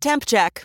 Temp check.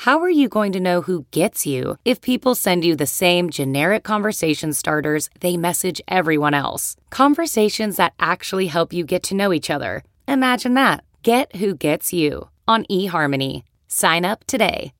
How are you going to know who gets you if people send you the same generic conversation starters they message everyone else? Conversations that actually help you get to know each other. Imagine that. Get who gets you on eHarmony. Sign up today.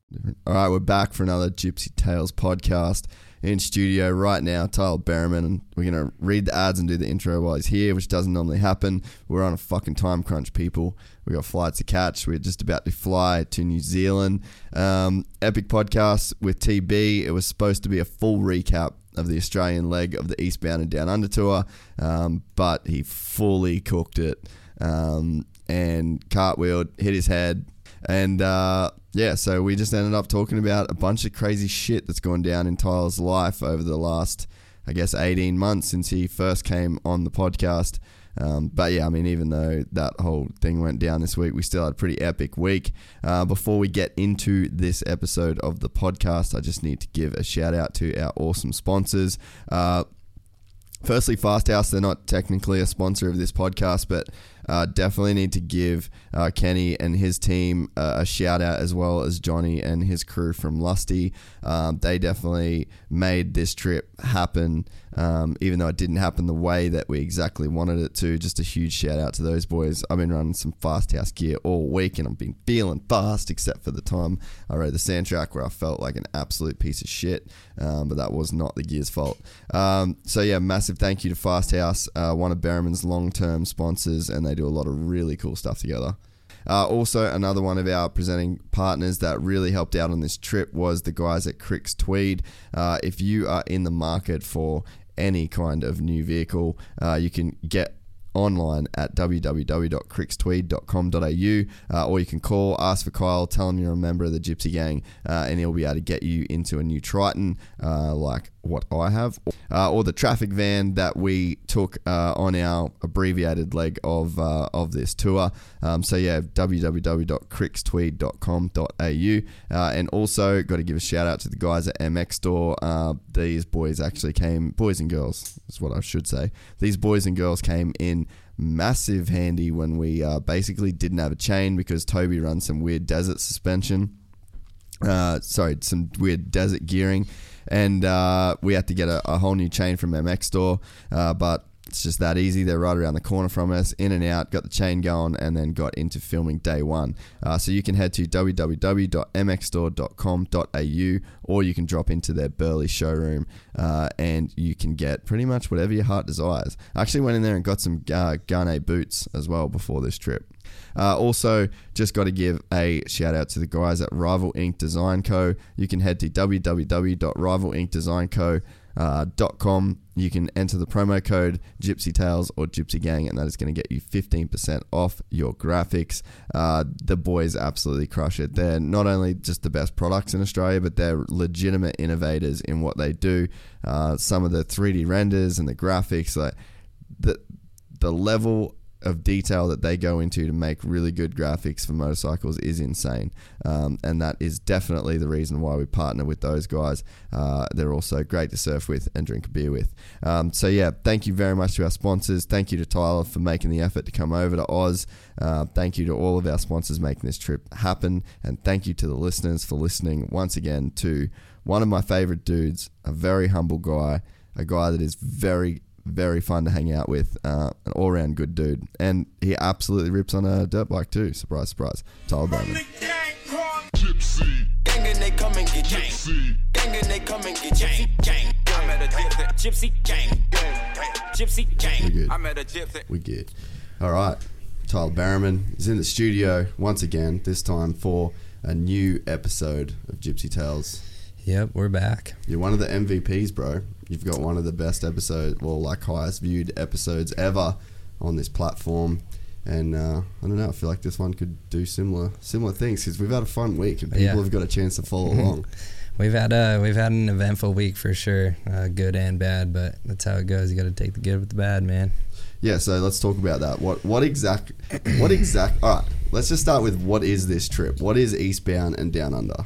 All right, we're back for another Gypsy Tales podcast in studio right now. Tyler Bereman, and we're gonna read the ads and do the intro while he's here, which doesn't normally happen. We're on a fucking time crunch, people. We got flights to catch. We're just about to fly to New Zealand. Um, epic podcast with TB. It was supposed to be a full recap of the Australian leg of the Eastbound and Down Under tour, um, but he fully cooked it um, and cartwheeled, hit his head, and uh, yeah, so we just ended up talking about a bunch of crazy shit that's gone down in Tyler's life over the last, I guess, 18 months since he first came on the podcast. Um, but yeah, I mean, even though that whole thing went down this week, we still had a pretty epic week. Uh, before we get into this episode of the podcast, I just need to give a shout out to our awesome sponsors. Uh, firstly, Fast House, they're not technically a sponsor of this podcast, but uh, definitely need to give uh, Kenny and his team uh, a shout out as well as Johnny and his crew from Lusty. Um, they definitely made this trip happen, um, even though it didn't happen the way that we exactly wanted it to. Just a huge shout out to those boys. I've been running some Fast House gear all week and I've been feeling fast, except for the time I rode the sand track where I felt like an absolute piece of shit. Um, but that was not the gear's fault. Um, so yeah, massive thank you to Fast House, uh, one of Bereman's long-term sponsors, and they do a lot of really cool stuff together. Uh, also, another one of our presenting partners that really helped out on this trip was the guys at Cricks Tweed. Uh, if you are in the market for any kind of new vehicle, uh, you can get online at www.crickstweed.com.au uh, or you can call, ask for Kyle, tell him you're a member of the Gypsy Gang, uh, and he'll be able to get you into a new Triton uh, like what I have, uh, or the traffic van that we took uh, on our abbreviated leg of uh, of this tour. Um, so yeah, www.crickstweed.com.au, uh, and also got to give a shout out to the guys at MX Store. Uh, these boys actually came, boys and girls is what I should say. These boys and girls came in massive handy when we uh, basically didn't have a chain because Toby runs some weird desert suspension. Sorry, some weird desert gearing, and uh, we had to get a, a, whole new chain from MX Store. Uh, but it's just that easy. They're right around the corner from us, in and out, got the chain going, and then got into filming day one. Uh, so you can head to www.mxstore.com.au or you can drop into their Burleigh showroom uh, and you can get pretty much whatever your heart desires. I actually went in there and got some uh, Gaerne boots as well before this trip. Uh, also, just got to give a shout out to the guys at Rival Ink Design Co. You can head to www.rivalinkdesignco.com uh, You can enter the promo code Gypsy Tales or Gypsy Gang, and that is going to get you 15% off your graphics. Uh, the boys absolutely crush it. They're not only just the best products in Australia, but they're legitimate innovators in what they do. Uh, some of the 3D renders and the graphics, like the the level of detail that they go into to make really good graphics for motorcycles is insane. Um, and that is definitely the reason why we partner with those guys. Uh, they're also great to surf with and drink a beer with. Um, so, yeah, thank you very much to our sponsors. Thank you to Tyler for making the effort to come over to Oz. Uh, thank you to all of our sponsors making this trip happen. And thank you to the listeners for listening once again to one of my favorite dudes, a very humble guy, a guy that is very very fun to hang out with, uh, an all round good dude. And he absolutely rips on a dirt bike too. Surprise, surprise. Tyler Bereman. Gypsy gang. gypsy gang. We good. I met a gypsy. We get. All right. Tyler Bereman is in the studio once again, this time for a new episode of Gypsy Tales. Yep, we're back. You're one of the MVPs, bro. You've got one of the best episodes, well, like highest viewed episodes ever on this platform. And uh, I don't know, I feel like this one could do similar similar things because we've had a fun week and people Yeah. have got a chance to follow along. We've had a we've had an eventful week for sure, uh, good and bad. But that's how it goes. You got to take the good with the bad, man. Yeah, so let's talk about that. What what exact what exact all right, let's just start with what is this trip? What is Eastbound and Down Under?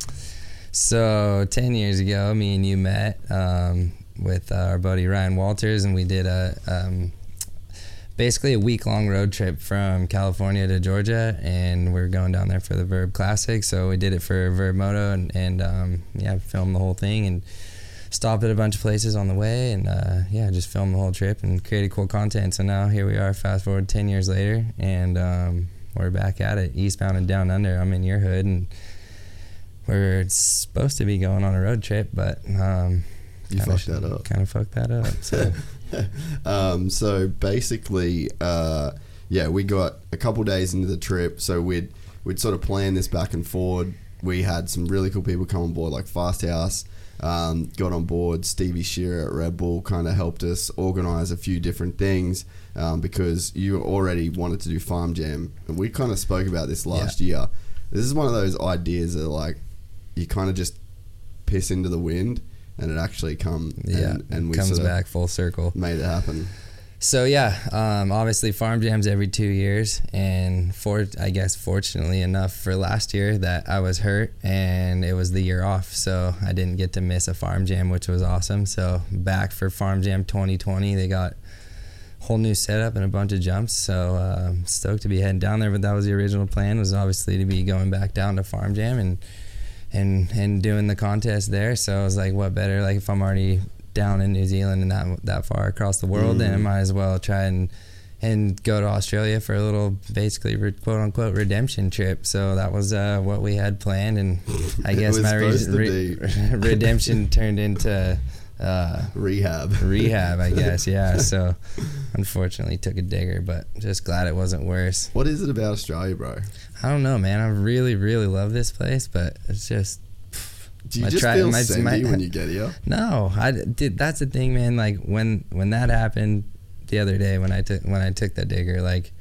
So ten years ago, me and you met um, with our buddy Ryan Walters, and we did a um, basically a week long road trip from California to Georgia, and we are going down there for the Vurb Classic. So we did it for Vurbmoto, and, and um, yeah, filmed the whole thing and stopped at a bunch of places on the way, and uh, yeah, just filmed the whole trip and created cool content. So now here we are, fast forward ten years later, and um, we're back at it, eastbound and down under. I'm in your hood, and we're supposed to be going on a road trip, but um, You fucked that up. Kind of fucked that up. So. um, so basically, uh, yeah, we got a couple days into the trip, so we'd we'd sort of plan this back and forward. We had some really cool people come on board, like Fast House. Um, got on board. Stevie Shearer at Red Bull kind of helped us organize a few different things um, because you already wanted to do Farm Jam, and we kind of spoke about this last year. This is one of those ideas that like you kind of just piss into the wind, and it actually come Yeah, and, and we comes sort of back full circle. made it happen. So yeah, um, obviously farm jams every two years, and for I guess fortunately enough for last year that I was hurt and it was the year off, so I didn't get to miss a farm jam, which was awesome. So back for farm jam 2020, they got whole new setup and a bunch of jumps. So uh, stoked to be heading down there. But that was the original plan was obviously to be going back down to farm jam and and and doing the contest there. So I was like, what better? Like if I'm already down in New Zealand and that that far across the world, then I might as well try and and go to Australia for a little basically re- quote unquote redemption trip. So that was uh, what we had planned, and I guess my re- re- redemption turned into. Uh, Rehab. rehab, I guess. Yeah. So, unfortunately, took a digger, but just glad it wasn't worse. What is it about Australia, bro? I don't know, man. I really, really love this place, but it's just Do you My just tri- feel my- my- when you get here? no. I did. That's the thing, man. Like when when that happened the other day when I took when I took that digger, like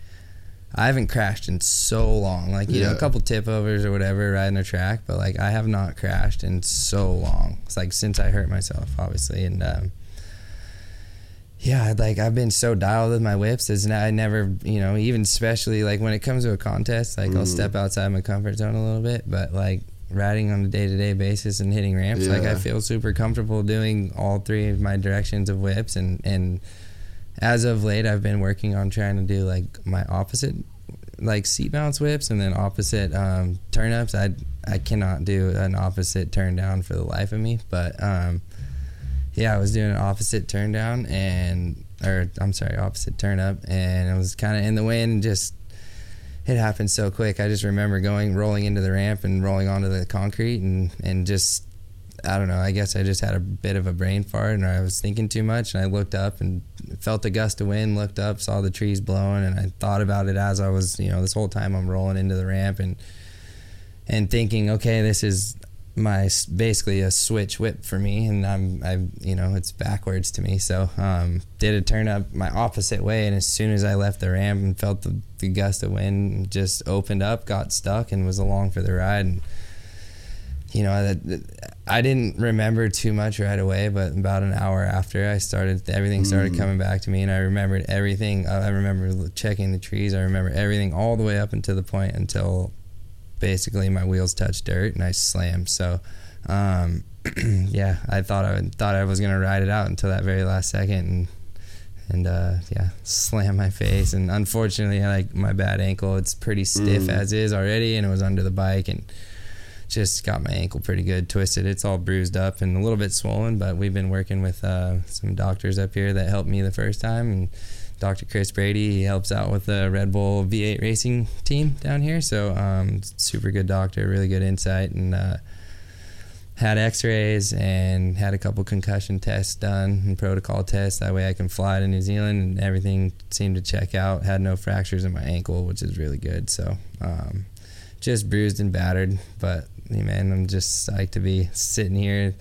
I haven't crashed in so long. Like you know, a couple tip overs or whatever riding a track, but like I have not crashed in so long. It's like since I hurt myself, obviously, and um, yeah, like I've been so dialed with my whips. Is I never, you know, even especially like when it comes to a contest, like I'll step outside my comfort zone a little bit, but like riding on a day to day basis and hitting ramps, like I feel super comfortable doing all three of my directions of whips and and as of late I've been working on trying to do like my opposite like seat bounce whips and then opposite um, turn ups. I I cannot do an opposite turn down for the life of me. But um, yeah, I was doing an opposite turn down and or I'm sorry, opposite turn up and it was kind of in the wind just it happened so quick. I just remember going rolling into the ramp and rolling onto the concrete and and just I don't know. I guess I just had a bit of a brain fart and I was thinking too much. And I looked up and felt a gust of wind, looked up, saw the trees blowing, and I thought about it as I was, you know, this whole time I'm rolling into the ramp and and thinking, okay, this is my basically a switch whip for me, and I'm, I, you know, it's backwards to me. So um, did a turn up my opposite way, and as soon as I left the ramp and felt the, the gust of wind, just opened up, got stuck, and was along for the ride. And you know, that, that- I didn't remember too much right away, but about an hour after I started, everything started coming back to me, and I remembered everything. I remember checking the trees. I remember everything all the way up until the point until basically my wheels touched dirt and I slammed. So, um, yeah, I thought I thought I was gonna ride it out until that very last second, and and uh, yeah, slam my face. And unfortunately, like my bad ankle, it's pretty stiff as is already, and it was under the bike and just got my ankle pretty good twisted. It's all bruised up and a little bit swollen, but we've been working with uh, some doctors up here that helped me the first time. And Dr. Chris Brady, he helps out with the Red Bull V8 racing team down here. So, um, super good doctor, really good insight, and uh, had X-rays and had a couple concussion tests done and protocol tests. That way, I can fly to New Zealand, and everything seemed to check out. Had no fractures in my ankle, which is really good. So, um, just bruised and battered, but man, I'm just psyched to be sitting here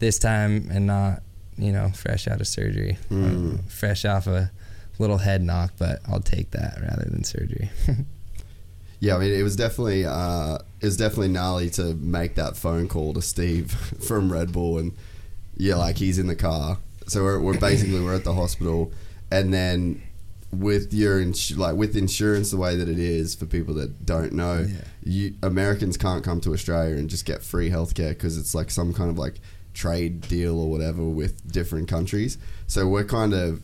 this time and not, you know, fresh out of surgery, Mm. fresh off a little head knock. But I'll take that rather than surgery. Yeah, I mean, it was definitely uh, it was definitely gnarly to make that phone call to Steve from Red Bull, and yeah, like he's in the car. So we're, we're basically we're at the hospital, and then with your ins- like with insurance the way that it is for people that don't know, Yeah. you Americans can't come to Australia and just get free healthcare because it's like some kind of like trade deal or whatever with different countries. So we're kind of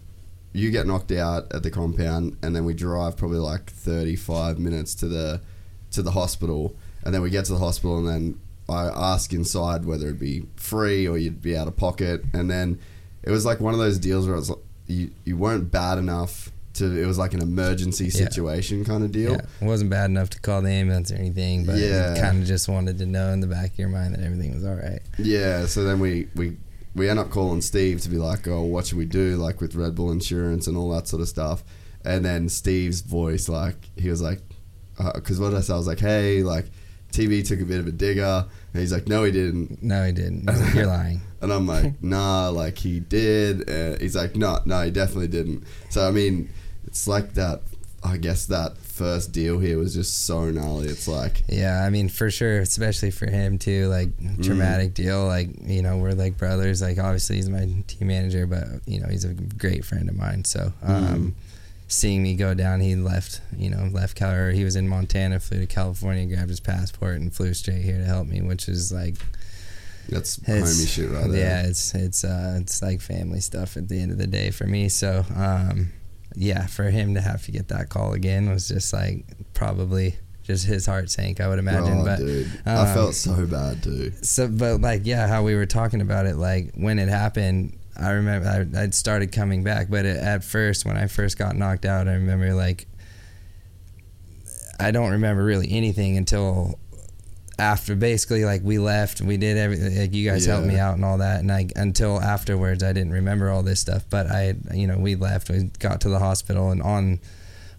you get knocked out at the compound and then we drive probably like 35 minutes to the to the hospital and then we get to the hospital and then I ask inside whether it'd be free or you'd be out of pocket and then it was like one of those deals where it was like, you you weren't bad enough to it was like an emergency Yeah. situation kind of deal. Yeah, it wasn't bad enough to call the ambulance or anything, but Yeah. kind of just wanted to know in the back of your mind that everything was all right. Yeah, so then we, we we end up calling Steve to be like, oh, what should we do, like with Red Bull insurance and all that sort of stuff. And then Steve's voice, like, he was like, because what did I say? I was like, hey, like, TV took a bit of a digger. And he's like, no, he didn't. No, he didn't. Like, You're lying. And I'm like, nah, like, he did. Uh, he's like, no, no, he definitely didn't. So, I mean, it's like that, I guess that first deal here was just so gnarly. It's like, Yeah, I mean, for sure, especially for him too. Like Mm. traumatic deal. Like you know, we're like brothers. Like obviously, he's my team manager, but you know, he's a great friend of mine. So, Mm. um, seeing me go down, he left. You know, left Cal. Or he was in Montana, flew to California, grabbed his passport, and flew straight here to help me, which is like that's It's- homie shit right there. Yeah, it's it's uh, it's like family stuff at the end of the day for me. So um, yeah, for him to have to get that call again was just like probably just his heart sank. I would imagine, oh, but dude. I um, felt so bad, too. so but like yeah, how we were talking about it, like when it happened. I remember I, I'd started coming back, but it, at first, when I first got knocked out, I remember like I don't remember really anything until after basically like we left we did everything like you guys helped me out and all that. And I until afterwards I didn't remember all this stuff. But I you know we left we got to the hospital and on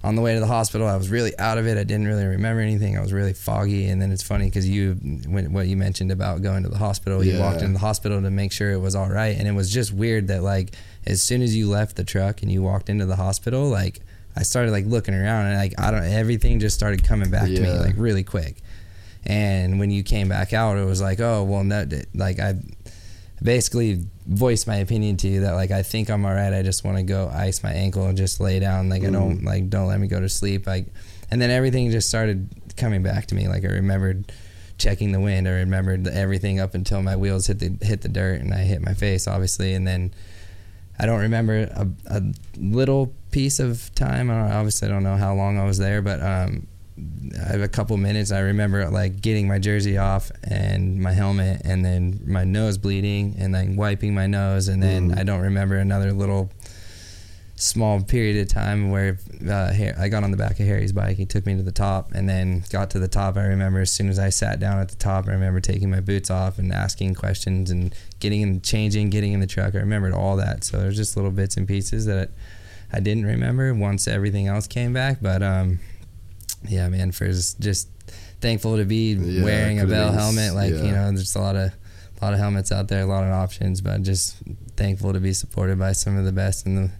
on the way to the hospital I was really out of it. I didn't really remember anything. I was really foggy. And then it's funny because you when, what you mentioned about going to the hospital you walked Yeah. into the hospital to make sure it was all right. And it was just weird that like as soon as you left the truck and you walked into the hospital like I started like looking around and like I don't everything just started coming back to me like really quick and when you came back out it was like oh well no like i basically voiced my opinion to you that like i think i'm all right i just want to go ice my ankle and just lay down. Like i don't like don't let me go to sleep. Like and then everything just started coming back to me. Like i remembered checking the wind. I remembered everything up until my wheels hit the hit the dirt and i hit my face obviously. And then I don't remember a, a little piece of time. I obviously, I don't know how long I was there, but um, I have a couple minutes. I remember like getting my jersey off and my helmet, and then my nose bleeding, and then wiping my nose, and then I don't remember another little small period of time where uh, I got on the back of Harry's bike. He took me to the top, and then got to the top. I remember as soon as I sat down at the top, I remember taking my boots off and asking questions and getting in, changing, getting in the truck. I remembered all that. So there's just little bits and pieces that I didn't remember once everything else came back. But um, yeah, man, for just, thankful to be Yeah, wearing a Bell helmet. Like you know, there's a lot of a lot of helmets out there, a lot of options, but just thankful to be supported by some of the best in the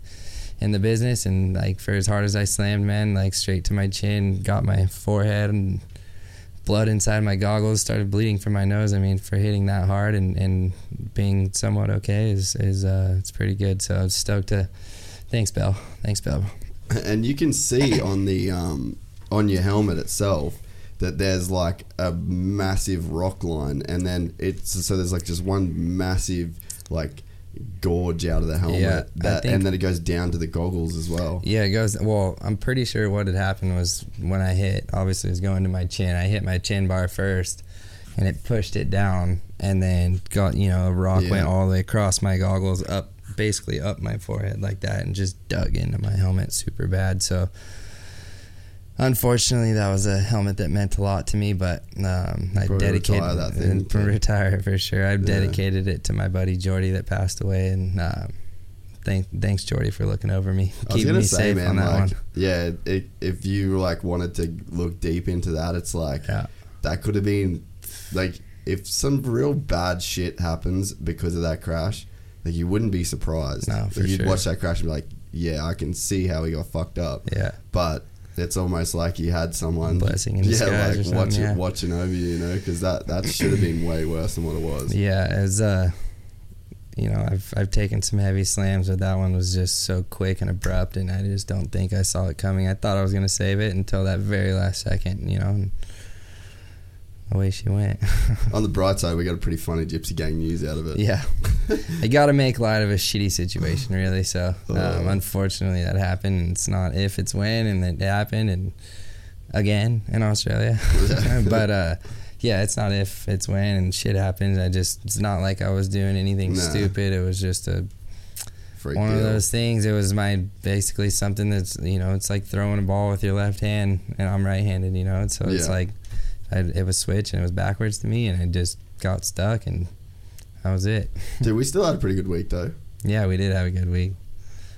in the business. And like for as hard as I slammed, man, like straight to my chin, got my forehead and blood inside my goggles, started bleeding from my nose. I mean, for hitting that hard and, and being somewhat okay is is uh, it's pretty good. So I was stoked to. Thanks, Bell. Thanks, Bell. and you can see on the um, on your helmet itself that there's like a massive rock line, and then it's so there's like just one massive like gorge out of the helmet, Yeah, that, think- and then it goes down to the goggles as well. Yeah, it goes. Well, I'm pretty sure what had happened was when I hit, obviously, it was going to my chin. I hit my chin bar first, and it pushed it down, and then got you know a rock Yeah. went all the way across my goggles, up basically up my forehead like that, and just dug into my helmet super bad. So, unfortunately, that was a helmet that meant a lot to me. But um, I dedicated that thing, retire for sure. I've Yeah. dedicated it to my buddy Jordy that passed away, and um, thank, thanks Jordy for looking over me, keeping me say, safe man, on that like, one. yeah, it, if you like wanted to look deep into that, it's like Yeah. that could have been like if some real bad shit happens because of that crash, like you wouldn't be surprised. No, Like, for you'd sure. watch that crash and be like, yeah, I can see how he got fucked up. Yeah. But it's almost like you had someone Blessing in yeah, like watching yeah. watching over you, you know, because that that should have been way worse than what it was. Yeah, as uh, you know, I've I've taken some heavy slams, but that one was just so quick and abrupt, and I just don't think I saw it coming. I thought I was gonna save it until that very last second, you know, and away she went. On the bright side, we got a pretty funny Gypsy Gang news out of it. yeah, I got to make light of a shitty situation, really. So um, Oh. unfortunately, that happened. And it's not if, it's when, and it happened, and again in Australia. but uh, yeah, it's not if, it's when, and shit happens. I just it's not like I was doing anything Nah. stupid. It was just a Freak one of those things. It was my basically something that's you know it's like throwing a ball with your left hand, and I'm right-handed. You know, so it's Yeah. like I, it was switch and it was backwards to me, and I just got stuck, and that was it. Dude, we still had a pretty good week though. Yeah, we did have a good week.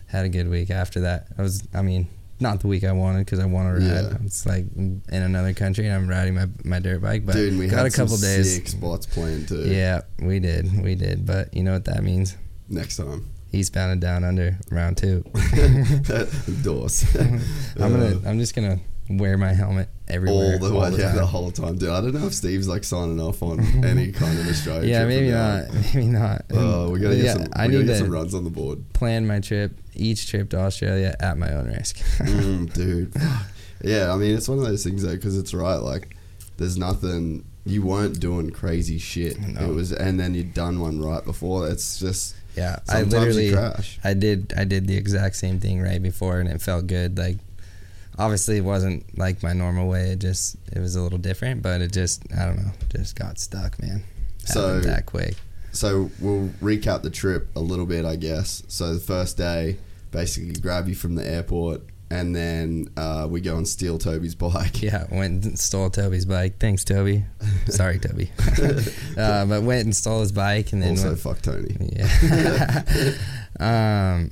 Had a good week after that. I was, I mean, not the week I wanted because I want to ride. Yeah. It's like in another country and I'm riding my my dirt bike, but Dude, we got had a couple days. sick spots planned too. Yeah, we did, we did. But you know what that means? Next time. Eastbound and down under round two. Doors. I'm gonna, uh. I'm just gonna wear my helmet everywhere. all the way, yeah, the whole time, dude. I don't know if Steve's like signing off on any kind of Australia. yeah, maybe not. Maybe not. Oh, we gotta get yeah, some. I need get to some runs on the board, plan my trip, each trip to Australia at my own risk. mm, dude. Yeah, I mean it's one of those things though, because it's right. Like, there's nothing. You weren't doing crazy shit. No. It was, and then you'd done one right before. It's just Yeah, I literally. I did I did the exact same thing right before and it felt good. Like obviously it wasn't like my normal way. It just it was a little different, but it just I don't know, just got stuck, man. So- Happened that quick. So we'll recap the trip a little bit, I guess. So the first day, basically grab you from the airport, and then uh, we go and steal Toby's bike. Yeah, went and stole Toby's bike. Thanks, Toby. Sorry, Toby. uh, but went and stole his bike and then also, went, fuck Tony. Yeah. um,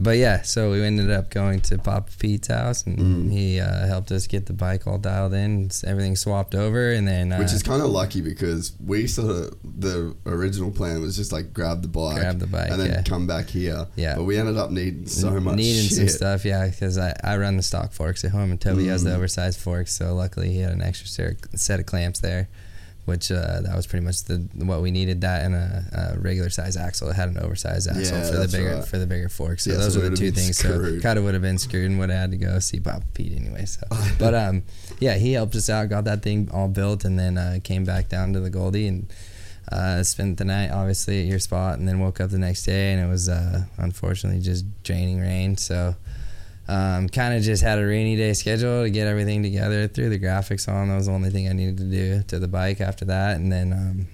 but yeah, so we ended up going to Papa Pete's house, and Mm. he uh, helped us get the bike all dialed in, everything swapped over, and then uh, Which is kind of lucky because we sort of the original plan was just like grab the bike, Grab the bike, and then yeah. come back here. Yeah. but we ended up needing so much needing shit. some stuff, yeah, because I, I run the stock forks at home, and Toby has the Mm. oversized forks, so luckily he had an extra set of clamps there. Which uh, that was pretty much the what we needed. That and a, a regular size axle. It had an oversized axle Yeah, for the bigger right. for the bigger forks. So Yeah, those so were the two things. screwed. So kind of would have been screwed and would have had to go see Papa Pete anyway. So, but um, yeah, he helped us out, got that thing all built, and then uh, came back down to the Goldie and uh, spent the night obviously at your spot, and then woke up the next day and it was uh, unfortunately just draining rain. So. Um, kind of just had a rainy day schedule to get everything together. Threw the graphics on. That was the only thing I needed to do to the bike after that. And then um,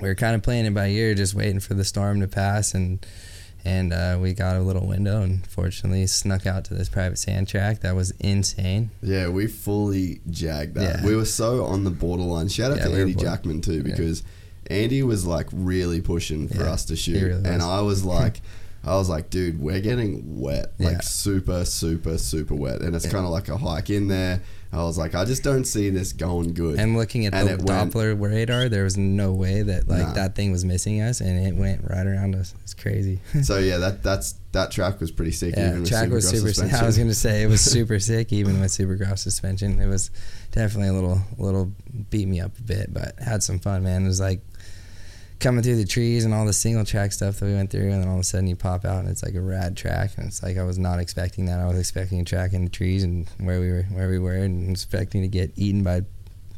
we were kind of playing it by ear, just waiting for the storm to pass. And and uh, we got a little window and fortunately snuck out to this private sand track. That was insane. Yeah, we fully jagged that. Yeah. We were so on the borderline. Shout out Yeah, to we Andy Jackman too, yeah. because Andy was like really pushing for Yeah, us to shoot, really and. I was like, I was like, dude, we're getting wet, like Yeah. super, super, super wet, and it's kind of like a hike in there. I was like, I just don't see this going good. And looking at And the it went- Doppler radar, there was no way that like Nah. that thing was missing us, and it went right around us. It's crazy. so yeah, that that's that track was pretty sick. Yeah, even with track was super. suspension. I was gonna say it was super sick, even with Supercross suspension. It was definitely a little, little beat me up a bit, but had some fun, man. It was like coming through the trees and all the single track stuff that we went through, and then all of a sudden you pop out and it's like a rad track, and it's like I was not expecting that. I was expecting a track in the trees and where we were, where we were, and expecting to get eaten by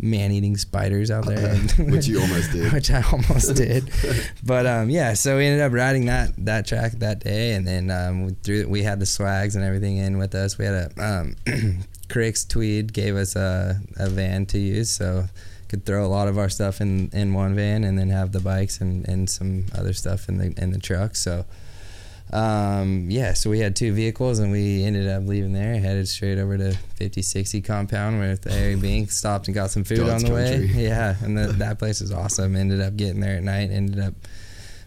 man-eating spiders out there, Which you almost did. which I almost did. But um, yeah, so we ended up riding that that track that day, and then um, we threw we had the swags and everything in with us. We had a um, Cricks Tweed gave us a, a van to use, so could throw a lot of our stuff in, in one van, and then have the bikes and, and some other stuff in the in the truck. So. um, yeah, so we had two vehicles and we ended up leaving there, headed straight over to 5060 compound where the Harry Bink stopped and got some food God's on the way. Yeah, and the, that place is awesome. Ended up getting there at night, ended up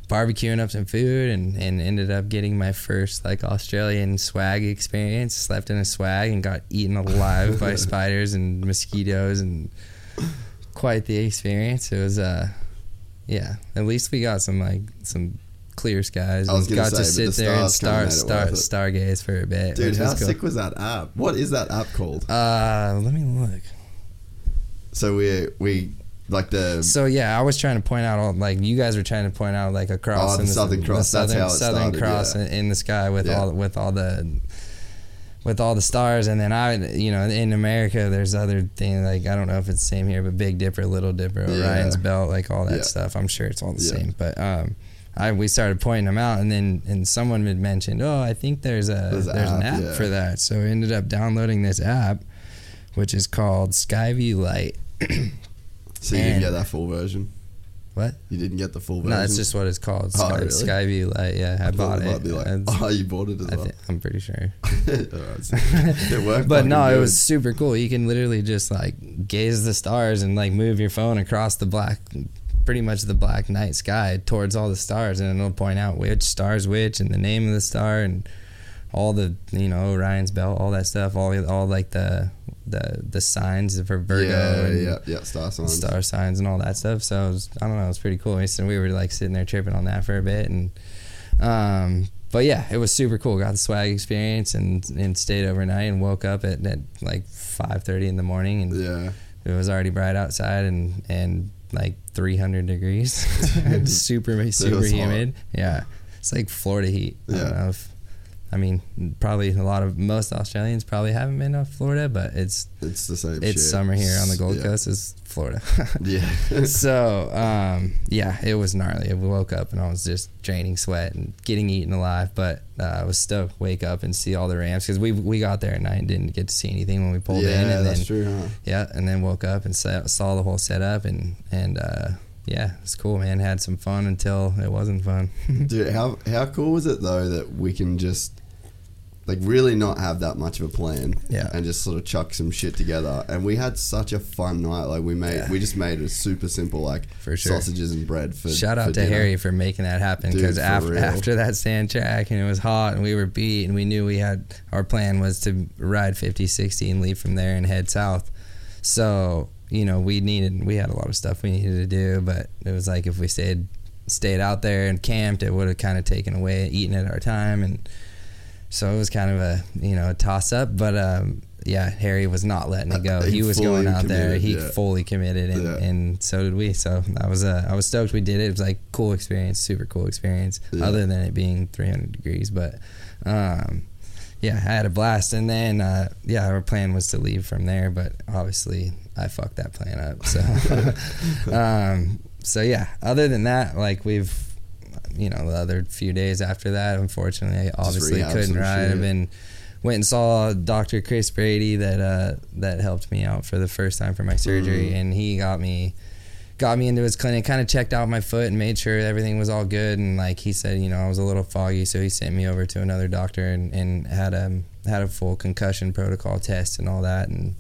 barbecuing up some food and, and ended up getting my first like Australian swag experience. Slept in a swag and got eaten alive by spiders and mosquitoes and quite the experience. It was uh yeah, at least we got some like some clear skies I was got to say, but sit the there and star star stargaze for a bit. Dude, how was cool. sick was that app? What is that app called? Uh let me look. So we we like the So yeah, I was trying to point out all like you guys were trying to point out like a cross Oh, the in Southern Cross, the that's southern, how it southern started, cross yeah. in, in the sky with Yeah. all with all the with all the stars, and then I you know in America there's other things like I don't know if it's the same here, but Big Dipper, Little Dipper, Yeah. Orion's Belt, like all that Yeah. stuff. I'm sure it's all the Yeah. same, but um. I, we started pointing them out, and then and someone had mentioned, oh, I think there's a There's there's, an an app, app for that. So I ended up downloading this app, which is called SkyView Lite. so you and- get that full version. What? You didn't get the full version. No, that's just what it's called. Oh, Sky, really? SkyView Lite. Yeah, I, I bought it like, oh, you bought it as I well. thi- I'm pretty sure. It worked. But no, it was super cool. You can literally just like gaze the stars and like move your phone across the black, pretty much the black night sky towards all the stars, and it'll point out which star's which and the name of the star and all the you know Orion's belt, all that stuff, all all like the the the signs for Virgo Yeah, and yeah, yeah. Star signs. star signs and all that stuff. So it was, I don't know, it was pretty cool. S- we were like sitting there tripping on that for a bit, and um, but yeah, it was super cool. Got the swag experience and and stayed overnight and woke up at, at like five thirty in the morning, and Yeah. it was already bright outside and and like three hundred degrees, super super was hot. humid. Yeah, it's like Florida heat. I Yeah. Don't know if. I mean, probably a lot of most Australians probably haven't been to Florida, but it's It's the same it's shit. summer here on the Gold Yeah. Coast. Is Florida. Yeah. so um, yeah, it was gnarly. I woke up and I was just draining sweat and getting eaten alive, but uh, I was stoked. Wake up and see all the ramps because we we got there at night and didn't get to see anything when we pulled yeah, in, and that's then true, huh? yeah, and then woke up and saw, saw the whole setup and and uh, yeah, it's cool, man. Had some fun until it wasn't fun. Dude, how how cool was it though that we can just like really not have that much of a plan, Yeah. and just sort of chuck some shit together. And we had such a fun night. Like we made, Yeah. we just made it super simple, like For sure. sausages and bread for. Shout for out to dinner. Harry for making that happen because after real. after that sand track and it was hot and we were beat and we knew we had our plan was to ride 50 60 and leave from there and head south. So, you know, we needed we had a lot of stuff we needed to do, but it was like if we stayed stayed out there and camped, it would have kind of taken away eating at our time and so it was kind of a, you know, a toss up, but um yeah, Harry was not letting it go. He He was going out there. He yeah. fully committed, and, Yeah. and so did we. So I was uh, I was stoked we did it. It was like cool experience, super cool experience. Yeah. Other than it being 300 degrees, but um, yeah, I had a blast. And then uh, yeah, our plan was to leave from there, but obviously I fucked that plan up. So um, so yeah. Other than that, like we've you know the other few days after that, unfortunately, I obviously couldn't ride. I've been went and saw Dr. Chris Brady that uh, that helped me out for the first time for my surgery, Mm. and he got me got me into his clinic, kind of checked out my foot and made sure everything was all good. And like he said, you know, I was a little foggy, so he sent me over to another doctor and, and had a had a full concussion protocol test and all that, and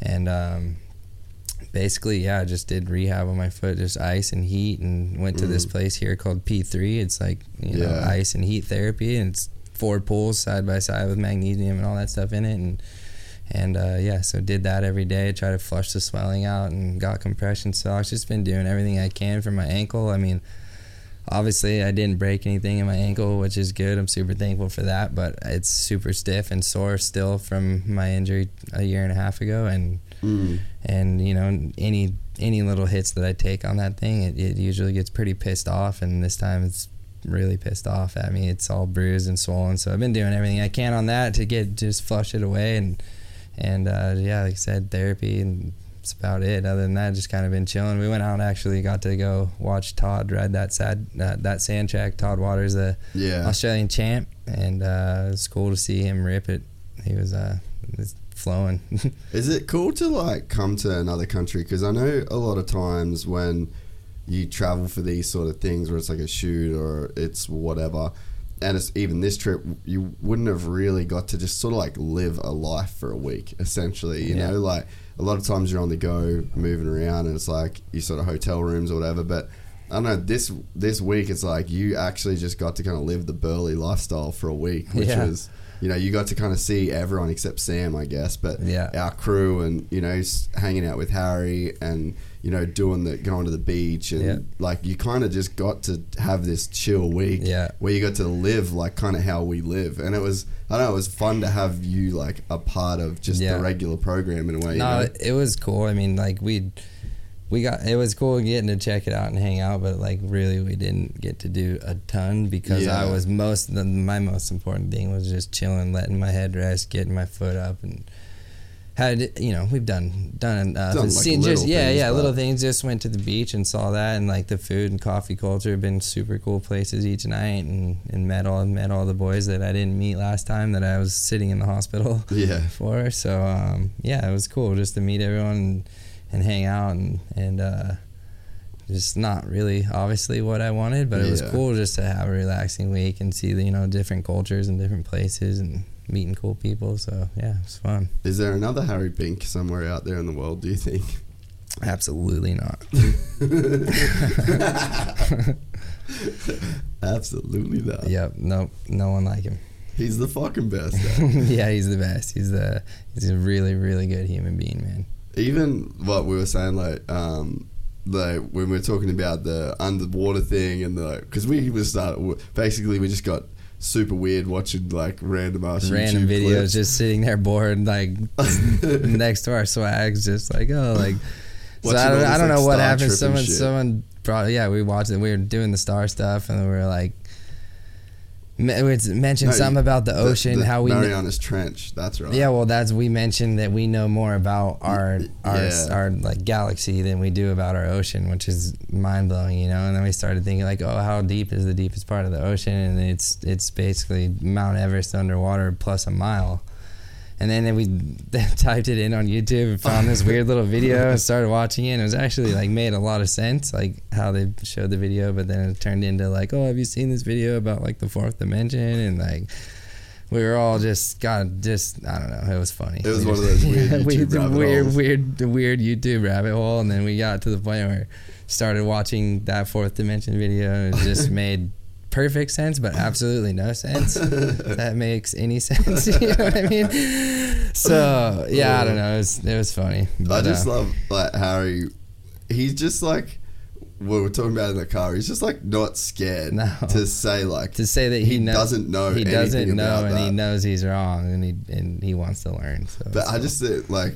and um, basically, yeah, I just did rehab on my foot, just ice and heat, and went to this Mm. place here called P3. It's like you know Yeah. ice and heat therapy, and it's four pools side by side with magnesium and all that stuff in it, and and uh, yeah, so did that every day. Try to flush the swelling out, and got compression socks. Just been doing everything I can for my ankle. I mean. Obviously, I didn't break anything in my ankle, which is good. I'm super thankful for that. But it's super stiff and sore still from my injury a year and a half ago, and Mm. and you know any any little hits that I take on that thing, it, it usually gets pretty pissed off, and this time it's really pissed off at me. It's all bruised and swollen, so I've been doing everything I can on that to get just flush it away, and and uh, yeah, like I said, therapy and that's about it. Other than that, just kind of been chilling. We went out and actually got to go watch Todd ride that sad uh, that sand track. Todd Waters, the Yeah. Australian champ, and uh, it's cool to see him rip it. He was uh, was flowing. Is it cool to like come to another country? Because I know a lot of times when you travel for these sort of things, where it's like a shoot or it's whatever, and it's, even this trip, you wouldn't have really got to just sort of like live a life for a week, essentially. You Yeah. know, like a lot of times you're on the go, moving around, and it's like you sort of hotel rooms or whatever. But I don't know. This this week, it's like you actually just got to kind of live the burly lifestyle for a week, which Yeah. was. You know, you got to kind of see everyone except Sam, I guess, but Yeah. our crew and you know, hanging out with Harry and you know, doing the going to the beach and Yeah. like you kind of just got to have this chill week Yeah. where you got to live like kind of how we live and it was i don't know it was fun to have you like a part of just Yeah. the regular program in a way you No, know? it was cool. I mean, like we we got it was cool getting to check it out and hang out, but like really we didn't get to do a ton because I was most the, my most important thing was just chilling, letting my head rest, getting my foot up and had you know we've done done uh Done, like, seen just yeah things, yeah little things. Just went to the beach and saw that and like the food and coffee culture have been super cool places each night and and met all met all the boys that I didn't meet last time that I was sitting in the hospital yeah. for. So um, yeah, it was cool just to meet everyone and, and hang out and and uh, just not really obviously what I wanted, but it was Yeah. cool just to have a relaxing week and see the you know different cultures and different places and meeting cool people. So yeah, it was fun. is there another Harry Bink somewhere out there in the world do you think Absolutely not. absolutely not yep. Nope. No one like him. he's the fucking best yeah, he's the best. He's the he's a really really good human being, man. Even what we were saying like um like when we are talking about the underwater thing and the because we was start basically we just got super weird watching like random ass random YouTube videos clips. just sitting there bored like next to our swags just like oh like so I don't, I don't like, know what happened someone someone brought yeah we watched it we were doing the star stuff and we were like mentioned No, something about the The- ocean the how we Marianas Trench that's right. Yeah well that's we mentioned that we know more about our our Yeah. our like galaxy than we do about our ocean which is mind-blowing you know? And then we started thinking like oh how deep is the deepest part of the ocean? And it's it's basically Mount Everest underwater plus a mile and then we typed it in on YouTube and found this weird little video and started watching it. And it was actually like made a lot of sense, like how they showed the video. But then it turned into like, oh, have you seen this video about like the fourth dimension? And like we were all just got just I don't know. It was funny. It was We one of those weird yeah, YouTube the rabbit weird, holes. weird, weird YouTube rabbit hole. And then we got to the point where started watching that fourth dimension video and it just made perfect sense, but absolutely no sense. that makes any sense. you know what I mean? So yeah, I don't know. It was it was funny. I just uh, love like Harry he's just like we're talking about in the car he's just like not scared No. to say like to say that he, he knows, doesn't know he doesn't know, and he knows he's wrong, and he and he wants to learn. So, But I just think, like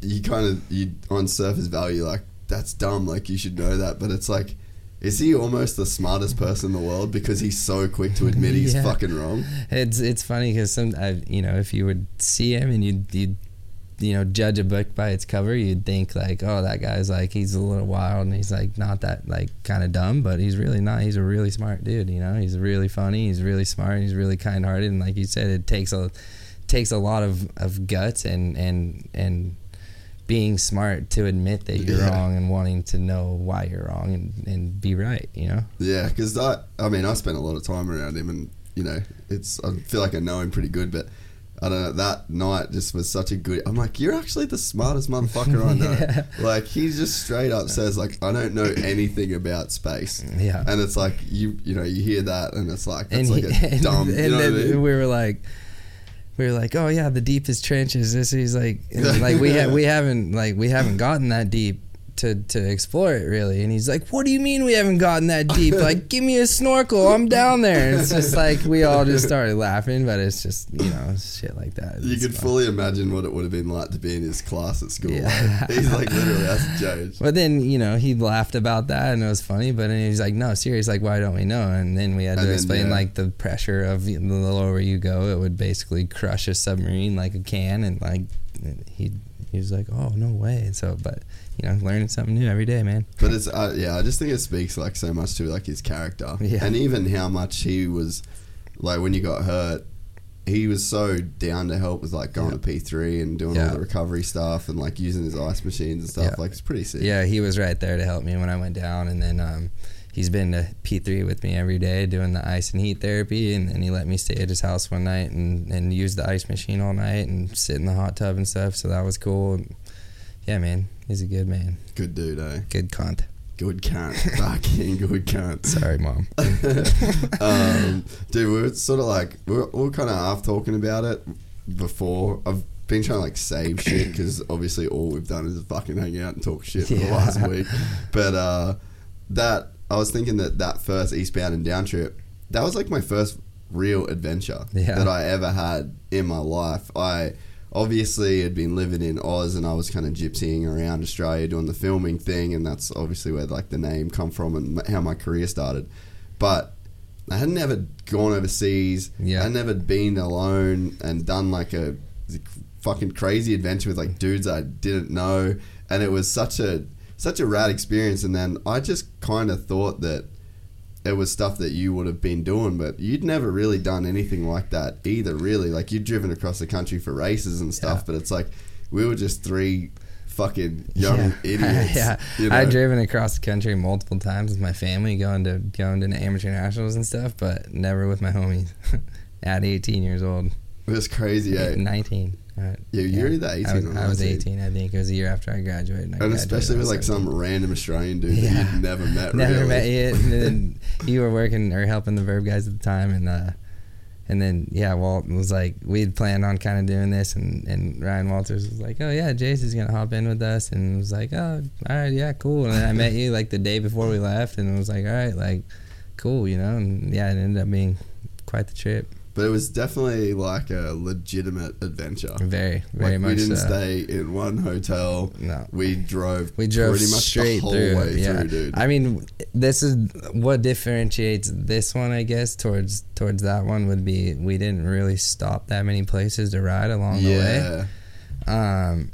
you kind of you on surface value like that's dumb. Like you should know that, but it's like, is he almost the smartest person in the world because he's so quick to admit he's Yeah. fucking wrong? It's it's funny because some I, you know if you would see him and you you you know judge a book by its cover, you'd think like, oh, that guy's like he's a little wild and he's like not that like kind of dumb, but he's really not. He's a really smart dude. You know, he's really funny. He's really smart. He's really kind hearted, and like you said, it takes a takes a lot of, of guts and and and being smart to admit that you're Yeah. wrong and wanting to know why you're wrong and, and be right. You know. Yeah, because I, I mean, I spent a lot of time around him, and you know, it's I feel like I know him pretty good, but. I don't know. That night just was such a good. I'm like, you're actually the smartest motherfucker I know. Yeah. Like he just straight up says, like, I don't know anything about space. Yeah. And it's like you, you know, you hear that, and it's like and like he- a dumb. and you know I mean? we were like we were like oh yeah the deepest trenches. this he's like like we ha- we haven't like we haven't gotten that deep to to explore it really and he's like what do you mean we haven't gotten that deep like give me a snorkel i'm down there and it's just like we all just started laughing but it's just you know shit like that You It's could fun. fully imagine what it would have been like to be in his class at school. Yeah. He's like literally that's a change. but then you know he laughed about that and it was funny but then he was like no serious like why don't we know and then we had to And then, explain yeah. like the pressure of the lower you go it would basically crush a submarine like a can and like he he was like oh no way so but you know learning something new every day man But it's uh, yeah, I just think it speaks like so much to like his character, Yeah. and even how much he was like when you got hurt. He was so down to help with like going Yeah. to P three and doing Yeah. all the recovery stuff and like using his ice machines and stuff. Yeah. Like it's pretty sick. yeah he was right there to help me when I went down and then um he's been to P3 with me every day doing the ice and heat therapy. And then he let me stay at his house one night and, and use the ice machine all night and sit in the hot tub and stuff. So that was cool. Yeah, man, he's a good man. Good dude, eh? Good cunt. Good cunt. Fucking good cunt. Sorry, mom. um, dude, we were sort of like we were, we were kind of half talking about it before. I've been trying to like save shit because obviously all we've done is fucking hang out and talk shit for the last week. But uh, that I was thinking that that first eastbound and down trip, that was like my first real adventure Yeah. that I ever had in my life. I obviously had been living in Oz and I was kind of gypsying around Australia doing the filming thing, and that's obviously where like the name come from and how my career started. But I had never gone overseas. Yeah. I'd never been alone and done like a fucking crazy adventure with like dudes I didn't know, and it was such a such a rad experience. And then I just kind of thought that it was stuff that you would have been doing, but you'd never really done anything like that either. Really, like you'd driven across the country for races and stuff, Yeah. but it's like we were just three fucking young idiots. yeah, you know? I've driven across the country multiple times with my family, going to going to amateur nationals and stuff, but never with my homies. At 18 years old, It was crazy, eh? 19. Yeah, you're either 18 I was, I was 18, I think. It was a year after I graduated. I And graduated especially with like 17. some random Australian dude that you'd never met. Never really. met you. And then you were working or helping the Vurb guys at the time, and uh, and then yeah, Walt was like, we'd planned on kind of doing this, and and Ryan Walters was like, oh yeah, Jace is gonna hop in with us, and was like, oh, all right, yeah, cool. And then I met you like the day before we left, and it was like, all right, like, cool, you know, and yeah, it ended up being quite the trip. But it was definitely like a legitimate adventure. Very, very like much. we didn't so. stay in one hotel. No. We drove. We drove pretty much straight the whole through. way yeah. through, dude. I mean, this is what differentiates this one, I guess, towards towards that one would be we didn't really stop that many places to ride along the way. yeah. Um,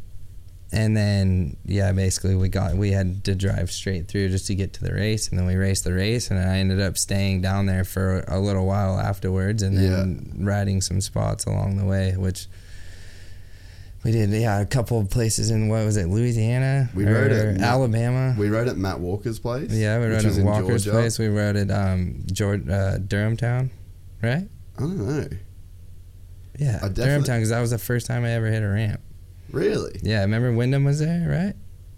and then yeah, basically we got we had to drive straight through just to get to the race, and then we raced the race, and I ended up staying down there for a little while afterwards, and then riding some spots along the way, which. We did, yeah, a couple of places in what was it, Louisiana, We or rode at Ma- Alabama. We rode at Matt Walker's place. Yeah, we rode at Walker's Georgia. place. We rode at um, George, uh, Durhamtown, right? I don't know. Yeah, Durham Town because that was the first time I ever hit a ramp. Really? Yeah, remember Wyndham was there, right?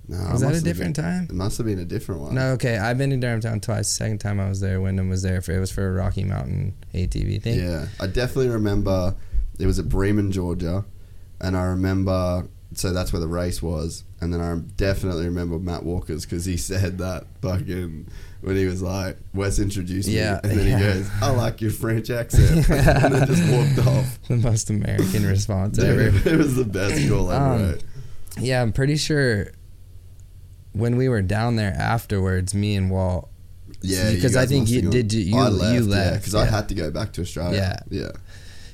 No. was that a different been- time? It must have been a different one. No, okay. I've been to Durhamtown twice. The second time I was there, Wyndham was there. For, it was for a Rocky Mountain ATV thing. Yeah, I definitely remember. It was at Bremen, Georgia, and I remember. So that's where the race was, and then I definitely remember Matt Walker's because he said that fucking when he was like, "Wes introduced me," and then yeah. he goes, "I like your French accent," and then just walked off. The most American response ever. It was the best call ever. Um, right? Yeah, I'm pretty sure when we were down there afterwards, me and Walt. Yeah, because I think you did. You, I left, you left because I yeah. had to go back to Australia. Yeah. yeah.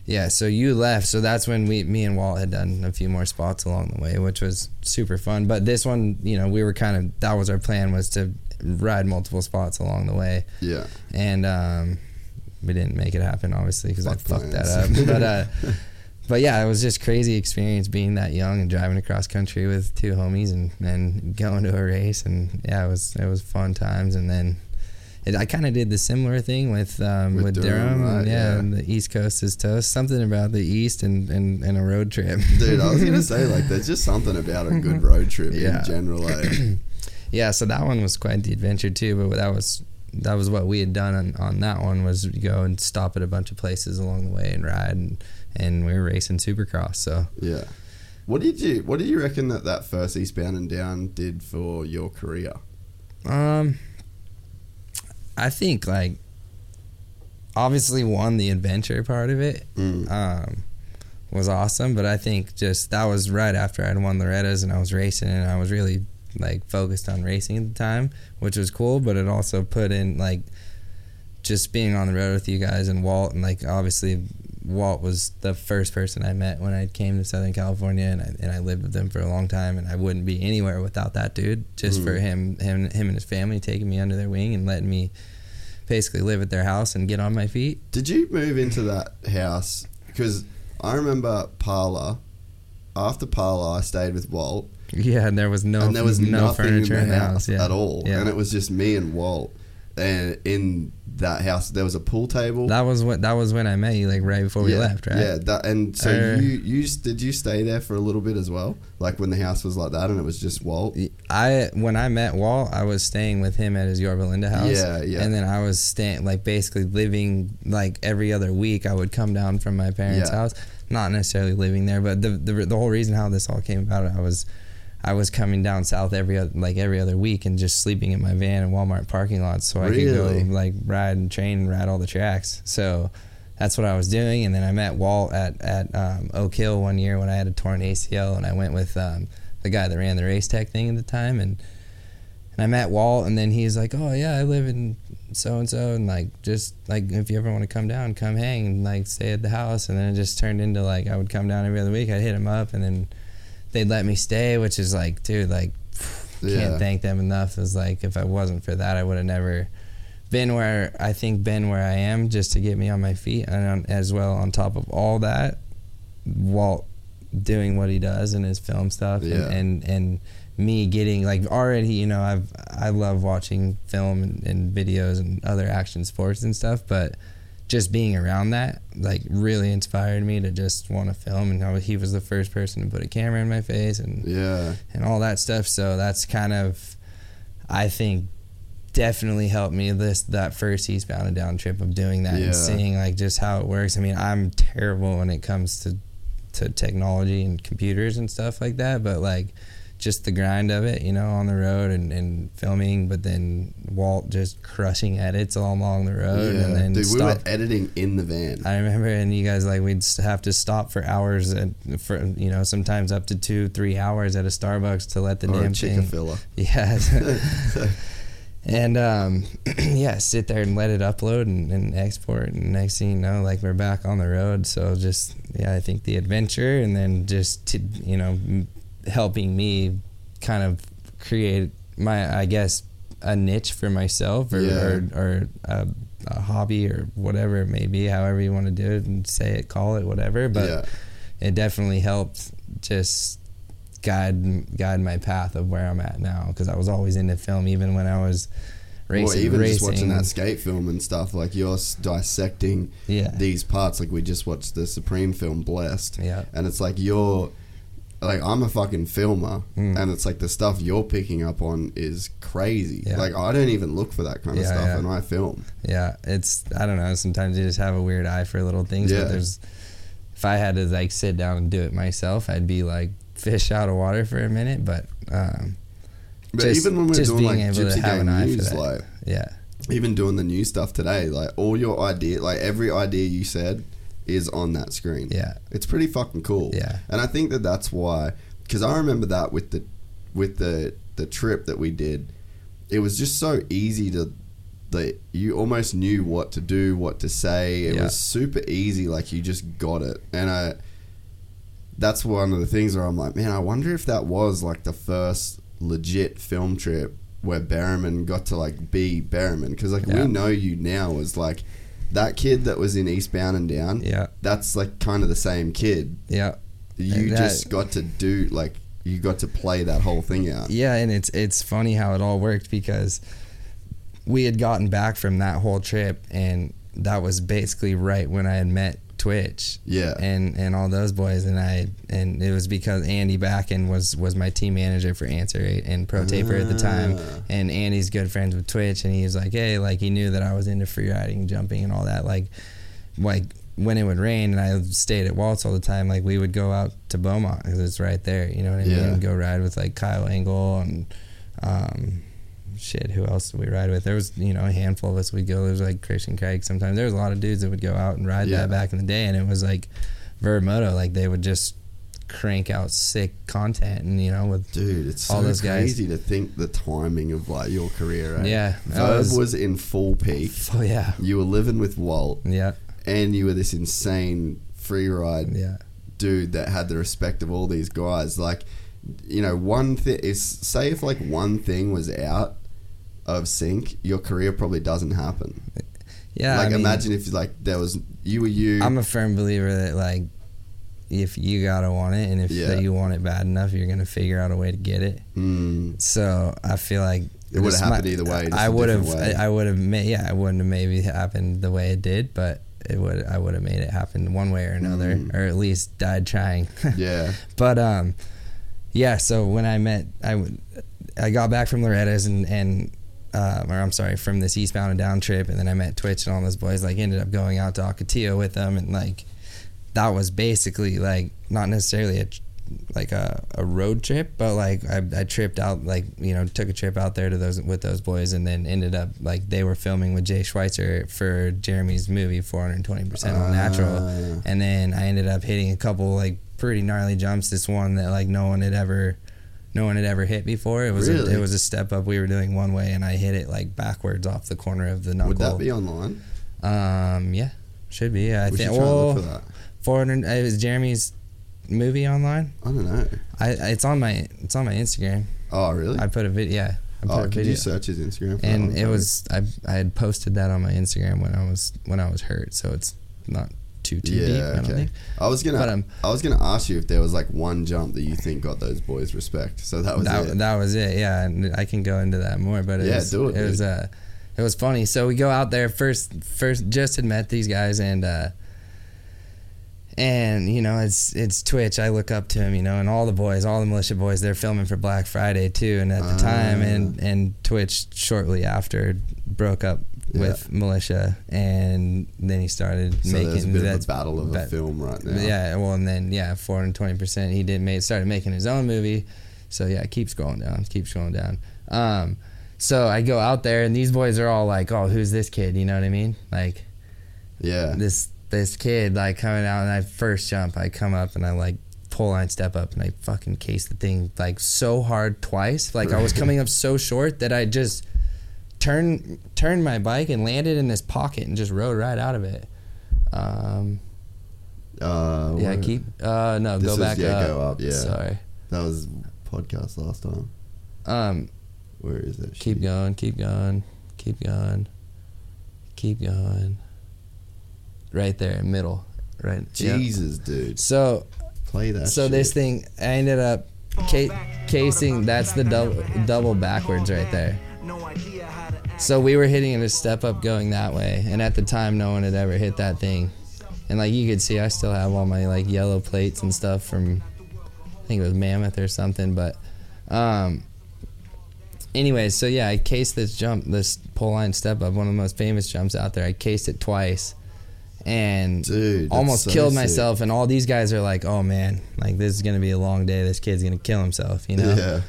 Yeah, so you left, so that's when we, me and Walt had done a few more spots along the way, which was super fun. But this one, you know, we were kind of that was our plan was to ride multiple spots along the way, Yeah. and um, we didn't make it happen, obviously, because I Fuck fucked that up. But uh, but yeah, it was just crazy experience being that young and driving across country with two homies and and going to a race, and yeah, it was it was fun times, and then. It, I kind of did the similar thing with um, With with, Durham, Durham, right, yeah, yeah. the East Coast is toast. Something about the East and, and, and a road trip. Dude, I was gonna say like there's just something about a good road trip Yeah. in general. Eh? yeah, so that one was quite the adventure too. But that was that was what we had done on, on that one was go and stop at a bunch of places along the way and ride, and, and we were racing Supercross. So Yeah. What did you What did you reckon that that first Eastbound and Down did for your career? Um, I think like obviously one the adventure part of it Mm. um, was awesome, but I think just that was right after I'd won Loretta's and I was racing and I was really like focused on racing at the time, which was cool. But it also put in like just being on the road with you guys and Walt and like obviously Walt was the first person I met when I came to Southern California and I, and I lived with him for a long time and I wouldn't be anywhere without that dude just for Mm. him him him and his family taking me under their wing and letting me basically live at their house and get on my feet. Did you move into that house? Because I remember Parlor. After Parlor, I stayed with Walt, Yeah, and there was no and there was no furniture in the, in the house, house yeah. at all, Yeah. and it was just me and Walt. and in that house there was a pool table. That was what that was when I met you, like right before we left, right? Yeah, that, and so Uh, you you did you stay there for a little bit as well, like when the house was like that and it was just Walt. I when I met Walt, I was staying with him at his Yorba Linda house. Yeah, yeah. And then I was staying like basically living like every other week. I would come down from my parents' Yeah. house, not necessarily living there, but the, the the whole reason how this all came about, I was I was coming down south every oth- like every other week and just sleeping in my van in Walmart parking lots so I Really? could go like ride and train and ride all the tracks. So that's what I was doing, and then I met Walt at at um, Oak Hill one year when I had a torn ACL, and I went with um, the guy that ran the race tech thing at the time, and and I met Walt, and then he's like, "Oh yeah, I live in so and so, and like just like if you ever want to come down, come hang and like stay at the house." And then it just turned into like I would come down every other week. I'd hit him up, and then they'd let me stay, which is like, dude, like can't thank them enough. It's like if I wasn't for that, I would have never been where I think been where I am just to get me on my feet, and on, as well on top of all that, Walt doing what he does in his film stuff, Yeah. and, and and me getting like already, you know, I've I love watching film and, and videos and other action sports and stuff, but just being around that like really inspired me to just want to film and how he was the first person to put a camera in my face and Yeah, and all that stuff. So that's kind of, I think, definitely helped me this that first eastbound and down trip of doing that Yeah. and seeing like just how it works. I mean, I'm terrible when it comes to to technology and computers and stuff like that, but like just the grind of it, you know, on the road and, and filming, but then Walt just crushing edits all along the road yeah. and then Dude, we stop were editing in the van. I remember, and you guys like we'd have to stop for hours, and for you know sometimes up to two, three hours at a Starbucks to let the or damn thing. Yeah, and um, yeah, sit there and let it upload and, and export, and next thing you know, like we're back on the road. So just yeah, I think the adventure, and then just to, you know helping me kind of create my, I guess, a niche for myself or Yeah. or, or a, a hobby or whatever it may be, however you want to do it and say it, call it, whatever. But yeah, it definitely helped just guide guide my path of where I'm at now because I was always into film even when I was racing. or even racing. just watching that skate film and stuff. Like you're dissecting Yeah. these parts. Like we just watched the Supreme film, Blessed. Yeah. and it's like you're like I'm a fucking filmer, Mm. and it's like the stuff you're picking up on is crazy. Yeah. Like I don't even look for that kind of Yeah, stuff, yeah. and I film. Yeah, it's I don't know. Sometimes you just have a weird eye for little things. Yeah. But there's if I had to like sit down and do it myself, I'd be like fish out of water for a minute. But um, But just, even when we're just doing being like able to Gypsy have Gang news, like yeah, even doing the new stuff today, like all your idea, like every idea you said is on that screen. yeah, It's pretty fucking cool. Yeah. And I think that that's why, because I remember that with the with the the trip that we did, it was just so easy to. That you almost knew what to do, what to say. It Yeah. was super easy. Like you just got it, and I. That's one of the things where I'm like, man, I wonder if that was like the first legit film trip where Bereman got to like be Bereman, because like Yeah. we know you now as like that kid that was in Eastbound and Down yeah, that's like kind of the same kid. yeah. You that- just got to do like you got to play that whole thing out. Yeah, and it's it's funny how it all worked because we had gotten back from that whole trip, and that was basically right when I had met Twitch. Yeah. and and all those boys, and I and it was because Andy Backen was was my team manager for Answer Eight and Pro Taper at the time, Ah. and Andy's good friends with Twitch, and he was like, hey, like he knew that I was into freeriding, jumping, and all that, like, like. When it would rain and I stayed at Waltz all the time, like we would go out to Beaumont because it's right there. You know what I mean? Yeah. Go ride with like Kyle Engel and um, shit. Who else did we ride with? There was you know a handful of us. We'd go. There was like Christian Craig. Sometimes there was a lot of dudes that would go out and ride Yeah. that back in the day, and it was like Vurbmoto. Like they would just crank out sick content, and you know with Dude, it's so All those guys. crazy to think the timing of like your career. Right? Yeah, Vurb was- was, in full peak. oh yeah, You were living with Walt, yeah, and you were this insane free ride yeah, dude that had the respect of all these guys. Like, you know, one thing is say if like one thing was out of sync, your career probably doesn't happen. yeah. like, I mean, imagine if like there was you were you. I'm a firm believer that like if you gotta want it, and if Yeah. you want it bad enough, you're gonna figure out a way to get it. Mm, So I feel like It would have happened either way. I would have. I would have made. Yeah, I wouldn't have maybe happened the way it did, but it would. I would have made it happen one way or another, Mm. or at least died trying. yeah. But um, yeah. So when I met, I would, I got back from Loretta's and and. Um, or I'm sorry, from this eastbound and down trip, and then I met Twitch and all those boys. Like, ended up going out to Ocotillo with them, and like, that was basically like not necessarily a like a, a road trip, but like I, I tripped out, like you know, took a trip out there to those with those boys, and then ended up like they were filming with Jay Schweitzer for Jeremy's movie 420 percent on natural, Ah. and then I ended up hitting a couple like pretty gnarly jumps. This one that like no one had ever, no one had ever hit before. It was Really? a, it was a step up. We were doing one way, and I hit it like backwards off the corner of the knuckle. Would that be online? Um, yeah, should be. I think. Well, for that. 400. It was Jeremy's movie online. I don't know. I it's on my it's on my Instagram. Oh, really? I put a video. Yeah, I put oh, a could video. you search his Instagram? For and it was I I had posted that on my Instagram when I was when I was hurt, so it's not too too deep. I don't okay. think. I was gonna, But, um, I was gonna ask you if there was like one jump that you think got those boys respect. So that was that, it. that was it. Yeah, and I can go into that more, but it Yeah, was, do it, it was uh, it was funny. So we go out there first. First, just had met these guys, and uh, and you know it's it's Twitch. I look up to him, you know, and all the boys, all the militia boys, they're filming for Black Friday too. And at the time, and Ah. and Twitch shortly after broke up with militia, and then he started so making there's a bit of a battle of a that- film right now. yeah, well, and then yeah, four hundred twenty percent. He did make started making his own movie. So yeah, keep scrolling down, keep scrolling down. Um, so I go out there, and these boys are all like, "Oh, who's this kid?" You know what I mean? Like yeah. this this kid like coming out, and I first jump, I come up and I like pull line step up, and I fucking case the thing like so hard twice. Like I was coming up so short that I just turned turned my bike and landed in this pocket and just rode right out of it. Um, Uh, yeah, keep. Uh, no, This go is- back yeah, up. go up, yeah. Sorry. That was podcast last time. Um, Where is it? keep Shit. going, keep going, keep going, keep going. Right there, in middle. Right. yep. Jesus, dude. So, Play that. so shit. this thing, I ended up ca- casing. That's the double double backwards right there. So we were hitting it a step up going that way, and at the time, no one had ever hit that thing. And like you could see, I still have all my like yellow plates and stuff from, I think it was Mammoth or something. But, um, anyways, so yeah, I cased this jump, this pole line step up, one of the most famous jumps out there. I cased it twice, and Dude, almost so killed sick. myself. And all these guys are like, "Oh man, like this is gonna be a long day. This kid's gonna kill himself," you know. Yeah.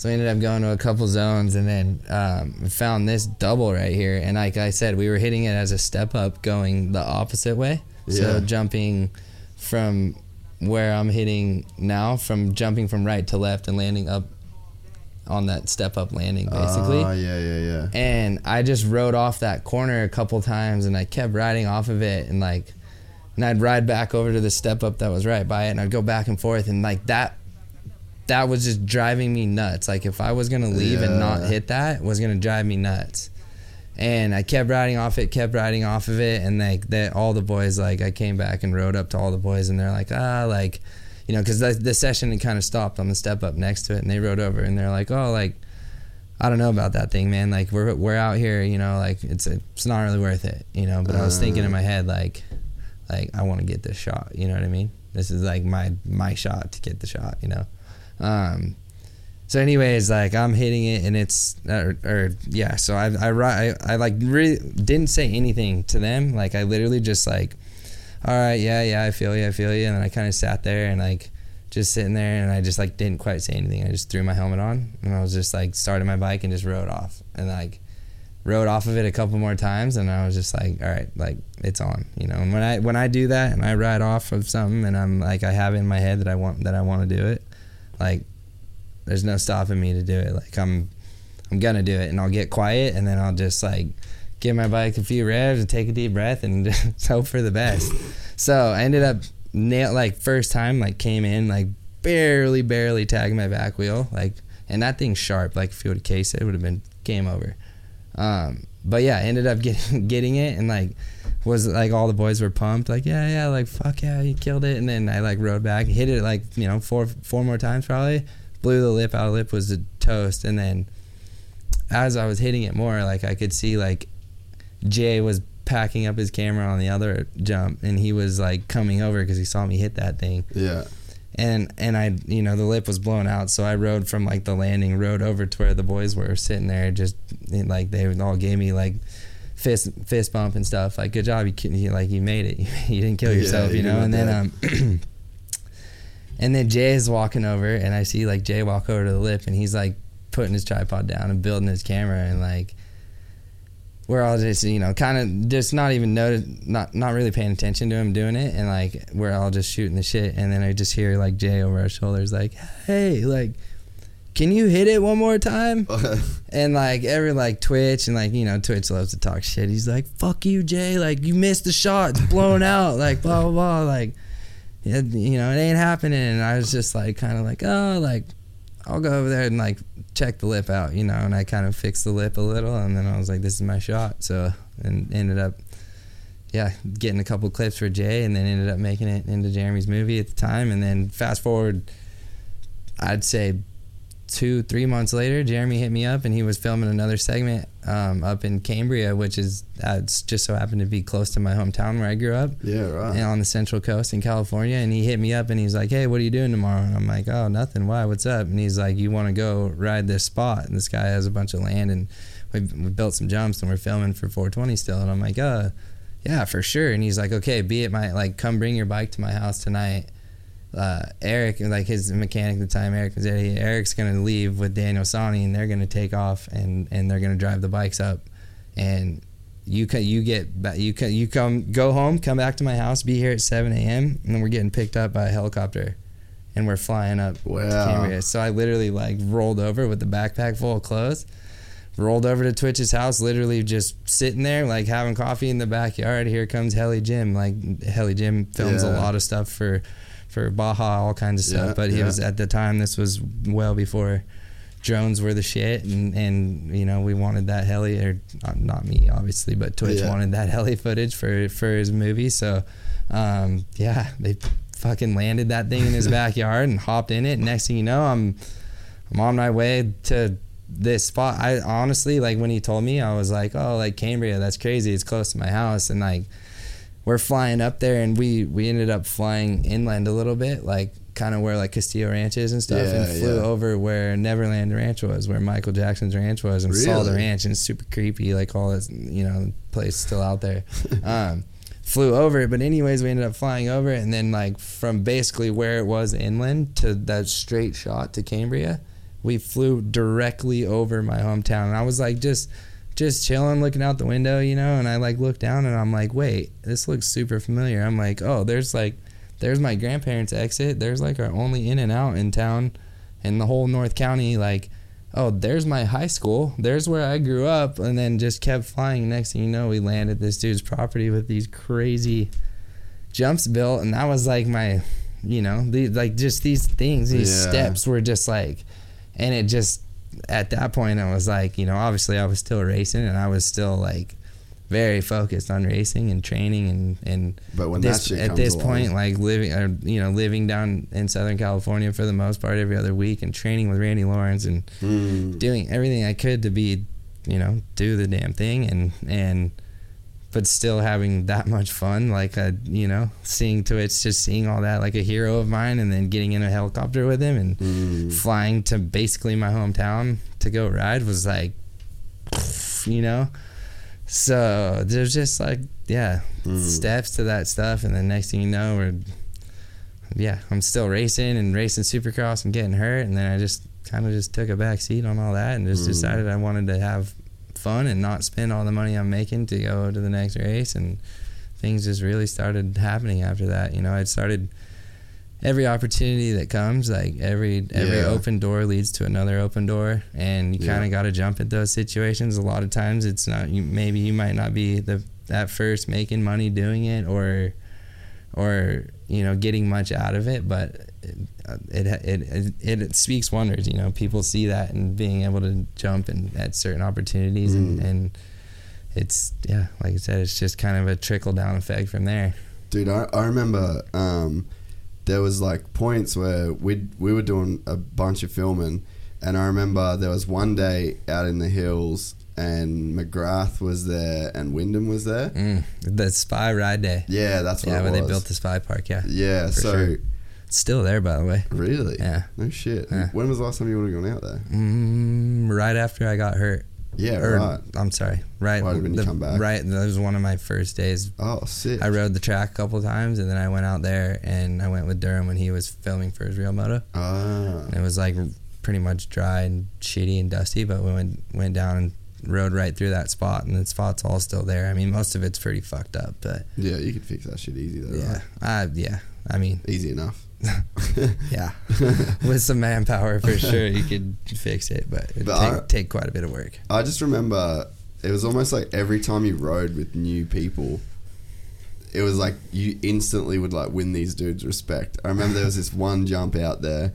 So I ended up going to a couple zones and then um, found this double right here. And like I said, we were hitting it as a step up going the opposite way. So Yeah. jumping from where I'm hitting now, from jumping from right to left and landing up on that step up landing, basically. Ah, yeah, yeah, yeah. And I just rode off that corner a couple times and I kept riding off of it and like and I'd ride back over to the step up that was right by it and I'd go back and forth and like that that was just driving me nuts. Like if I was gonna leave and not hit that, was gonna drive me nuts. And I kept riding off it, kept riding off of it, and like that, all the boys like I came back and rode up to all the boys, and they're like, ah, like, you know, because the, the session had kind of stopped on the step up next to it, and they rode over, and they're like, oh, like, I don't know about that thing, man. Like we're we're out here, you know, like it's it's not really worth it, you know. But I was thinking in my head, like, like I want to get this shot, you know what I mean? This is like my my shot to get the shot, you know. Um, so, anyways, like I'm hitting it, and it's or, or yeah. So I I I, I like really didn't say anything to them. Like I literally just like, all right, yeah, yeah, I feel you, I feel you, and then I kind of sat there and like just sitting there, and I just like didn't quite say anything. I just threw my helmet on, and I was just like started my bike and just rode off, and like rode off of it a couple more times, and I was just like, all right, like it's on, you know. And when I when I do that and I ride off of something, and I'm like I have it in my head that I want that I want to do it, like there's no stopping me to do it. Like I'm I'm gonna do it, and I'll get quiet, and then I'll just like give my bike a few revs and take a deep breath and just hope for the best. So I ended up nail like first time like came in like barely barely tagging my back wheel like and that thing's sharp like if you would have cased it it would have been game over um but yeah I ended up getting getting it and like was like all the boys were pumped like yeah yeah like fuck yeah you killed it and then I like rode back hit it like you know four four more times probably blew the lip out of lip was a toast and then as I was hitting it more, like I could see like Jay was packing up his camera on the other jump, and he was like coming over because he saw me hit that thing. Yeah. And and I, you know, the lip was blown out, so I rode from like the landing, rode over to where the boys were sitting there, just like they all gave me like fist fist bump and stuff. Like, good job, you, you like you made it, you didn't kill yourself, Yeah, you know. And then um, and then Jay is walking over, and I see like Jay walk over to the lip, and he's like putting his tripod down and building his camera, and like we're all just you know kind of just not even noted, not not really paying attention to him doing it, and like we're all just shooting the shit, and then I just hear like Jay over our shoulders like, "Hey, like." Can you hit it one more time? And like every like Twitch and like you know Twitch loves to talk shit. He's like, "Fuck you, Jay! Like you missed the shot, it's blown out. Like blah blah blah. Like you know it ain't happening." And I was just like kind of like, "Oh, like I'll go over there and like check the lip out, you know." And I kind of fixed the lip a little, and then I was like, "This is my shot." So and ended up, yeah, getting a couple clips for Jay, and then ended up making it into Jeremy's movie at the time. And then fast forward, I'd say two, three months later, Jeremy hit me up and he was filming another segment um, up in Cambria, which is uh, it's just so happened to be close to my hometown where I grew up. Yeah, right. And on the Central Coast in California, and he hit me up and he's like, "Hey, what are you doing tomorrow?" And I'm like, "Oh, nothing. Why? What's up?" And he's like, "You want to go ride this spot?" And this guy has a bunch of land, and we we built some jumps, and we're filming for 420 still. And I'm like, "Uh, yeah, for sure." And he's like, "Okay, be at my like, come bring your bike to my house tonight." Uh, Eric, like his mechanic at the time, Eric was there. Eric's gonna leave with Daniel Sani, and they're gonna take off, and and they're gonna drive the bikes up, and you can you get you can you come go home, come back to my house, be here at 7 a.m. and then we're getting picked up by a helicopter, and we're flying up to Wow. Cambria. So I literally like rolled over with the backpack full of clothes. Rolled over to Twitch's house, literally just sitting there, like having coffee in the backyard. Here comes Helly Jim. Like Helly Jim films a lot of stuff for for Baja, all kinds of stuff. Yeah, but he yeah. was at the time. This was well before drones were the shit, and and you know we wanted that heli, or not, not me obviously, but Twitch Yeah. wanted that heli footage for for his movie. So um, yeah, they fucking landed that thing in his backyard and hopped in it. And next thing you know, I'm I'm on my way to this spot. I honestly like when he told me, I was like, oh, like Cambria, that's crazy. It's close to my house, and like we're flying up there, and we we ended up flying inland a little bit, like kind of where like Castillo Ranch is and stuff, and flew yeah. over where Neverland Ranch was, where Michael Jackson's ranch was, and saw the ranch, and it's super creepy, like all this, you know, place still out there. um, flew over it, but anyways, we ended up flying over it, and then like from basically where it was inland to that straight shot to Cambria, we flew directly over my hometown, and I was like just just chilling, looking out the window, you know, and I like look down and I'm like, wait, this looks super familiar. I'm like, oh, there's like, there's my grandparents' exit. There's like our only in and out in town, in the whole North County. Like, oh, there's my high school. There's where I grew up, and then just kept flying. Next thing you know, we landed this dude's property with these crazy jumps built, and that was like my, you know, the like just these things, these Yeah. steps were just like, and it just at that point I was like, you know, obviously I was still racing, and I was still like very focused on racing and training and and But when this, at this along- point like living or you know living down in southern california for the most part every other week and training with randy lawrence and Mm. doing everything i could to be you know do the damn thing and and but still having that much fun like uh, you know seeing twitch just seeing all that like a hero of mine and then getting in a helicopter with him and Mm. flying to basically my hometown to go ride was like you know so there's just like yeah Mm. steps to that stuff and then next thing you know we're yeah i'm still racing and racing supercross and getting hurt and then i just kind of just took a back seat on all that and just Mm. decided i wanted to have fun and not spend all the money i'm making to go to the next race and things just really started happening after that you know i'd started every opportunity that comes like every every Yeah. open door leads to another open door and you Yeah. kind of got to jump at those situations a lot of times it's not you maybe you might not be the at first making money doing it or or you know getting much out of it but it it it, it, speaks wonders you know people see that and being able to jump and at certain opportunities and, Mm. and it's yeah like i said it's just kind of a trickle down effect from there Dude, I, I remember um, there was like points where we we were doing a bunch of filming, and I remember there was one day out in the hills, and McGrath was there, and Wyndham was there. Mm, the Spy Ride Day. Yeah, that's what Yeah, it where they built the Spy Park. Yeah, Yeah, so sure. It's still there, by the way. really, Yeah. no shit. Yeah. When was the last time you would have gone out there? Mm, right after I got hurt. Yeah, or, right. I'm sorry. Right Right when you the- come back. Right. That was one of my first days. Oh, sick. I rode the track a couple times, and then I went out there and I went with Durham when he was filming for his real moto. Ah, And it was like pretty much dry and shitty and dusty, but we went went down and rode right through that spot, and the spot's all still there. I mean, most of it's pretty fucked up, but yeah, you can fix that shit easy though. yeah, right? uh, yeah. I mean, easy enough. yeah, with some manpower for sure, you could fix it, but it'd But take, take quite a bit of work. I just remember it was almost like every time you rode with new people, it was like you instantly would like win these dudes respect. I remember there was this one jump out there,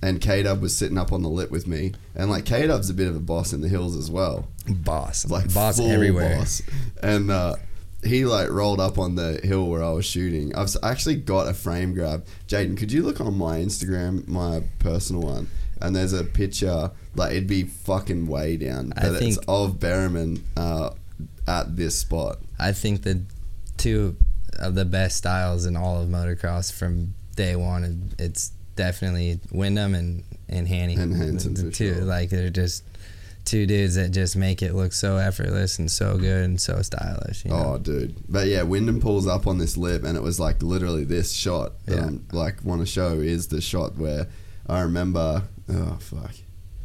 and K Dub was sitting up on the lip with me, and like K Dub's a bit of a boss in the hills as well, Boss, like boss everywhere. boss. and uh, he like rolled up on the hill where I was shooting. I've actually got a frame grab. Jaden, could you look on my Instagram, my personal one? And there's a picture, like it'd be fucking way down, I but it's of Bereman uh, at this spot. I think the two of the best styles in all of motocross from day one. It's definitely Wyndham and and Hanny. And Hanson, the, for two sure. like they're just two dudes that just make it look so effortless and so good and so stylish. You know? Oh, dude! But yeah, Wyndham pulls up on this lip, and it was like literally this shot that Yeah. I'm like want to show is the shot where I remember. Oh fuck!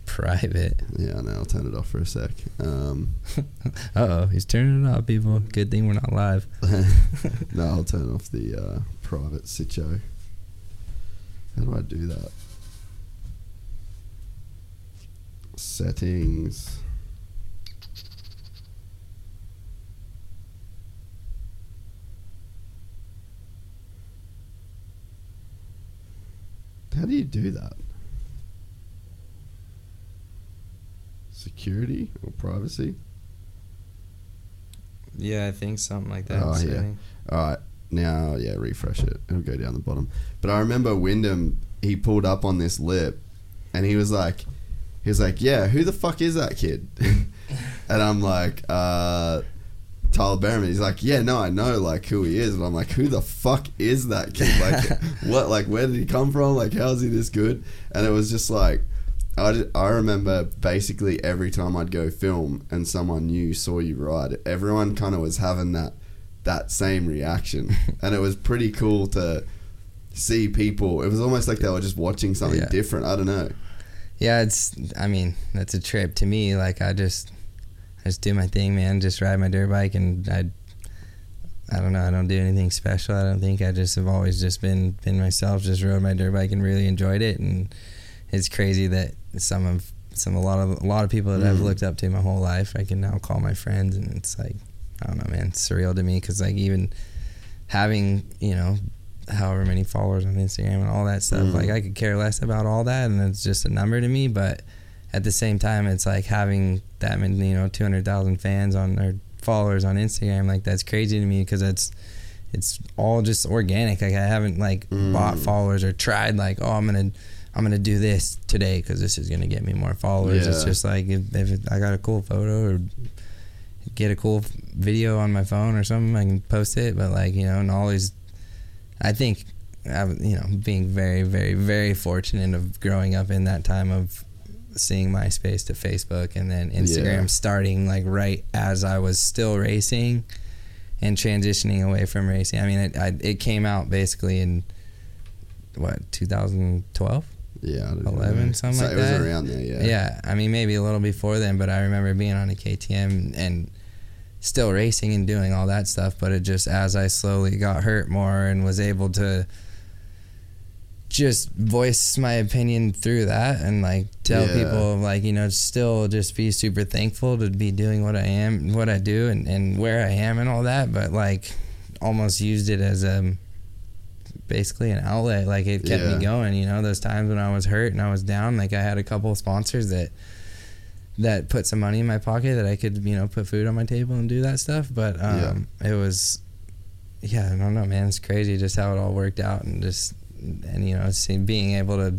Private. Yeah, no, I'll turn it off for a sec. Um, Uh oh, he's turning it off, people. Good thing we're not live. no, I'll turn off the uh, private sitcho. How do I do that? Settings. How do you do that? Security or privacy? Yeah, I think something like that, Oh, yeah. All right, now yeah, refresh it. It'll go down the bottom. But I remember Wyndham. He pulled up on this lip, and he was like, he was like, "Yeah, who the fuck is that kid?" and I'm like, uh, "Tyler Bereman." He's like, "Yeah, no, I know like who he is." And I'm like, "Who the fuck is that kid? Like, what? Like, where did he come from? Like, how's he this good?" And it was just like. I, I remember basically every time I'd go film and someone new saw you ride, everyone kind of was having that that same reaction, and it was pretty cool to see people. It was almost like they were just watching something Yeah. different. I don't know. Yeah, it's. I mean, that's a trip to me. Like I just, I just do my thing, man. Just ride my dirt bike, and I, I don't know. I don't do anything special. I don't think. I just have always just been been myself. Just rode my dirt bike and really enjoyed it. And it's crazy that some of some a lot of a lot of people that I've Mm. looked up to my whole life, I can now call my friends, and it's like, I don't know, man. It's surreal to me because like even having you know however many followers on Instagram and all that stuff. Mm. Like I could care less about all that, and it's just a number to me. But at the same time, it's like having that many, you know, two hundred thousand fans on or followers on Instagram. Like that's crazy to me because it's it's all just organic. Like I haven't like Mm. bought followers or tried like, oh, I'm gonna. I'm gonna do this today because this is gonna get me more followers. It's just like if, if it, I got a cool photo or get a cool video on my phone or something, I can post it. But like you know, and always, I think, I, you know, being very, very, very fortunate of growing up in that time of seeing MySpace to Facebook and then Instagram Yeah. starting like right as I was still racing and transitioning away from racing. I mean, it I, it came out basically in what 2012. Yeah, 11, know. something so like it was that. around there. Yeah. Yeah, I mean maybe a little before then, but I remember being on a KTM and still racing and doing all that stuff. But it just as I slowly got hurt more and was able to just voice my opinion through that and like tell Yeah. people like you know still just be super thankful to be doing what I am, what I do, and and where I am and all that. But like almost used it as a basically an outlet. Like it kept Yeah. me going. You know, those times when I was hurt and I was down, like I had a couple of sponsors that that put some money in my pocket that I could, you know, put food on my table and do that stuff. But um, it was, yeah, I don't know, man. It's crazy just how it all worked out and just and you know, see, being able to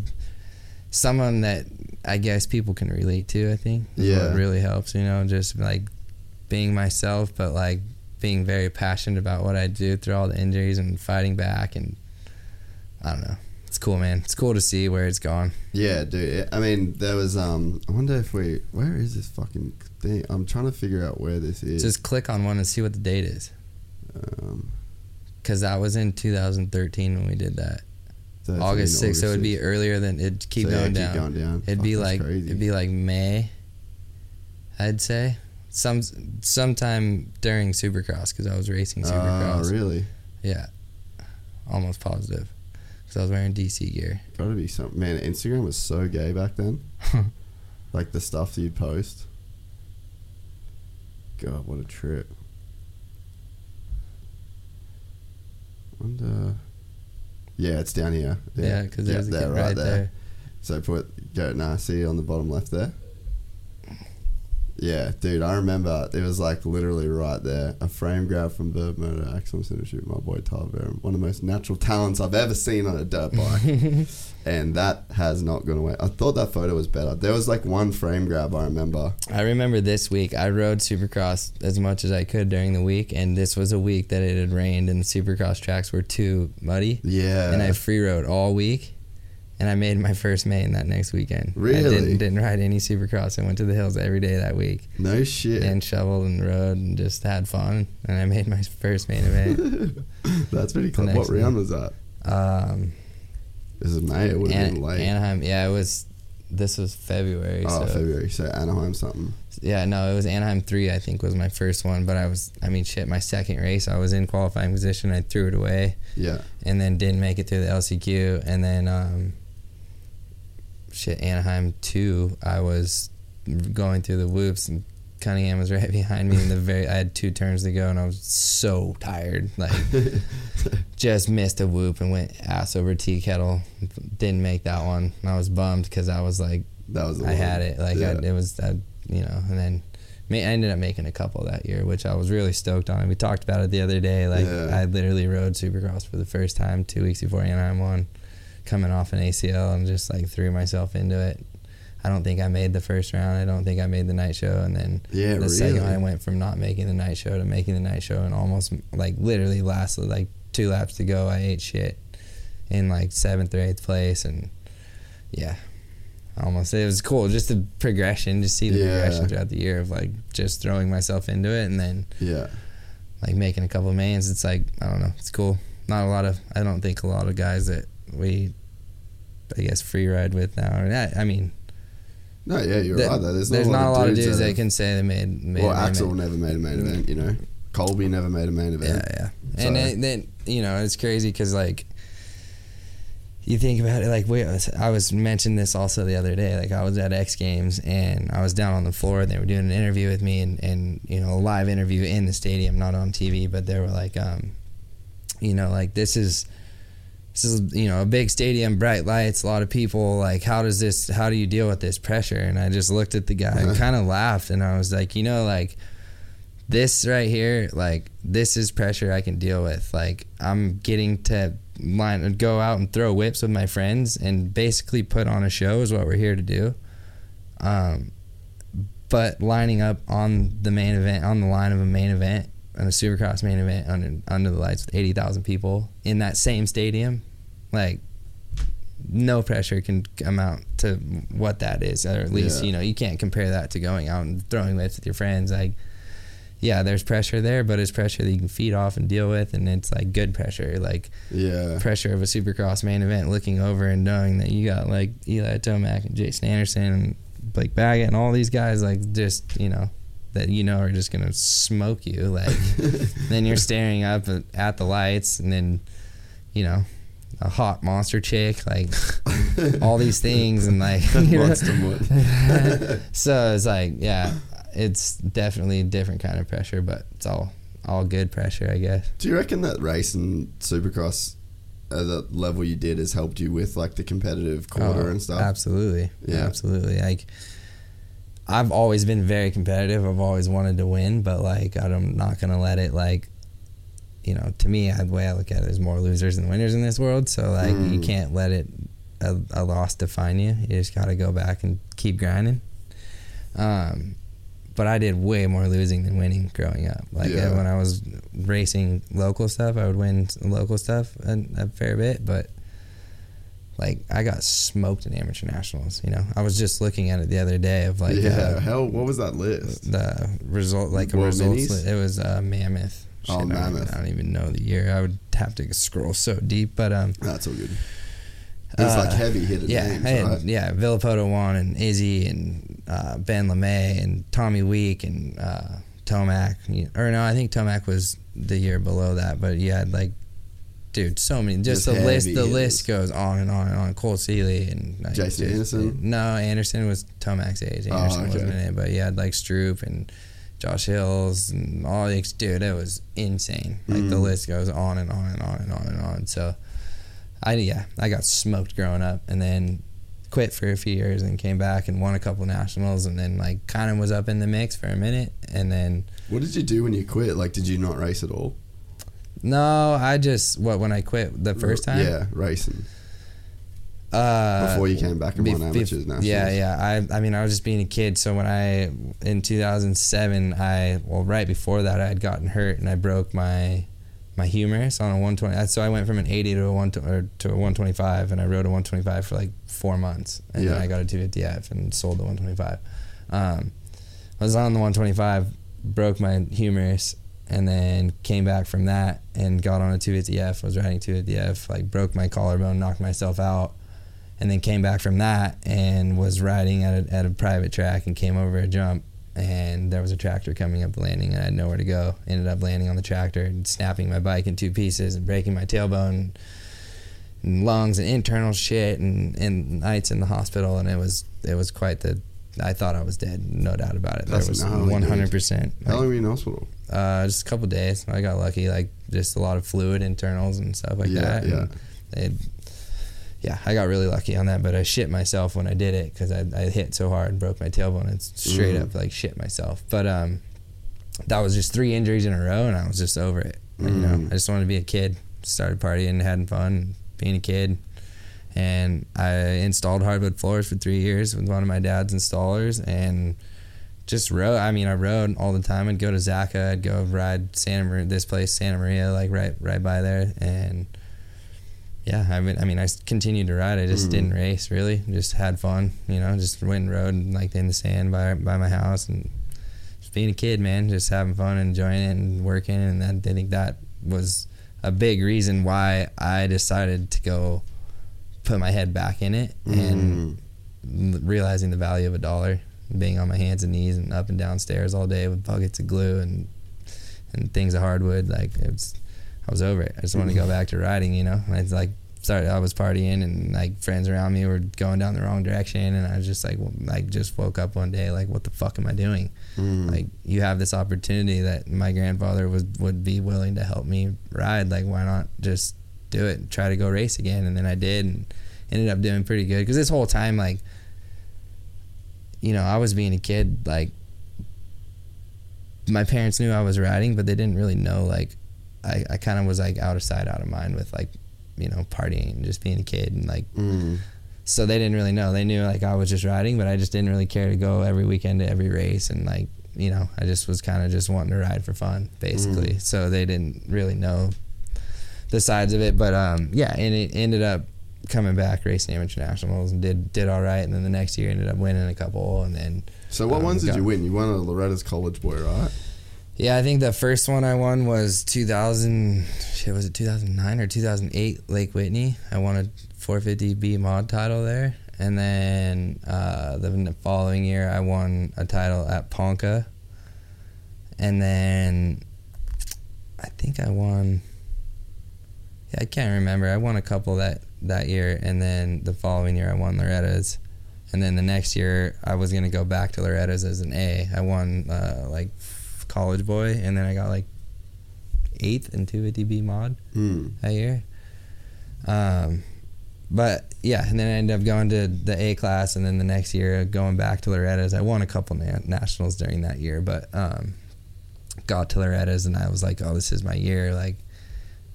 someone that I guess people can relate to. I think Yeah. what really helps. You know, just like being myself, but like being very passionate about what I do through all the injuries and fighting back, and I don't know. It's cool, man. It's cool to see where it's gone. Yeah, dude. I mean, there was. Um, I wonder if we. Where is this fucking thing? I'm trying to figure out where this is. Just click on one and see what the date is, um, because that was in 2013 when we did that. 13, August 6th, so it'd be 6th. earlier than it'd keep So, yeah, going keep down. going down. It'd Fuck, be like crazy. it'd be like May. I'd say some sometime during Supercross because I was racing Supercross. Oh, really? Yeah, almost positive because I was wearing DC gear. Gotta be something. Man, Instagram was so gay back then. like the stuff that you'd post. God, what a trip. Wonder. Yeah, it's down here. Yeah, because there's a there, kid right there. So put go nah, see on the bottom left there. Yeah, dude, I remember it was like literally right there. A frame grab from Vurbmoto Axel Synergy with my boy Tyler One of the most natural talents I've ever seen on a dirt bike. and that has not gone away. I thought that photo was better. There was like one frame grab I remember. I remember this week I rode Supercross as much as I could during the week, and this was a week that it had rained and the Supercross tracks were too muddy. Yeah. and I free rode all week, and I made my first main that next weekend. I Really? didn't, didn't ride any Supercross. I went to the hills every day that week no shit. and shoveled and rode and just had fun. And I made my first main event. That's pretty cool. What round was that? Um, This is May. It would have An- been late. Anaheim. Yeah, it was. This was February. oh, so February. So Anaheim something. yeah, no, it was Anaheim three. I think was my first one. But I was. I mean, shit. My second race, I was in qualifying position. I threw it away. Yeah. and then didn't make it through the LCQ, and then um, shit Anaheim two. I was going through the whoops, and Cunningham was right behind me. In the very, I had two turns to go, and I was so tired. Like, just missed a whoop and went ass over tea kettle. Didn't make that one. I was bummed because I was like, That was I one. had it. Like, Yeah. I, it was that you know, and then. I ended up making a couple that year, which I was really stoked on. We talked about it the other day. Like Yeah. I literally rode Supercross for the first time two weeks before Anaheim won, coming off an ACL and just like threw myself into it. I don't think I made the first round. I don't think I made the night show, and then Yeah, the second really? one I went from not making the night show to making the night show, and almost like literally last like two laps to go, I ate shit in like seventh or eighth place, and yeah, almost it was cool. Just the progression, just see the Yeah. progression throughout the year of like just throwing myself into it, and then Yeah. like making a couple of mains. It's like I don't know, it's cool. Not a lot of I don't think a lot of guys that we I guess free ride with now. Or that I mean, No, yeah, you're th- right. Though. There's, there's not a lot of dudes that can say they made. made Well, Axel event. never made a main event. You know, Colby never made a main event. yeah. So- And then, then you know it's crazy because like you think about it like we I was mentioned this also the other day like I was at X Games and I was down on the floor and they were doing an interview with me and and you know a live interview in the stadium not on TV but they were like um you know like this is this is you know a big stadium bright lights a lot of people like how does this how do you deal with this pressure and I just looked at the guy and kind of laughed and I was like you know like this right here, like this is pressure I can deal with. Like I'm getting to line go out and throw whips with my friends and basically put on a show is what we're here to do. Um, but lining up on the main event, on the line of a main event, on a Supercross main event under under the lights with eighty thousand people in that same stadium, like no pressure can amount to what that is, or at least Yeah. you know you can't compare that to going out and throwing whips with your friends. Like, yeah, there's pressure there, but it's pressure that you can feed off and deal with, and it's like good pressure, like Yeah. pressure of a Supercross main event, looking over and knowing that you got like Eli Tomac and Jason Anderson and Blake Baggett and all these guys, like just you know that you know are just gonna smoke you. Like then you're staring up at- at the lights, and then you know a hot monster chick, like all these things, and like you know. So it's like yeah, it's definitely a different kind of pressure, but it's all all good pressure, I guess. Do you reckon that racing Supercross at the level you did has helped you with like the competitive quarter Oh, and stuff? Absolutely. Yeah. Absolutely. Like I've always been very competitive. I've always wanted to win, but like I'm not gonna let it like you know, to me the way I look at it is more losers than winners in this world. So like you Mm. can't let it a, a loss define you. You just got to go back and keep grinding. Um, but I did way more losing than winning growing up. Like Yeah. when I was racing local stuff, I would win local stuff a, a fair bit, but like I got smoked in amateur nationals. You know, I was just looking at it the other day of like yeah. uh, Hell, what was that list? the result, like a World results. Minis? li- It was uh, Mammoth. Oh, I don't even- Mammoth. I don't even know the year. I would have to scroll so deep, but um, That's all good. It was like Uh, heavy hitter yeah, names, had, right? yeah, Villopoto won and Izzy and uh, Ben LeMay and Tommy Weeck and uh, Tomac. Or no, I think Tomac was the year below that, but you had like, dude, so many. Just, Just the list. The hitters. list goes on and on and on. Cole Seely and like, Jason just- Anderson? No, Anderson was Tomac's age. Oh, Anderson okay. wasn't in it, but he had like Stroop and. Josh Hills and all these, dude, it was insane. Like the Mm. list goes on and on and on and on and on. So, I yeah, I got smoked growing up, and then quit for a few years, and came back and won a couple nationals, and then like kind of was up in the mix for a minute, and then What did you do when you quit? Like, did you not race at all? No, I just what when I quit the first time, Yeah, racing. uh, Before you came back and won amateurs nationals. Yeah, yeah. I I mean, I was just being a kid. So when I in 2007, I well right before that, I had gotten hurt and I broke my my humerus on a 120. So I went from an 80 to a one or to a 125, and I rode a 125 for like four months, and then I got a 250F and sold the 125. Um, I was on the 125, broke my humerus, and then came back from that and got on a 250F. Was riding 250F, like broke my collarbone, knocked myself out, and then came back from that and was riding at a, at a private track and came over a jump and there was a tractor coming up the landing and I had nowhere to go. Ended up landing on the tractor and snapping my bike in two pieces and breaking my tailbone and lungs and internal shit and, and nights in the hospital and it was it was quite the I thought I was dead, no doubt about it. That's there was one hundred percent. How long were you in hospital? Uh, just a couple days. I got lucky, like just a lot of fluid internals and stuff like Yeah, that. yeah. It, yeah, I got really lucky on that, but I shit myself when I did it because I, I hit so hard and broke my tailbone and straight Mm. up like shit myself. But um, that was just three injuries in a row, and I was just over it. You know, Mm. I just wanted to be a kid. Started partying, having fun, being a kid. And I installed hardwood floors for three years with one of my dad's installers, and just rode. I mean, I rode all the time. I'd go to Zaca. I'd go ride Santa Maria, this place, Santa Maria, like right right by there, and yeah, I mean, I mean, I continued to ride. I just Mhm. didn't race really. Just had fun, you know. Just went and rode like in the sand by by my house and just being a kid, man. Just having fun, and enjoying it, and working. And that, I think that was a big reason why I decided to go put my head back in it and Mm. l- realizing the value of a dollar, being on my hands and knees and up and down stairs all day with buckets of glue and and things of hardwood. Like it's, I was over it. I just wanted to go back to riding, you know. And I like started. I was partying and like friends around me were going down the wrong direction, and I was just like, well, like just woke up one day like, what the fuck am I doing? Mm. Like you have this opportunity that my grandfather would would be willing to help me ride. Like why not just do it? and Try to go race again, and then I did, and ended up doing pretty good. Because this whole time, like, you know, I was being a kid. Like my parents knew I was riding, but they didn't really know. Like I, I kind of was like out of sight, out of mind with like, you know, partying and just being a kid and like Mm. so they didn't really know. They knew like I was just riding, but I just didn't really care to go every weekend to every race and like you know I just was kind of just wanting to ride for fun basically. So they didn't really know the sides of it, but um yeah, and it ended up coming back racing amateur nationals and did did all right, and then the next year ended up winning a couple, and then So what Um, ones did you win? You won a Loretta's College Boy, right? Yeah, I think the first one I won was 2000. Shit, was it 2009 or 2008? Lake Whitney. I won a 450B mod title there, and then uh, the following year I won a title at Ponca, and then I think I won. Yeah, I can't remember. I won a couple that that year, and then the following year I won Loretta's. And then the next year, I was gonna go back to Loretta's as an A. I won uh, like college boy, and then I got like eighth in 250B mod Mm. that year. Um, but yeah, and then I ended up going to the A class, and then the next year going back to Loretta's. I won a couple na- nationals during that year, but um, got to Loretta's, and I was like, oh, this is my year. Like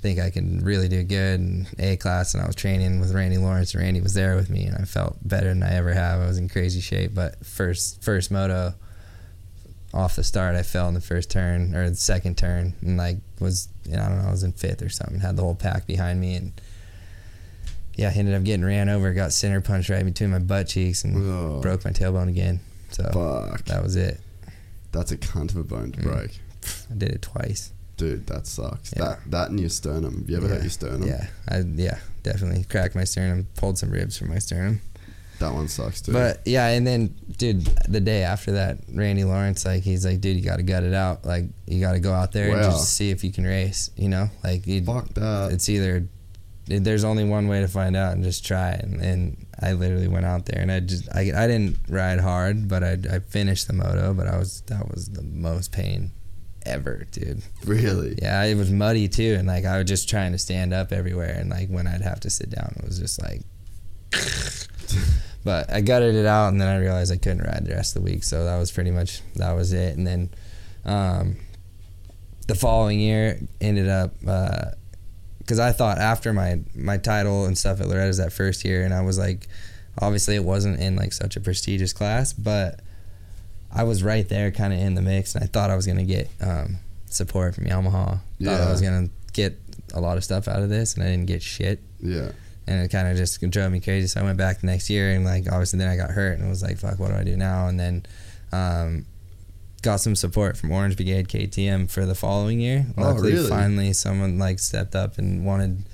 think I can really do good in A class. And I was training with Randy Lawrence. And Randy was there with me, and I felt better than I ever have. I was in crazy shape. But first first moto, off the start, I fell in the first turn or the second turn, and like was you know, I don't know, I was in fifth or something. Had the whole pack behind me, and yeah, ended up getting ran over. Got center punched right between my butt cheeks, and Oh. broke my tailbone again. So Fuck. that was it. That's a cunt of a bone to Mm. break. I did it twice. Dude, that sucks. Yeah. That that and your sternum. Have you ever yeah. hurt your sternum? Yeah, I yeah definitely cracked my sternum, pulled some ribs from my sternum. That one sucks too. But yeah, and then dude, the day after that, Randy Lawrence like he's like, dude, you got to gut it out. Like you got to go out there and just see if you can race. You know, like fuck that. it's either it- there's only one way to find out and just try it. And, and I literally went out there and I just I, I didn't ride hard, but I, I finished the moto. But I was that was the most pain ever, dude. really. Yeah, it was muddy too, and like I was just trying to stand up everywhere, and like when I'd have to sit down, it was just like. but I gutted it out, and then I realized I couldn't ride the rest of the week, so that was pretty much that was it. And then, um, the following year ended up because I thought after my my title and stuff at Loretta's that first year, and I was like, obviously it wasn't in like such a prestigious class, but I was right there, kind of in the mix, and I thought I was gonna get um, support from Yamaha. Thought Yeah. I was gonna get a lot of stuff out of this, and I didn't get shit, Yeah. and it kind of just drove me crazy. So I went back the next year, and like obviously then I got hurt, and it was like, fuck, what do I do now? And then. Um, Got some support from Orange Brigade KTM for the following year. Oh, Luckily, really? finally, someone like stepped up and wanted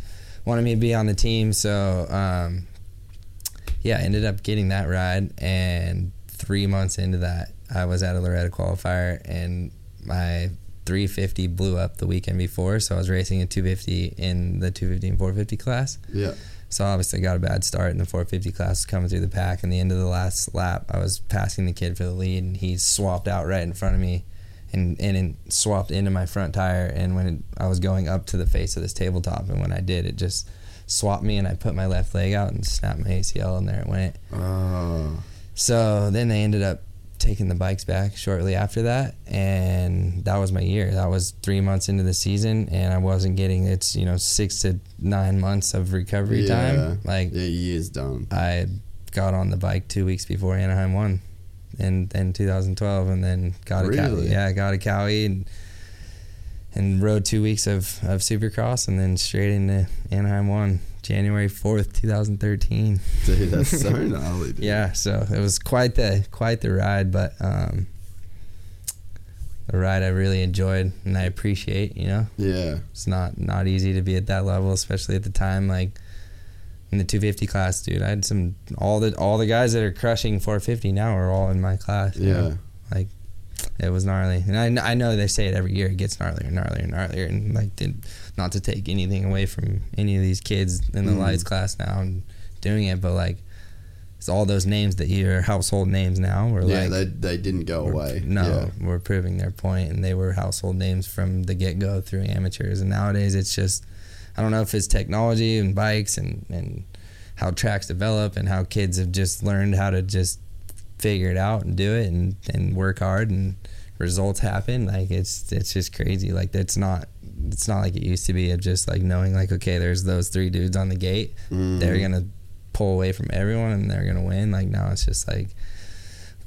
wanted me to be on the team. So um, yeah, I ended up getting that ride, and three months into that, I was at a Loretta qualifier, and my 350 blew up the weekend before, so I was racing a 250 in the 250 and 450 class. Yeah. So obviously got a bad start in the 450 class coming through the pack. And the end of the last lap, I was passing the kid for the lead, and he swapped out right in front of me, and and it swapped into my front tire. And when it, I was going up to the face of this tabletop, and when I did, it just swapped me, and I put my left leg out and snapped my ACL, and there it went. Oh. So then they ended up taking the bikes back shortly after that, and that was my year. That was three months into the season, and I wasn't getting it's you know six to nine months of recovery Yeah. time. Like Yeah, year's done. I got on the bike two weeks before Anaheim one, in in 2012, and then got a Really? Kawi. Yeah, I got a Kawi and and rode two weeks of of Supercross, and then straight into Anaheim one. January 4th, 2013 Dude, that's so gnarly, dude. yeah so it was quite the quite the ride but um a ride i really enjoyed and i appreciate you know Yeah. it's not not easy to be at that level especially at the time like in the 250 class dude i had some all the all the guys that are crushing 450 now are all in my class Yeah. know? like it was gnarly and I, I know they say it every year it gets gnarlier and gnarlier and gnarlier and like did, not to take anything away from any of these kids in the Mhm. lights class now and doing it but like it's all those names that you're household names now were Yeah, like they, they didn't go away. No, we're proving their point, and they were household names from the get go through amateurs. And nowadays, it's just I don't know if it's technology and bikes and and how tracks develop and how kids have just learned how to just figure it out and do it and and work hard and results happen. Like it's it's just crazy. Like it's not it's not like it used to be of just like knowing like okay, there's those three dudes on the gate. Mhm. They're gonna pull away from everyone and they're gonna win. Like now it's just like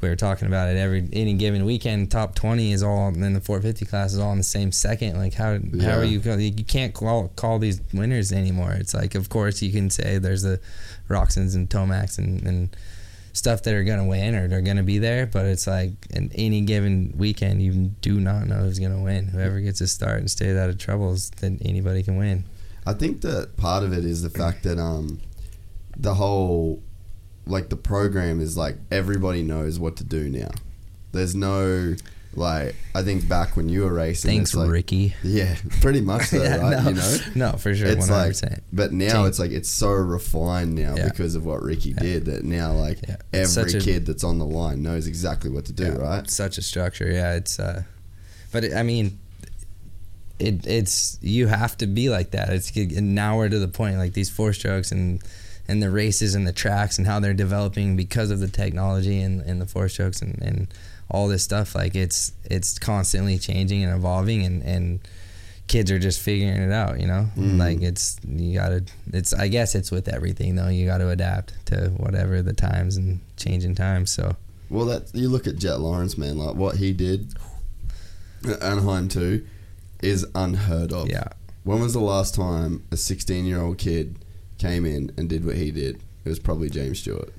we were talking about it every any given weekend. Top twenty is all, and then the 450 class is all in the same second. Like how how Yeah. are you? You can't call call these winners anymore. It's like of course you can say there's the Roczens and Tomacs and, and stuff that are gonna win or they're gonna be there, but it's like in any given weekend you do not know who's gonna win. Whoever gets a start and stays out of troubles, then anybody can win. I think that part of it is the fact that um, the whole like the program is like everybody knows what to do now. There's no like I think back when you were racing. Thanks, like, Ricky. Yeah, pretty much so, Yeah, right? no, You know, no, for sure, it's 100%. like, but now Team. it's like it's so refined now Yeah. because of what Ricky did that now like Yeah. Every such a- kid that's on the line knows exactly what to do, Yeah, right? Such a structure, yeah. It's, uh, but it, I mean, it it's you have to be like that. It's and now we're to the point like these four strokes and and the races and the tracks and how they're developing because of the technology and, and the four strokes and, and all this stuff. Like it's it's constantly changing and evolving and and kids are just figuring it out. You know, Mm. like it's you gotta. It's I guess it's with everything though. You got to adapt to whatever the times and changing times. So Well, that you look at Jet Lawrence, man. Like what he did at Anaheim too is unheard of. yeah, When was the last time a 16 year old kid came in and did what he did? It was probably James Stewart.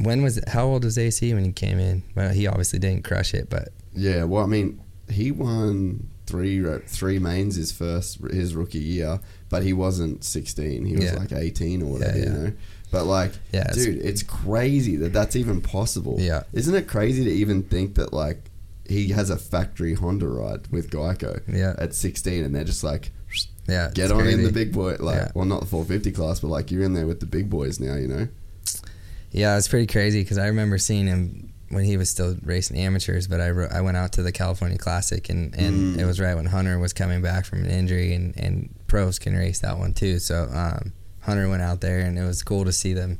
When was it? How old was AC when he came in? Well, he obviously didn't crush it, but Yeah, well, I mean, he won three three mains his first his rookie year, but he wasn't 16. He was Yeah. like 18 or whatever, Yeah, you know. But like, Yeah, dude, it's crazy that that's even possible. Yeah. isn't it crazy to even think that like he has a factory Honda ride with Geico Yeah. at 16, and they're just like. yeah, Get it's on in the big boy, like Yeah. well, not the 450 class, but like you're in there with the big boys now, you know. Yeah, it's pretty crazy because I remember seeing him when he was still racing amateurs. But I, ro- I went out to the California Classic and, and Mm. it was right when Hunter was coming back from an injury and, and pros can race that one too. So um, Hunter went out there and it was cool to see them.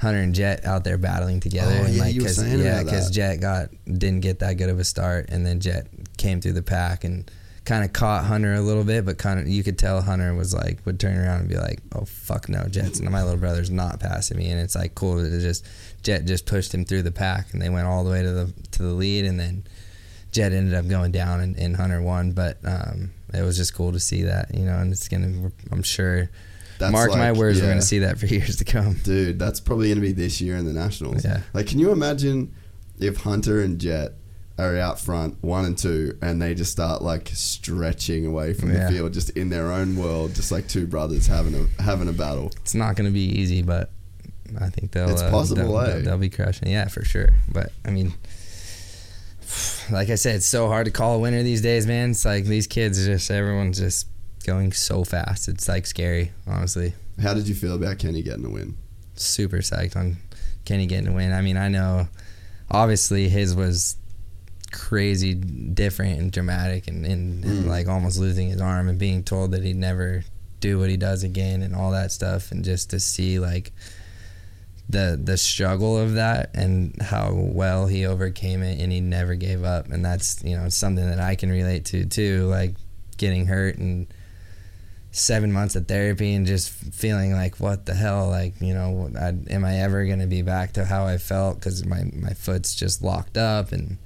Hunter and Jet out there battling together, Oh, and yeah, like, you were 'cause- saying yeah, because. Jet got didn't get that good of a start, and then Jet came through the pack and kind of caught Hunter a little bit, but kind of you could tell Hunter was like would turn around and be like, "Oh fuck no, Jet's my little brother's not passing me," and it's like cool to just Jet just pushed him through the pack, and they went all the way to the to the lead, and then Jet ended up going down, and, and Hunter won, but um, it was just cool to see that, you know, and it's gonna, I'm sure. That's Mark my like- words, we're gonna see that for years to come. Dude, that's probably going to be this year in the Nationals. Yeah. Like, can you imagine if Hunter and Jet are out front, one and two, and they just start like stretching away from Yeah. the field, just in their own world, just like two brothers having a having a battle. It's not going to be easy, but I think they'll. It's uh, possible, They'll, eh? they'll, they'll be crushing. Yeah, for sure. But I mean, like I said, it's so hard to call a winner these days, man. It's like these kids are just everyone's just going so fast. It's like scary, honestly. How did you feel about Kenny getting a win? Super psyched on Kenny getting a win. I mean, I know obviously his was crazy different and dramatic and, and, and Mm. like almost losing his arm and being told that he'd never do what he does again and all that stuff. And just to see like the the struggle of that and how well he overcame it and he never gave up. And that's you know something that I can relate to too like getting hurt and seven months of therapy and just feeling like what the hell? Like you know I, am I ever gonna be back to how I felt? Because my my foot's just locked up and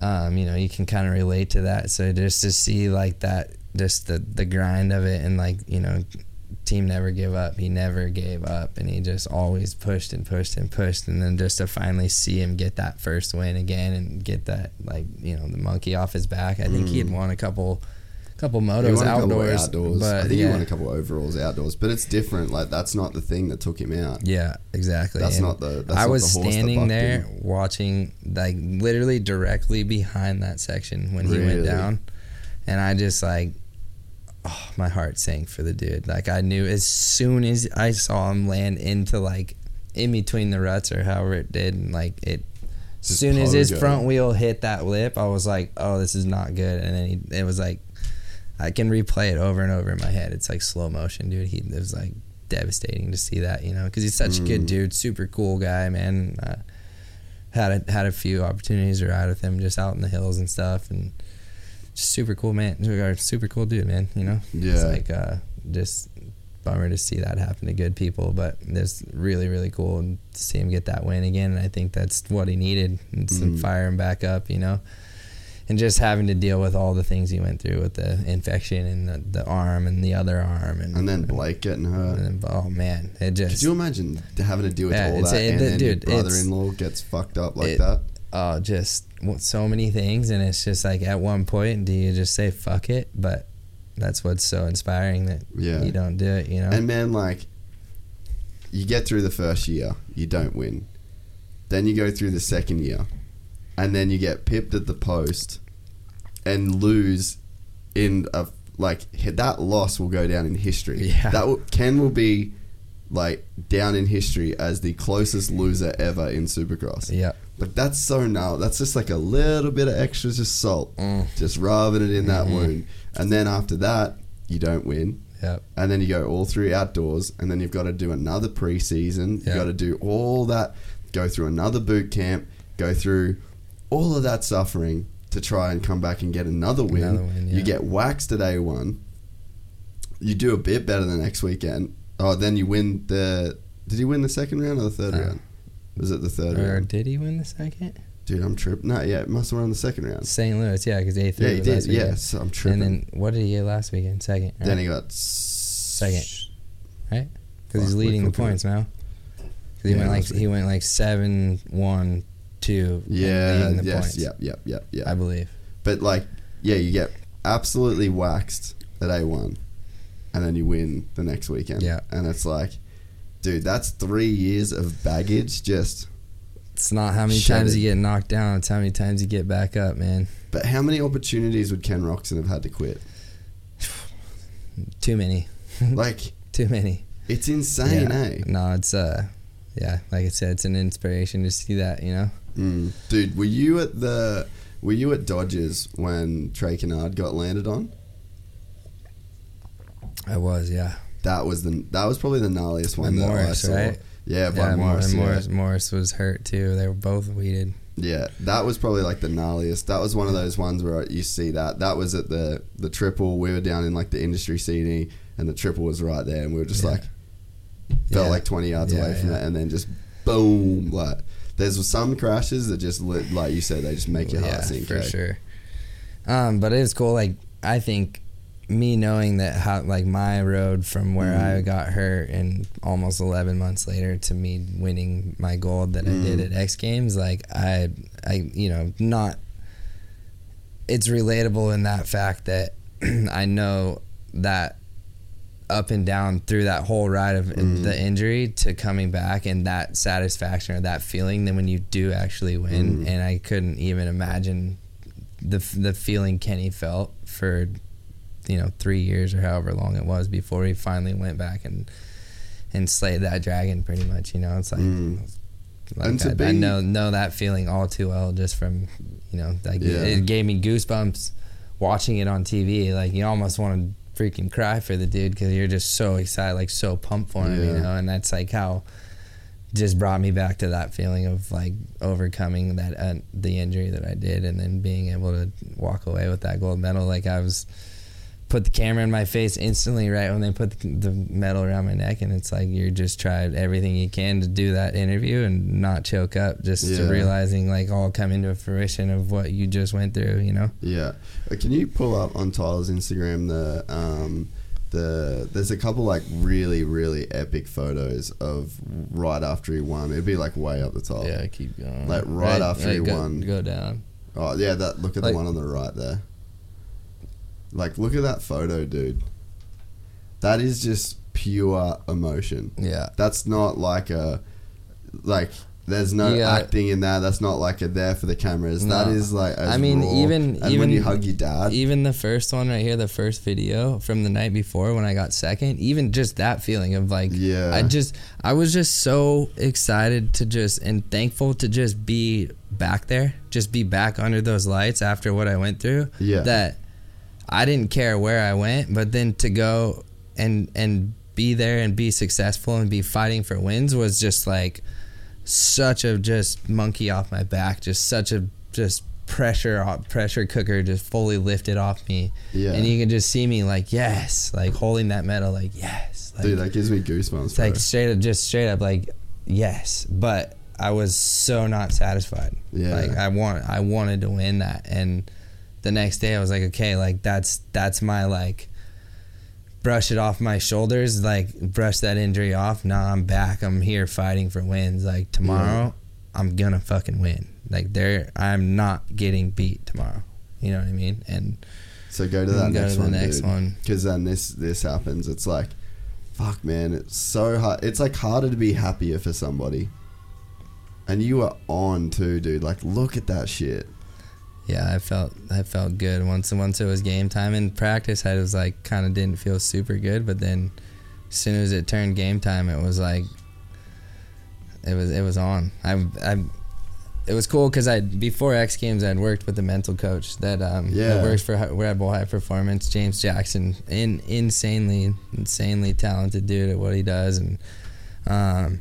um, you know you can kind of relate to that. So just to see like that just the the grind of it and like you know team never give up he never gave up and he just always pushed and pushed and pushed and then just to finally see him get that first win again and get that like you know the monkey off his back I think he had won a couple couple motos won a couple outdoors, outdoors. but I think yeah, he won a couple overalls outdoors, but it's different. Like that's not the thing that took him out. yeah, exactly. That's And not the- that's I was the standing there him. watching, like literally directly behind that section when he went down, and I just like, oh, my heart sank for the dude. Like I knew as soon as I saw him land into like in between the ruts or however it did, and like it. As soon as his front wheel hit that lip, I was like, "Oh, this is not good." And then he, it was like, I can replay it over and over in my head. It's like slow motion, dude. He it was like devastating to see that, you know, because he's such a good Mm. dude, super cool guy, man. Uh, had a, had a few opportunities to ride with him just out in the hills and stuff, and just super cool man, super cool dude, man. You know, yeah. it's like uh, just bummer to see that happen to good people, but it's really really cool to see him get that win again, and I think that's what he needed, and some Mm. fire him back up, you know and just having to deal with all the things he went through with the infection and the, the arm and the other arm and And then Blake getting hurt. and then- oh man it Could just you imagine having to deal with Yeah, all that, a- and the- then dude, your brother-in-law gets fucked up like it- that? oh just so many things and it's just like at one point do you just say fuck it but that's what's so inspiring that Yeah. you don't do it you know And man, like, you get through the first year, you don't win. Then you go through the second year, and then you get pipped at the post and lose in a like that loss will go down in history. Yeah. that will, Ken will be like down in history as the closest loser ever in Supercross. yeah But that's so now. That's just like a little bit of extra just salt, Mm. just rubbing it in that Mhm. wound. And then after that, you don't win yep and then you go all through outdoors, and then you've got to do another preseason. Yeah. You got to do all that, go through another boot camp, go through all of that suffering to try and come back and get another win. Another win, You get waxed at A1. You do a bit better the next weekend. Oh, then you win the. Did you win the second round or the third Uh, round? Was it the third Or round? did he win the second? Dude, I'm tripping. No, yeah, it must have won the second round. St. Louis, yeah, because A Yeah, three. he was did. weekend. Yes, I'm tripping. And then what did he get last weekend? Second. Right? Then he got second, right? Because he's leading the points now. Because he Yeah, went like he went like seven, one, two. Yeah, the yes, yep, yep, yep, yep. I believe. But like, yeah, you get absolutely waxed at A1, and then you win the next weekend. Yeah. and it's like, dude, that's three years of baggage. Just, It's not how many times it. you get knocked down; it's how many times you get back up, man. but how many opportunities would Ken Roczen have had to quit? Too many, Like, too many. it's insane, yeah. eh? No, it's uh, yeah. Like I said, it's an inspiration to see that. You know. Mm. Dude, were you at the? Were you at Dodgers when Trey Canard got landed on? I was, yeah. That was the. That was probably the gnarliest one And that I saw. right? Yeah, by yeah, Morris. and yeah. Morris, Morris was hurt too. They were both weeded. Yeah, that was probably like the gnarliest. That was one of those ones where you see that. That was at the the triple. We were down in like the industry seating, and the triple was right there, and we were just Yeah. like felt like twenty yards away from it, and then just boom. Like there's some crashes that just lit, like you said, they just make your heart yeah, sink. for eh? sure. Um, but it was cool. Like I think me knowing that how like my road from where I Mm. got hurt and almost 11 months later to me winning my gold that I did Mm. at X Games, like I, I, you know, not. It's relatable in that fact that I know that up and down through that whole ride of Mm. the injury to coming back and that satisfaction or that feeling than when you do actually win Mm. and I couldn't even imagine the the feeling Kenny felt for you know 3 years or however long it was before he finally went back and and slayed that dragon pretty much you know it's like Mm. like And to I, I know know that feeling all too well just from you know like Yeah. it gave me goosebumps watching it on TV like you almost want to freaking cry for the dude because you're just so excited like so pumped for him you know? And that's like how just brought me back to that feeling of like overcoming that uh, the injury that I did and then being able to walk away with that gold medal. Like I was put the camera in my face instantly right when they put the, the medal around my neck and it's like you're just tried everything you can to do that interview and not choke up just Yeah. realizing like all coming to fruition of what you just went through you know Yeah. Uh, Can you pull up on Tyler's Instagram the um the there's a couple like really really epic photos of right after he won. It'd be like way up the top. Yeah, keep going Like, right after he go, won. go down Oh yeah, that look at Like- the one on the right there. Like look at that photo, dude. That is just pure emotion. yeah That's not like a like there's no got- acting in that. That's not like a there for the cameras. No. That is like I mean, raw. even- and when even- you hug your dad, even the first one right here, the first video from the night before when I got second, even just that feeling of like, Yeah. I just, I was just so excited to just and thankful to just be back there, just be back under those lights after what I went through. Yeah. That I didn't care where I went, but then to go and and be there and be successful and be fighting for wins was just like such a just monkey off my back, just such a just pressure off- pressure cooker just fully lifted off me. Yeah. And you can just see me like yes, like holding that medal like yes. Like, dude, that gives me goosebumps. like straight up just straight up like yes, but I was so not satisfied. Yeah. Like I want I wanted to win that and the next day I was like okay, like that's that's my like brush it off my shoulders, like brush that injury off. Now I'm back. I'm here fighting for wins. Like tomorrow, I'm gonna fucking win. Like there, I'm not getting beat tomorrow. You know what I mean? And So go to that go next to the one, next dude. one. Because then this this happens. It's like, fuck, man. It's so hard. It's like harder to be happier for somebody. And you are on too, dude. Like, look at that shit. Yeah, I felt I felt good once once it was game time. In practice, I was like kind of didn't feel super good, but then as soon as it turned game time, it was like it was it was on. I I it was cool because I before X Games I'd worked with a mental coach that um Yeah. that works for Red Bull High Performance, James Jackson, in insanely insanely talented dude at what he does, and um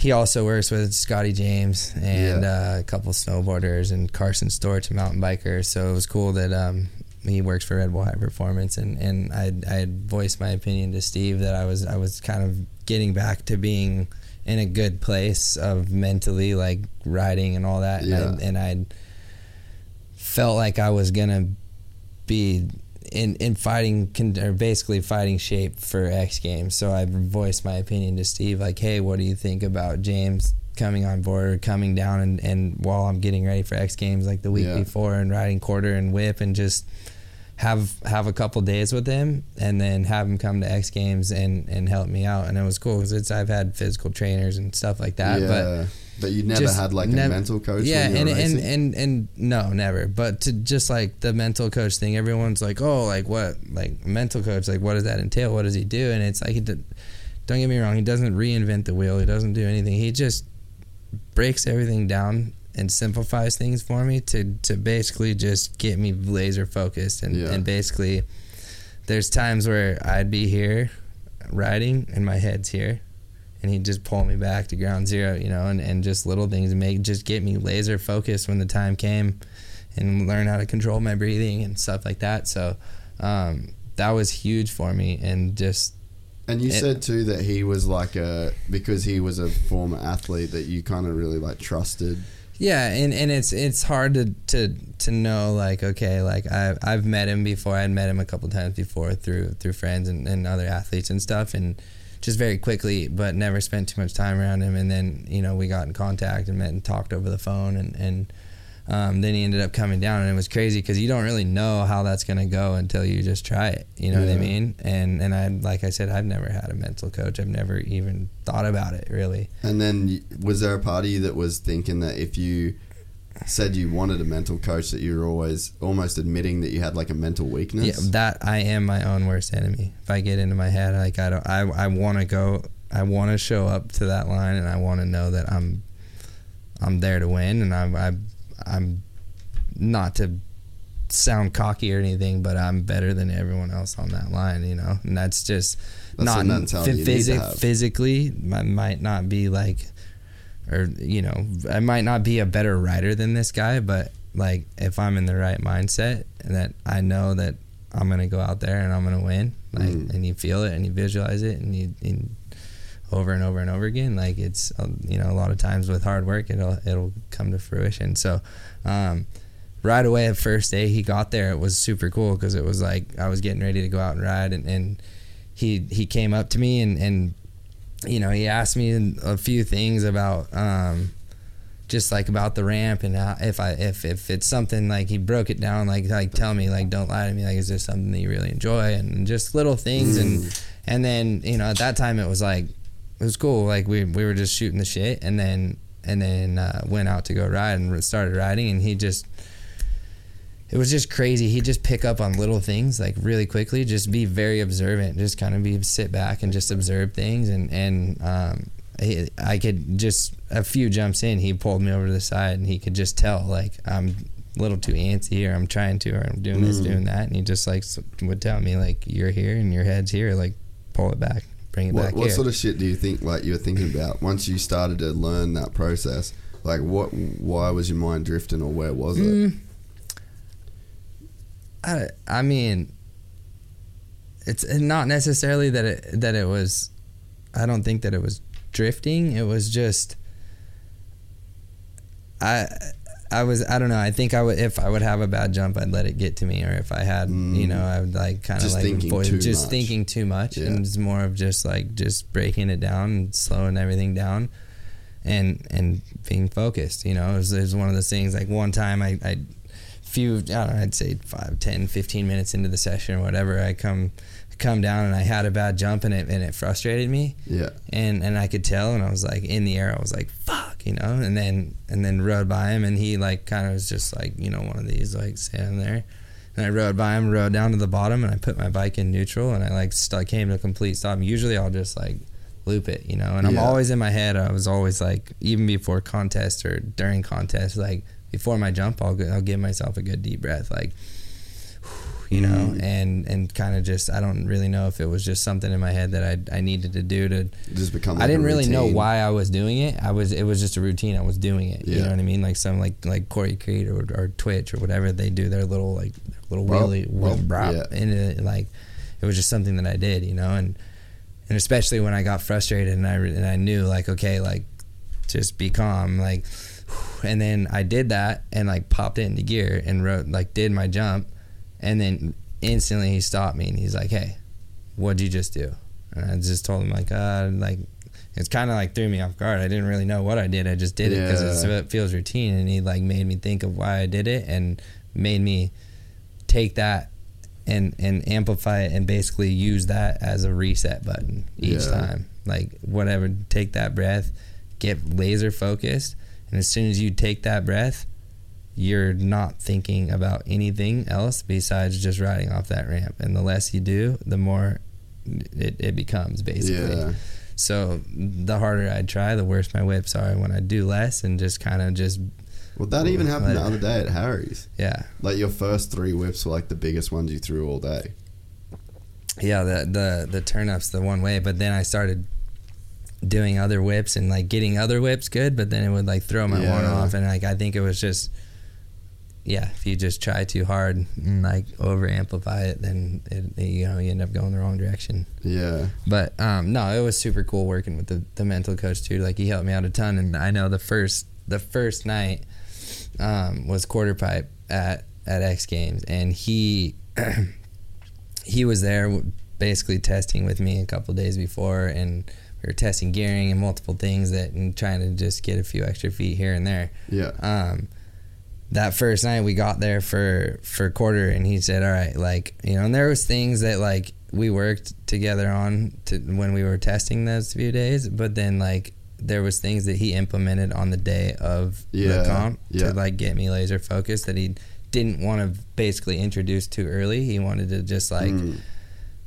he also works with Scotty James and Yeah. uh, a couple snowboarders and Carson Storch, a mountain biker. So it was cool that um, he works for Red Bull High Performance, and and I I had voiced my opinion to Steve that I was I was kind of getting back to being in a good place of mentally like riding and all that, Yeah. and, I, and I felt like I was gonna be in in fighting con- or basically fighting shape for X Games. So I voiced my opinion to Steve, like, hey, what do you think about James coming on board or coming down and, and while I'm getting ready for X Games like the week Yeah. before and riding quarter and whip and just have have a couple days with him and then have him come to X Games and and help me out and it was cool because it's I've had physical trainers and stuff like that yeah. but But, you never just had like nev- a mental coach. Yeah, when you and, and and and no, never. But to just like the mental coach thing, everyone's like, oh, like what, like mental coach, like what does that entail? What does he do? And it's like, he did, don't get me wrong, he doesn't reinvent the wheel. He doesn't do anything. He just breaks everything down and simplifies things for me to to basically just get me laser focused and Yeah. and basically, there's times where I'd be here riding and my head's here and he'd just pull me back to ground zero, you know, and, and just little things make just get me laser focused when the time came and learn how to control my breathing and stuff like that. So um, that was huge for me and just And you It- said too that he was like a because he was a former athlete that you kind of really like trusted. yeah, and, and it's it's hard to, to to know like okay like I I've met him before I'd met him a couple times before through through friends and, and other athletes and stuff and just very quickly but never spent too much time around him. And then you know we got in contact and met and talked over the phone and and um, then he ended up coming down. And it was crazy because you don't really know how that's gonna go until you just try it. You know what I mean? And and I like I said I've never had a mental coach. I've never even thought about it really. And then was there a part of you that was thinking that if you said you wanted a mental coach that you were always almost admitting that you had like a mental weakness? Yeah, that I am my own worst enemy. If I get into my head, like I don't, I, I want to go, I want to show up to that line, and I want to know that I'm, I'm there to win, and I'm, I, I'm, not to sound cocky or anything, but I'm better than everyone else on that line, you know, and that's just That's not the mentality you need to physi- have. physically. I might not be like, or you know, I might not be a better rider than this guy, but like if I'm in the right mindset and that I know that I'm gonna go out there and I'm gonna win, like, Mm. and you feel it and you visualize it and you. And, over and over and over again like it's uh, you know a lot of times with hard work it'll it'll come to fruition so um, right away at first day he got there it was super cool because it was like I was getting ready to go out and ride and, and he he came up to me and and you know he asked me a few things about um, just like about the ramp and how, if I if if it's something like he broke it down like like tell me like don't lie to me like is this something that you really enjoy? And just little things and and then you know at that time it was like it was cool like we we were just shooting the shit and then and then uh, went out to go ride and started riding and he just it was just crazy he'd just pick up on little things like really quickly just be very observant just kind of be sit back and just observe things and and um, he, I could just a few jumps in he pulled me over to the side and he could just tell like I'm a little too antsy or I'm trying to or I'm doing this doing that and he just like would tell me like you're here and your head's here like pull it back bring it What, back what here sort of shit do you think like you were thinking about once you started to learn that process? Like what? Why was your mind drifting, or where was it? Mm. I, I mean, it's not necessarily that it that it was. I don't think that it was drifting. It was just. I, I was I don't know. I think I would if I would have a bad jump, I'd let it get to me, or if I had you know I would like kind of like thinking just much. thinking too much, Yeah. and it's more of just like just breaking it down and slowing everything down and and being focused. You know, it was, it was one of those things. Like one time, I, I few I don't know, I'd say five, 10, 15 minutes into the session or whatever, I come come down and I had a bad jump and it and it frustrated me. Yeah. And and I could tell and I was like in the air, I was like fuck, you know. And then and then rode by him and he like kind of was just like you know one of these like standing there. And I rode by him, rode down to the bottom, and I put my bike in neutral, and I like st- came to a complete stop. Usually, I'll just like loop it, you know. And I'm Yeah. always in my head. I was always like, even before contest or during contest, like before my jump, I'll I'll give myself a good deep breath, like, you know, Mm. and and kind of just I don't really know if it was just something in my head that I I needed to do to. Just become. I like a didn't really know why I was doing it. I was it was just a routine. I was doing it. You know what I mean? Like some like like Corey Creed or, or Twitch or whatever they do their little like their little Well, wheelie well, brop yeah. and it, like it was just something that I did. You know, and and especially when I got frustrated and I and I knew like okay like just be calm like and then I did that and like popped it into gear and rode like did my jump. And then instantly he stopped me and he's like hey what'd you just do? And I just told him like uh like it's kind of like threw me off guard. I didn't really know what I did. I just did it because Yeah. it feels routine. And he like made me think of why I did it and made me take that and and amplify it and basically use that as a reset button each Yeah. time. Like whatever take that breath get laser focused and as soon as you take that breath you're not thinking about anything else besides just riding off that ramp and the less you do the more it, it becomes basically Yeah. so the harder i try the worse my whips are when i do less and just kind of just Well, that even happened the other day at Harry's. yeah Like your first three whips were like the biggest ones you threw all day. yeah the the the turn-ups the one way but then i started doing other whips and like getting other whips good but then it would like throw my one Yeah. off. And like i think it was just yeah if you just try too hard and like over amplify it then it, you know you end up going the wrong direction. Yeah. but um no it was super cool working with the, the mental coach too. Like he helped me out a ton. And i know the first the first night um was quarter pipe at at x games. And he he was there basically testing with me a couple days before. And we were testing gearing and multiple things that and trying to just get a few extra feet here and there Yeah. um, that first night we got there for for quarter and he said all right like you know and there was things that like we worked together on to when we were testing those few days but then like there was things that he implemented on the day of Yeah, the comp yeah. to like get me laser focused that he didn't want to basically introduce too early he wanted to just like Mm.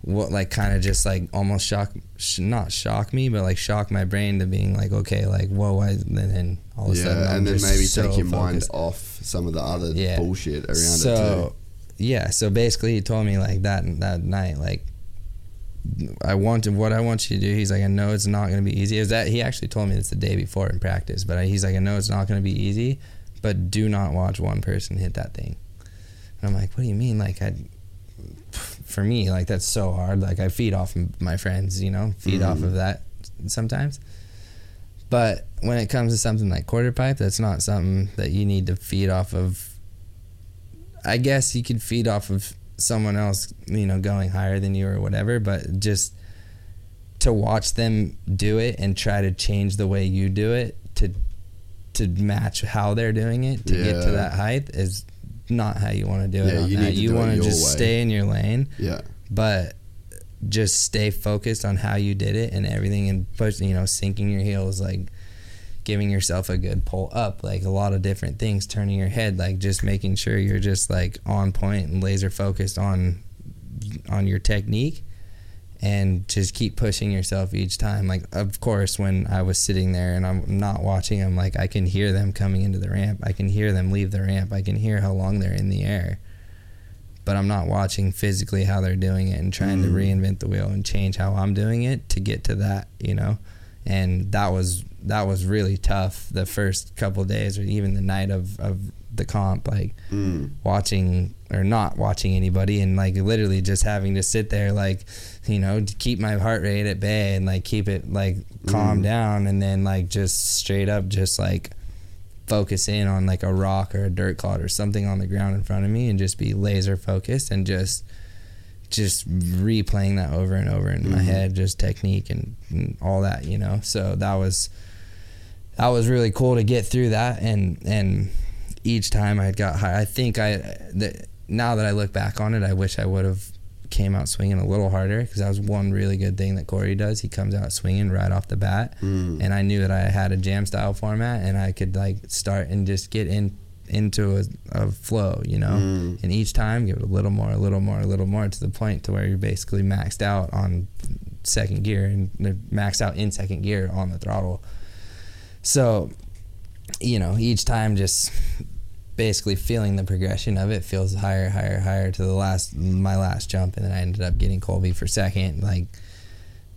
What like kind of just like almost shock sh- not shock me but like shock my brain to being like okay like whoa I, and then all of a sudden Yeah, I'm and then maybe so take your mind off some of the other Yeah. bullshit around so it too. yeah so basically he told me like that that night like I want to, what I want you to do. He's like, I know it's not going to be easy. Is that he actually told me this the day before in practice, but I, he's like, I know it's not going to be easy, but do not watch one person hit that thing. And I'm like, what do you mean? Like I, for me, like that's so hard. Like I feed off of my friends, you know, feed off Mhm. of that sometimes. But when it comes to something like quarter pipe, that's not something that you need to feed off of. I guess you could feed off of someone else, you know, going higher than you or whatever, but just to watch them do it and try to change the way you do it to to match how they're doing it to get to that height is not how you want to do it. Yeah, on you that. need to you want to just way. stay in your lane, Yeah. but just stay focused on how you did it and everything and push, you know, sinking your heels like giving yourself a good pull up, like a lot of different things, turning your head, like just making sure you're just like on point and laser focused on on your technique and just keep pushing yourself each time. Like of course when I was sitting there and I'm not watching them, like I can hear them coming into the ramp. I can hear them leave the ramp. I can hear how long they're in the air. But I'm not watching physically how they're doing it and trying to Mm. reinvent the wheel and change how I'm doing it to get to that, you know. And that was that was really tough the first couple of days or even the night of, of the comp like Mm. watching or not watching anybody and like literally just having to sit there like you know to keep my heart rate at bay and like keep it like calm Mm. down and then like just straight up just like focus in on like a rock or a dirt clod or something on the ground in front of me and just be laser focused and just just replaying that over and over in my Mhm. head just technique and, and all that you know so that was that was really cool to get through that and and each time I got high I think I that now that I look back on it I wish I would have came out swinging a little harder because that was one really good thing that Corey does he comes out swinging right off the bat Mm. and I knew that I had a jam style format and I could like start and just get in into a, a flow you know Mm. and each time give it a little more a little more a little more to the point to where you're basically maxed out on second gear and maxed out in second gear on the throttle so you know each time just basically feeling the progression of it feels higher, higher, higher to the last my last jump, and then I ended up getting Colby for second. Like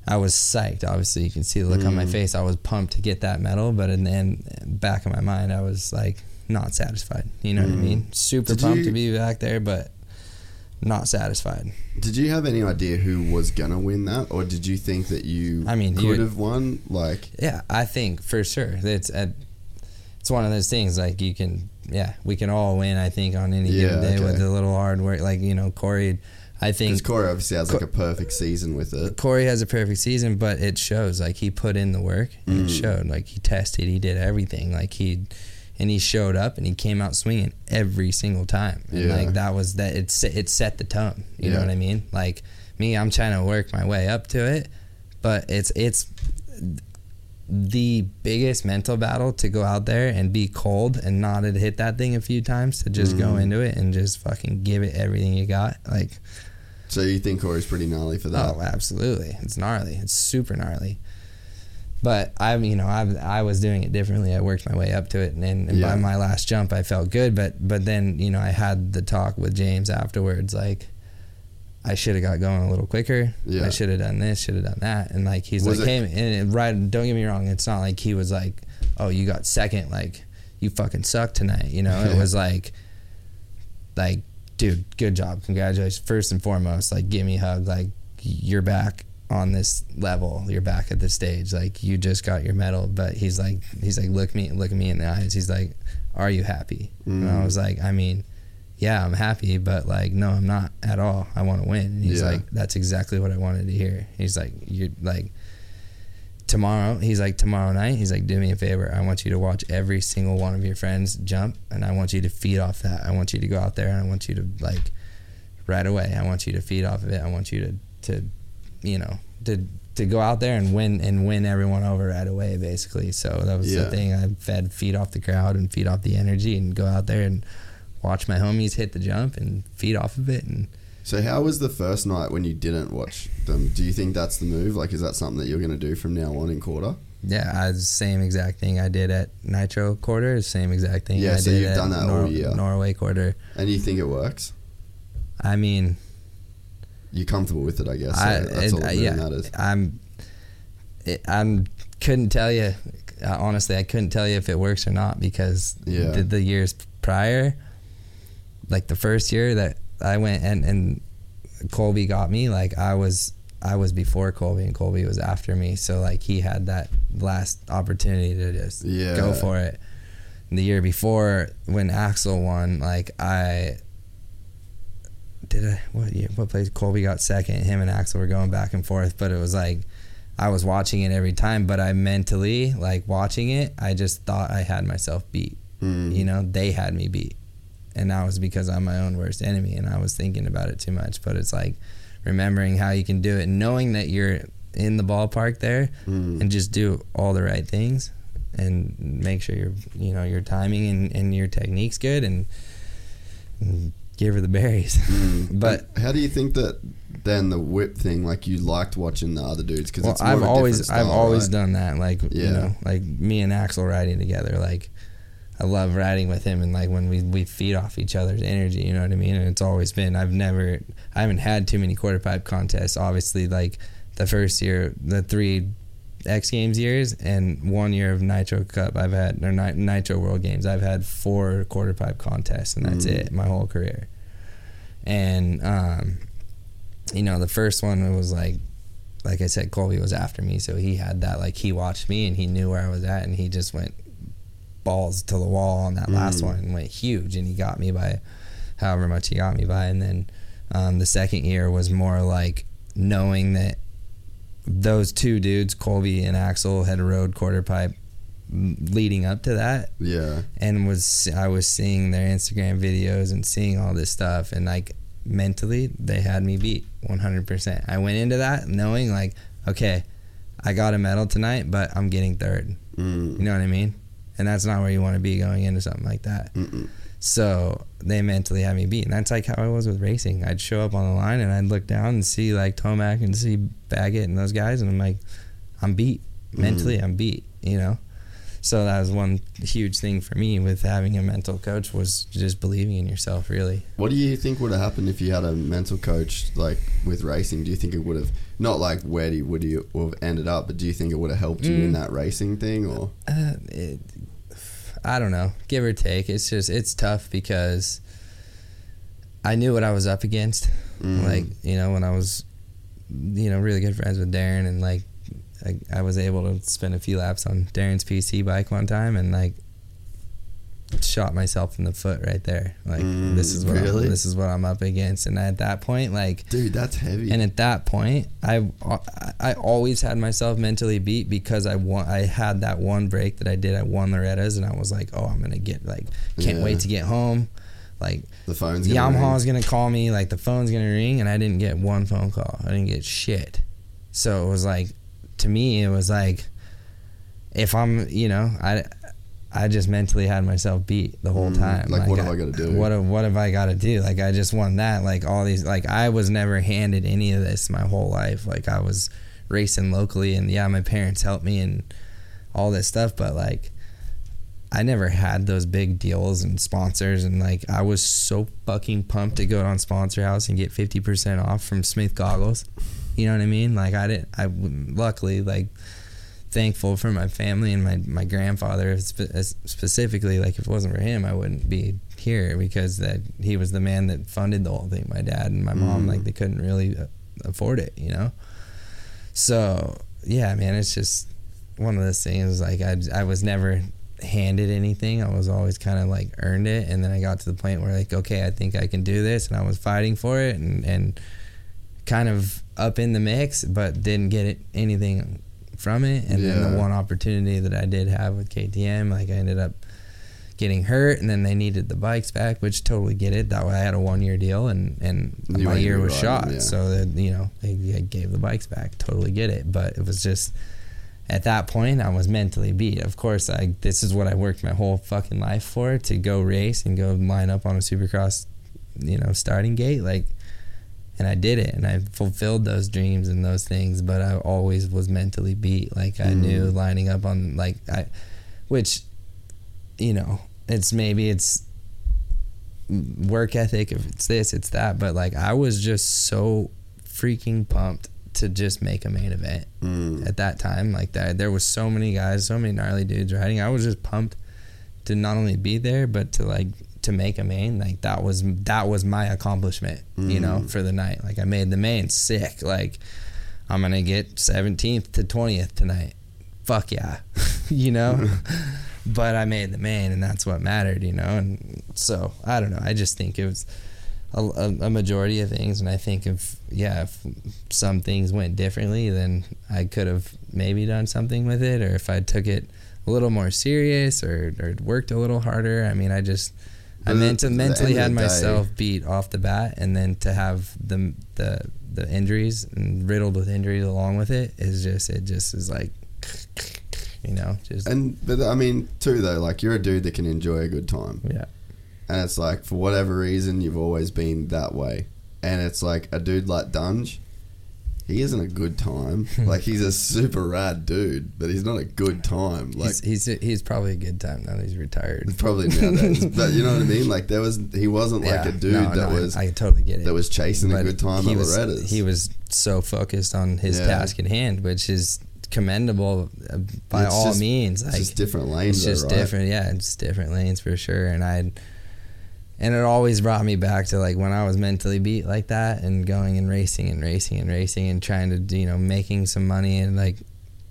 I was psyched. Obviously, you can see the look on Mm. my face. I was pumped to get that medal, but in the end, back of my mind, I was like not satisfied. You know what I mean? Super Mm. Did pumped you- to be back there, but not satisfied. Did you have any idea who was gonna win that, or did you think that you I mean, could have won? Like, Yeah, I think for sure it's a, it's one of those things like you can yeah we can all win I think on any given Yeah, day with a little hard work. Like you know Corey I think because Corey obviously has like a perfect season with it. Corey has a perfect season but it shows. Like he put in the work and it Mm. showed. Like he tested he did everything. Like he and he showed up and he came out swinging every single time. And Yeah. like that was that it it set the tone. You know what I mean? Like me I'm trying to work my way up to it but it's it's the biggest mental battle to go out there and be cold and not to hit that thing a few times to just go Mhm. into it and just fucking give it everything you got like So you think Corey's pretty gnarly for that? oh absolutely it's gnarly it's super gnarly but I you know I I was doing it differently I worked my way up to it and, and Yeah. by my last jump I felt good but but then you know I had the talk with James afterwards like I should have got going a little quicker. Yeah. I should have done this, should have done that. And like he's Was like, it- hey, and it- right. Don't get me wrong. It's not like he was like, oh, you got second. Like you fucking suck tonight. You know, it was like, like, dude, good job, congratulations. First and foremost, like, give me a hug. Like you're back on this level. You're back at the stage. Like you just got your medal. But he's like, he's like, look me, look at me in the eyes. He's like, are you happy? And I Mm. was like, I mean yeah, I'm happy, but like, no, I'm not at all. I want to win. And he's Yeah. like, that's exactly what I wanted to hear. He's like, you're like, tomorrow, he's like, tomorrow night, he's like, do me a favor. I want you to watch every single one of your friends jump, and I want you to feed off that. I want you to go out there and I want you to like, right away, I want you to feed off of it. I want you to, to, you know, to, to go out there and win and win everyone over right away, basically. So that was Yeah. the thing. I fed, feed off the crowd and feed off the energy and go out there and watch my homies hit the jump and feed off of it and So how was the first night when you didn't watch them? Do you think that's the move? Like, is that something that you're going to do from now on in quarter? yeah, I same exact thing I did at Nitro quarter, same exact thing Yeah, I so did you've at done that all year. Norway quarter. And you think it works? I mean, You're comfortable with it, I guess. So I, that's all that yeah, matters. I'm, it, I'm couldn't tell you. Honestly, I couldn't tell you if it works or not because Yeah. the, the years prior, like the first year that I went and and Colby got me, like I was I was before Colby and Colby was after me, so like he had that last opportunity to just Yeah. go for it. And the year before when Axel won, like I did I what year, what place Colby got second. Him and Axel were going back and forth, but it was like I was watching it every time, but I mentally like watching it. I just thought I had myself beat. Mm. You know, they had me beat, and that was because I'm my own worst enemy, and I was thinking about it too much. But it's like remembering how you can do it, knowing that you're in the ballpark there, Mm. and just do all the right things, and make sure your you know your timing and, and your technique's good, and, and give her the berries. Mm. But- And how do you think that then the whip thing, like you liked watching the other dudes? Because well, it's I've always different I've always right? done that. Like Yeah. you know, like me and Axel riding together. Like I love riding with him, and like when we we feed off each other's energy. You know what I mean? And it's always been. I've never I haven't had too many quarter pipe contests. Obviously, like the first year, the three X Games years, and one year of Nitro Cup. I've had or Ni- Nitro World Games. I've had four quarter pipe contests, and that's Mm. it. My whole career. And um, you know, the first one was like like I said, Colby was after me, so he had that like he watched me and he knew where I was at, and he just went balls to the wall on that last Mm. one and went huge, and he got me by however much he got me by, and then um, the second year was more like knowing that those two dudes, Colby and Axel, had rode quarter pipe leading up to that Yeah. and was I was seeing their Instagram videos and seeing all this stuff and like mentally they had me beat 100%. I went into that knowing like okay, I got a medal tonight, but I'm getting third. Mm. You know what I mean? And that's not where you want to be going into something like that. Mm-mm. So they mentally had me beat. And that's like how I was with racing. I'd show up on the line and I'd look down and see like Tomac and see Baggett and those guys and I'm like, I'm beat. Mm-hmm. Mentally I'm beat, you know? So that was one huge thing for me with having a mental coach was just believing in yourself. Really. What do you think would have happened if you had a mental coach like with racing? Do you think it would have not like where do you, would you have ended up, but do you think it would have helped you in Mm. that racing thing or? Uh, it, I don't know, give or take. It's just it's tough because I knew what I was up against. Mm. Like you know when I was, you know, really good friends with Darren, and like I, I was able to spend a few laps on Darren's PC bike one time, and like shot myself in the foot right there. Like Mm, this is what really? I'm, this is what I'm up against, and at that point, like Dude, that's heavy. and at that point, I I always had myself mentally beat because I won. I had that one break that I did. I won Loretta's, and I was like, oh, I'm gonna get like, can't Yeah. wait to get home. Like the phone's gonna Yamaha's ring. gonna call me. Like the phone's gonna ring, and I didn't get one phone call. I didn't get shit. So it was like, to me, it was like, if I'm, you know, I. I just mentally had myself beat the whole Mm, time. like, what have I gotta do? What have, what have I got to do? Like I just won that. Like all these. Like I was never handed any of this my whole life. Like I was racing locally, and yeah, my parents helped me and all this stuff. But like, I never had those big deals and sponsors. And like, I was so fucking pumped to go on Sponsor House and get fifty percent off from Smith Goggles. You know what I mean? Like I didn't. I luckily like thankful for my family and my, my grandfather specifically like if it wasn't for him i wouldn't be here because that he was the man that funded the whole thing. My dad and my mom Mm. like they couldn't really uh, afford it you know? So yeah man it's just one of those things like i, I was never handed anything. I was always kind of like earned it. And then i got to the point where like okay i think i can do this. And i was fighting for it and and kind of up in the mix but didn't get it, anything from it. And then the one opportunity that I did have with KTM like I ended up getting hurt and then they needed the bikes back which totally get it. That way I had a one year deal and and You my year was shot. yeah. so that you know they, they gave the bikes back. Totally get it. But it was just at that point I was mentally beat. Of course I this is what I worked my whole fucking life for to go race and go line up on a supercross you know starting gate. Like and I did it and I fulfilled those dreams and those things but I always was mentally beat like I Mm. knew lining up on like I which you know it's maybe it's work ethic if it's this it's that but like I was just so freaking pumped to just make a main event Mm. at that time like that there was so many guys so many gnarly dudes riding I was just pumped to not only be there but to like to make a main like that was that was my accomplishment you know Mm. for the night. Like I made the main sick. Like I'm gonna get 17th to 20th tonight. Fuck yeah. You know? But I made the main and that's what mattered you know? And so I don't know. I just think it was a, a, a majority of things. And I think if yeah if some things went differently then I could have maybe done something with it. Or if I took it a little more serious or, or worked a little harder I mean I just I But meant to mentally had myself beat off the bat and then to have the the the injuries and riddled with injuries along with it is just it just is like you know just And but I mean too though, like you're a dude that can enjoy a good time, yeah. And it's like for whatever reason you've always been that way, and it's like a dude like Dunge, he isn't a good time. like he's a super rad dude, but he's not a good time. Like he's, he's he's probably a good time now that he's retired probably nowadays, but you know what I mean. Like there was he wasn't like a dude no, that no, was I, I totally get it that was chasing a good time he at was, Loretta's. He was so focused on his Yeah. task at hand, which is commendable uh, by It's all just- means. it's Like just different lanes. it's just though, right? different. Yeah, it's different lanes for sure. And I, and it always brought me back to like when I was mentally beat like that, and going and racing and racing and racing and trying to you know making some money and like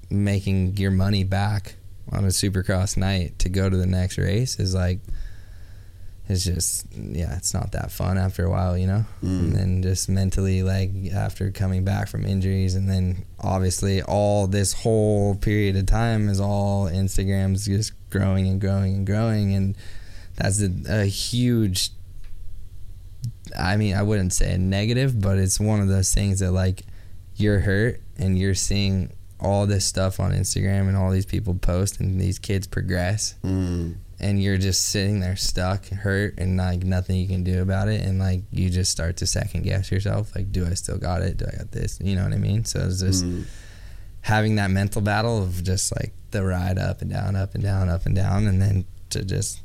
making your money back on a supercross night to go to the next race is like. It's just yeah, it's not that fun after a while, you know. Mm. And then just mentally, like after coming back from injuries, and then obviously all this whole period of time is all Instagram's just growing and growing and growing, and that's a, a huge. I mean, I wouldn't say a negative, but it's one of those things that like you're hurt and you're seeing all this stuff on Instagram and all these people post and these kids progress Mm. and you're just sitting there stuck, hurt, and like nothing you can do about it, and like you just start to second guess yourself, like, do I still got it? Do I got this? You know what I mean? So it's just Mm. having that mental battle of just like the ride up and down, up and down, up and down, and then to just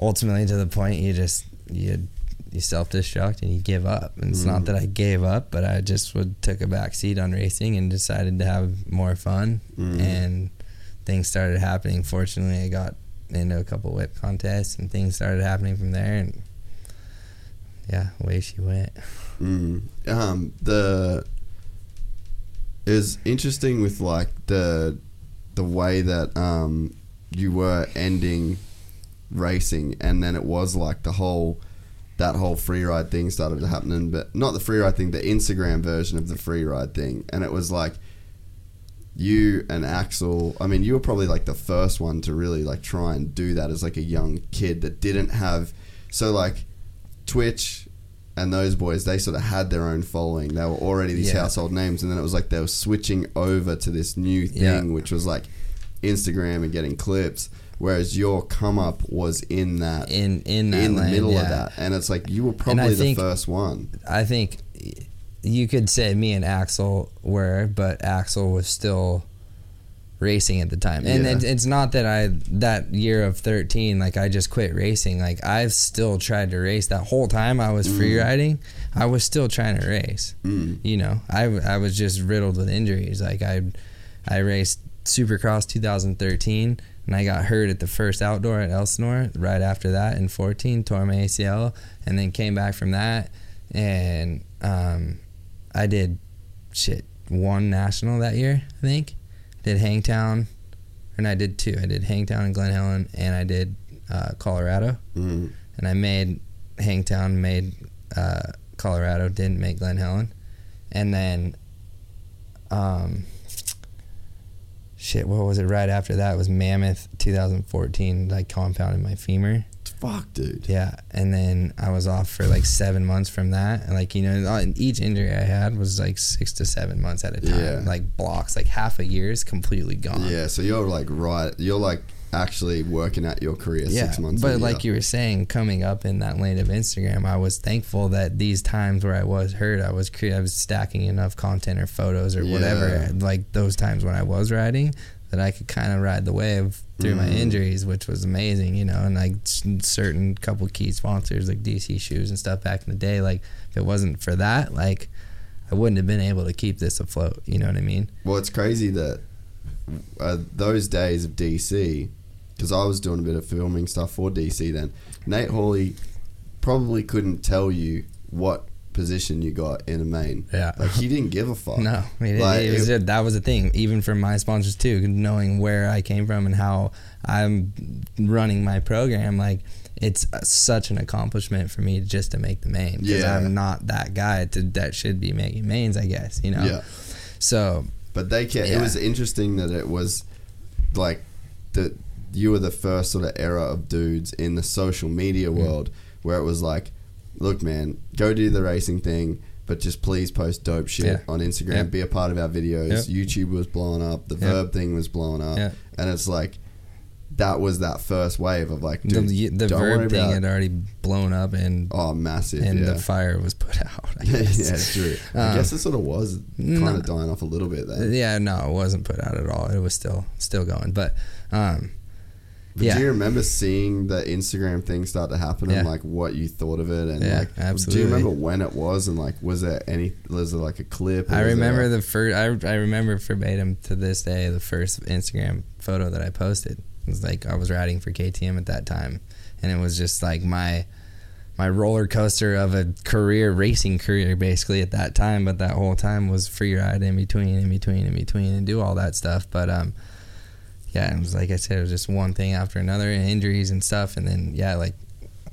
ultimately to the point you just you you self destruct and you give up. And it's not that I gave up, but I just would took a back seat on racing and decided to have more fun. And things started happening. Fortunately, I got into a couple whip contests and things started happening from there. And yeah, away she went. Mm. Um, the is interesting with like the the way that um, you were ending racing, and then it was like the whole that whole free ride thing started to happening, but not the free ride thing, the Instagram version of the free ride thing, and it was like you and Axel. I mean, you were probably like the first one to really like try and do that as like a young kid that didn't have so like Twitch and those boys, they sort of had their own following. They were already these Yeah. household names, and then it was like they were switching over to this new thing, Yeah. which was like Instagram and getting clips. Whereas your come up was in that In in that in the lane, middle of that, and it's like you were probably the think- first one. I think you could say me and Axel were, but Axel was still racing at the time. And Yeah. it, it's not that I that year of 13 like I just quit racing. Like I've still tried to race that whole time I was free riding. I was still trying to race. Mm. You know, I, I was just riddled with injuries. Like I I raced Supercross 2013 and I got hurt at the first outdoor at Elsinore right after that in 14 tore my ACL and then came back from that. And um, I did shit one national that year I think. Did Hangtown and I did two. I did Hangtown and Glen Helen and I did uh, Colorado. Mm. and I made Hangtown made uh, Colorado didn't make Glen Helen. And then um shit what was it right after that was Mammoth 2014 I compounded my femur Fuck, dude. yeah, and then I was off for like seven months from that. And like you know, uh, each injury I had was like six to seven months at a time. Yeah. Like blocks, like half a year is completely gone. Yeah, so you're like right. You're like actually working at your career Yeah, six months. Ago. But like you were saying, coming up in that lane of Instagram, I was thankful that these times where I was hurt, I was cre- I was stacking enough content or photos or whatever. Like those times when I was riding, that I could kind of ride the wave through my Mhm. injuries, which was amazing, you know. And like certain couple key sponsors like DC shoes and stuff back in the day, like if it wasn't for that, like I wouldn't have been able to keep this afloat. You know what I mean? Well, it's crazy that uh, those days of DC, because I was doing a bit of filming stuff for DC then. Nate Hawley probably couldn't tell you what position you got in a main. Yeah. like he didn't give a fuck. No, it- Like, it was it- that was the thing. Even for my sponsors too, knowing where I came from and how I'm running my program, like it's such an accomplishment for me just to make the main. Because Yeah. I'm not that guy to, that should be making mains, I guess. You know. Yeah. So But they it Yeah. was interesting that it was like that you were the first sort of era of dudes in the social media world where it was like, look, man, go do the racing thing, but just please post dope shit Yeah. on Instagram, Yep. be a part of our videos. YouTube was blowing up, the. Vurb thing was blowing up, and it's like that was that first wave of like, the dude, the worry Vurb thing had already blown up and oh, massive, and yeah. the fire was put out. I yeah, guess. it's true. I Um, guess it sort of was kind no. of dying off a little bit then. Yeah, no, it wasn't put out at all. It was still still going, but um, But Yeah. do you remember seeing the Instagram thing start to happen and like what you thought of it and Yeah, like do you remember when it was and like was there any was there like a clip? I remember the first. I, I remember verbatim to this day the first Instagram photo that I posted. It was like I was riding for KTM at that time, and it was just like my my roller coaster of a career, racing career, basically at that time. But that whole time was free ride in between, in between, in between, and do all that stuff. But um, yeah, it was like I said, it was just one thing after another, and injuries and stuff, and then yeah, like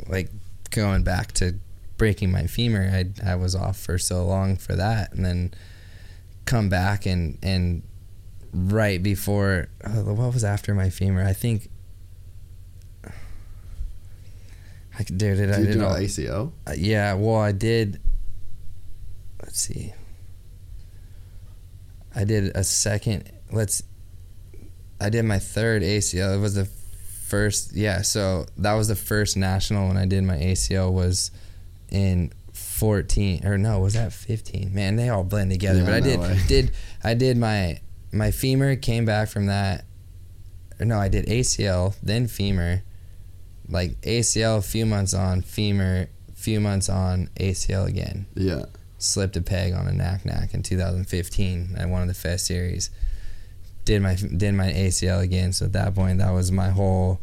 like going back to breaking my femur, I I was off for so long for that, and then come back and and right before uh, what was after my femur, I think. I did it. Did I you did do all, ACL? uh, yeah, well, I did. Let's see. I did a second. Let's. I did my third ACL. It was the first. Yeah, so that was the first national when I did my ACL was in 14 or no was that 15 man they all blend together Yeah, but i did way. did i did my my femur came back from that. No, I did ACL, then femur. Like ACL, a few months on, femur, few months on, ACL again. Yeah. Slipped a peg on a nac nac in 2015 at one of the Fest series. Did my did my ACL again. So at that point, that was my whole,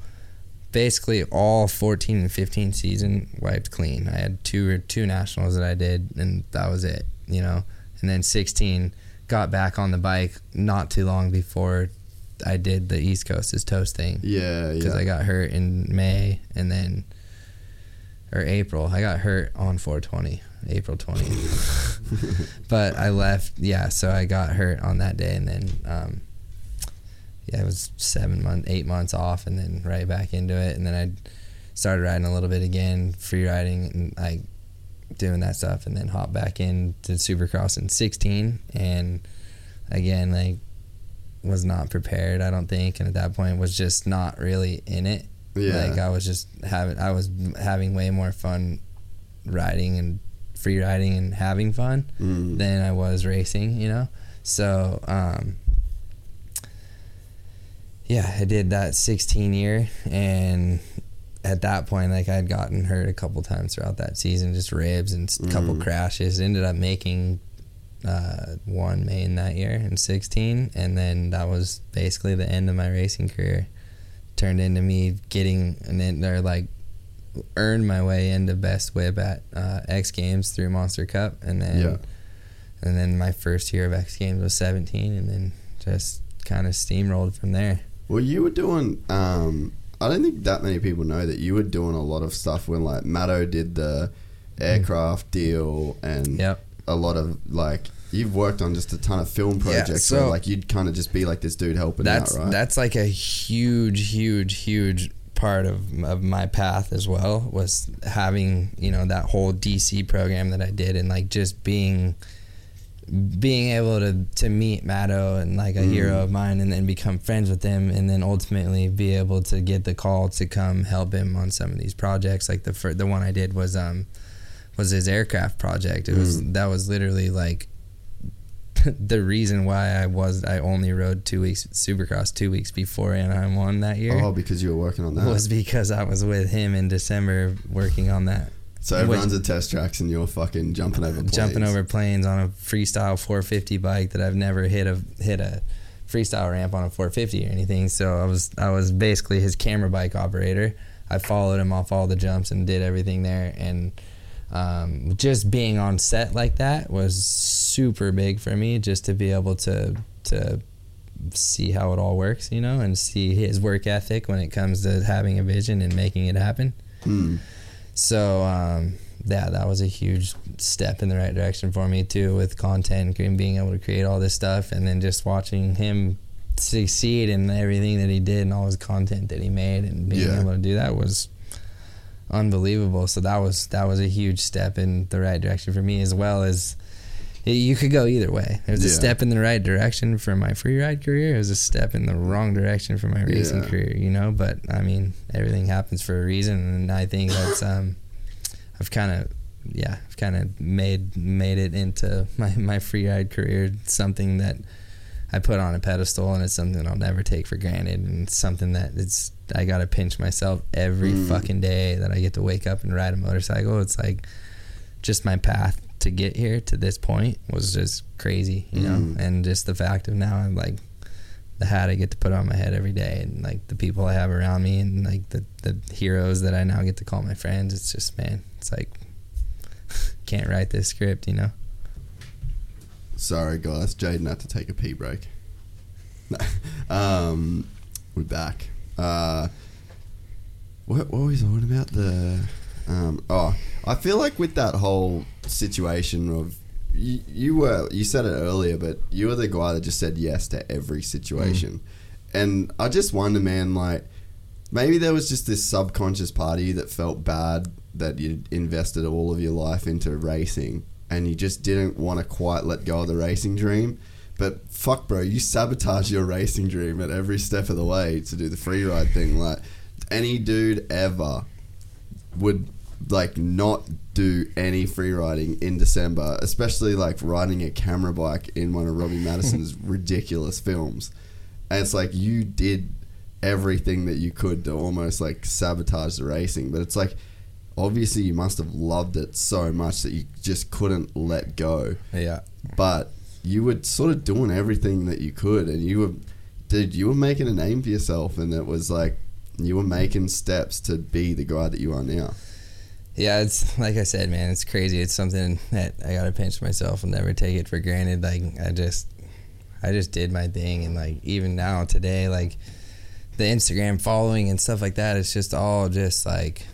basically all 14 and 15 season wiped clean. I had two or two nationals that I did, and that was it. You know, and then 16 got back on the bike not too long before I did the East Coast is toast thing Yeah. yeah. because I got hurt in May and then or April. I got hurt on 420, April 20th. but I left, yeah. So I got hurt on that day, and then um, yeah, it was seven months, eight months off, and then right back into it, and then I started riding a little bit again, free riding, and like doing that stuff, and then hopped back into Supercross in 16, and again like was not prepared i don't think. And at that point was just not really in it. Yeah. like i was just having i was having way more fun riding and free riding and having fun Mm. than i was racing you know? So um yeah i did that 16 year and at that point like i'd gotten hurt a couple times throughout that season just ribs and a couple Mhm. crashes ended up making uh, one main that year in 16 and then that was basically the end of my racing career turned into me getting and then they're like earned my way into best whip at uh, X Games through Monster Cup and then Yeah. and then my first year of X Games was 17 and then just kind of steamrolled from there Well, you were doing. Um, I don't think that many people know that you were doing a lot of stuff when like Maddo did the aircraft deal and yep a lot of like you've worked on just a ton of film projects. so so- like you'd kind of just be like this dude helping that's out, right? that's like a huge huge huge part of, of my path as well was having you know that whole DC program that I did and like just being being able to to meet Maddo and like a Mm. hero of mine and then become friends with him and then ultimately be able to get the call to come help him on some of these projects like the fir- the one I did was um was his aircraft project it was Mm. that was literally like the reason why I was I only rode two weeks Supercross two weeks before Anaheim one that year oh, because you were working on that. was because I was with him in December working on that so everyone's at test tracks and you're fucking jumping over planes. jumping over planes on a freestyle 450 bike that I've never hit a hit a freestyle ramp on a 450 or anything. So I was I was basically his camera bike operator. I followed him off all the jumps and did everything there. And um, just being on set like that was super big for me. Just to be able to to see how it all works, you know, and see his work ethic when it comes to having a vision and making it happen. Hmm. So um, yeah, that was a huge step in the right direction for me too, with content and being able to create all this stuff, and then just watching him succeed in everything that he did and all his content that he made, and being Yeah. able to do that was unbelievable. So that was that was a huge step in the right direction for me, as well as you could go either way. It was a step in the right direction for my free ride career. It was a step in the wrong direction for my racing Yeah. career, you know. But I mean, everything happens for a reason, and I think that's um, I've kind of yeah, I've kind of made made it into my my free ride career something that I put on a pedestal, and it's something I'll never take for granted, and it's something that it's I gotta pinch myself every Mm. fucking day that I get to wake up and ride a motorcycle. It's like just my path to get here to this point was just crazy, you know, Mm. and just the fact of now I'm like the hat I get to put on my head every day, and like the people I have around me, and like the the heroes that I now get to call my friends. It's just man, it's like can't write this script, you know. Sorry, guys. Jaden had to take a pee break. um, we're back. Uh, what, what was I on about? The um, oh, I feel like with that whole situation of you, you were you said it earlier, but you were the guy that just said yes to every situation, mm. and I just wonder, man, like maybe there was just this subconscious part of you that felt bad that you invested all of your life into racing and you just didn't want to quite let go of the racing dream. But fuck, bro, you sabotage your racing dream at every step of the way to do the free ride thing. Like any dude ever would like not do any free riding in December, especially like riding a camera bike in one of Robbie Madison's ridiculous films. And it's like you did everything that you could to almost like sabotage the racing, but it's like obviously you must have loved it so much that you just couldn't let go. Yeah. But you were sort of doing everything that you could, and you were, dude, you were making a name for yourself, and it was like you were making steps to be the guy that you are now. Yeah, it's like I said, man, it's crazy. It's something that I gotta pinch myself and never take it for granted. Like I just, I just did my thing, and like even now today, like the Instagram following and stuff like that, it's just all just like,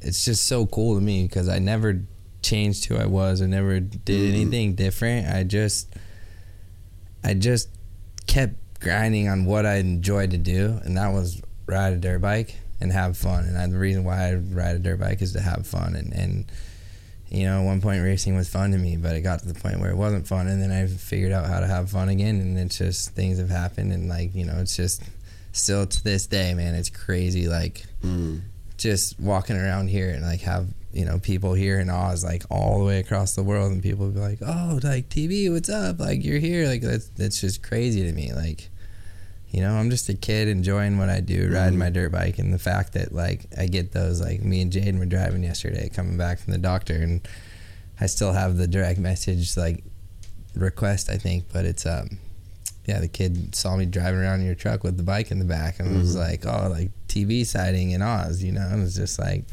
it's just so cool to me because I never changed who I was. I never did Mhm. anything different. I just, I just kept grinding on what I enjoyed to do, and that was ride a dirt bike and have fun. And I, the reason why I ride a dirt bike is to have fun. And, and you know, at one point racing was fun to me, but it got to the point where it wasn't fun. And then I figured out how to have fun again. And it's just things have happened. And like, you know, it's just still to this day, man, it's crazy. Like, Mm. just walking around here and like have you know people here in Oz like all the way across the world and people be like oh like TB what's up like you're here like that's that's just crazy to me like you know I'm just a kid enjoying what I do riding mm-hmm. my dirt bike and the fact that like I get those like me and Jaden were driving yesterday coming back from the doctor and I still have the direct message like request I think but it's um yeah the kid saw me driving around in your truck with the bike in the back and was mm-hmm. like oh like TB sighting in Oz you know? And it's just like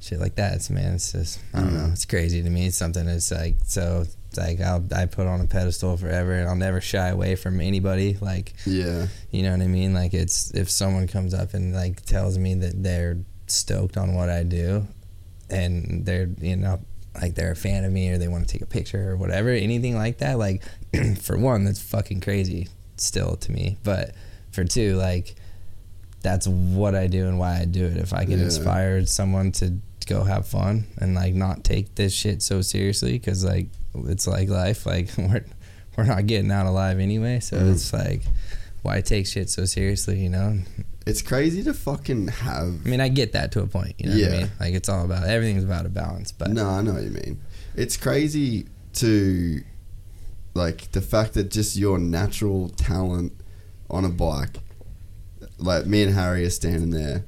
shit like that it's man it's just I don't know mm-hmm. it's crazy to me it's something that's like so like I'll I put on a pedestal forever and I'll never shy away from anybody like Yeah. you know what I mean? Like it's if someone comes up and like tells me that they're stoked on what I do and they're you know like they're a fan of me or they want to take a picture or whatever, anything like that, like for one, that's fucking crazy still to me. But for two, like that's what I do and why I do it. If I can Yeah. inspire someone to go have fun and like not take this shit so seriously because like it's like life like we're we're not getting out alive anyway so Mhm. it's like why take shit so seriously you know It's crazy to fucking have. i mean i get that to a point you know what i Yeah. mean like it's all about everything's about a balance but No, I know what you mean. It's crazy to like the fact that just your natural talent on a bike, like me and Harry are standing there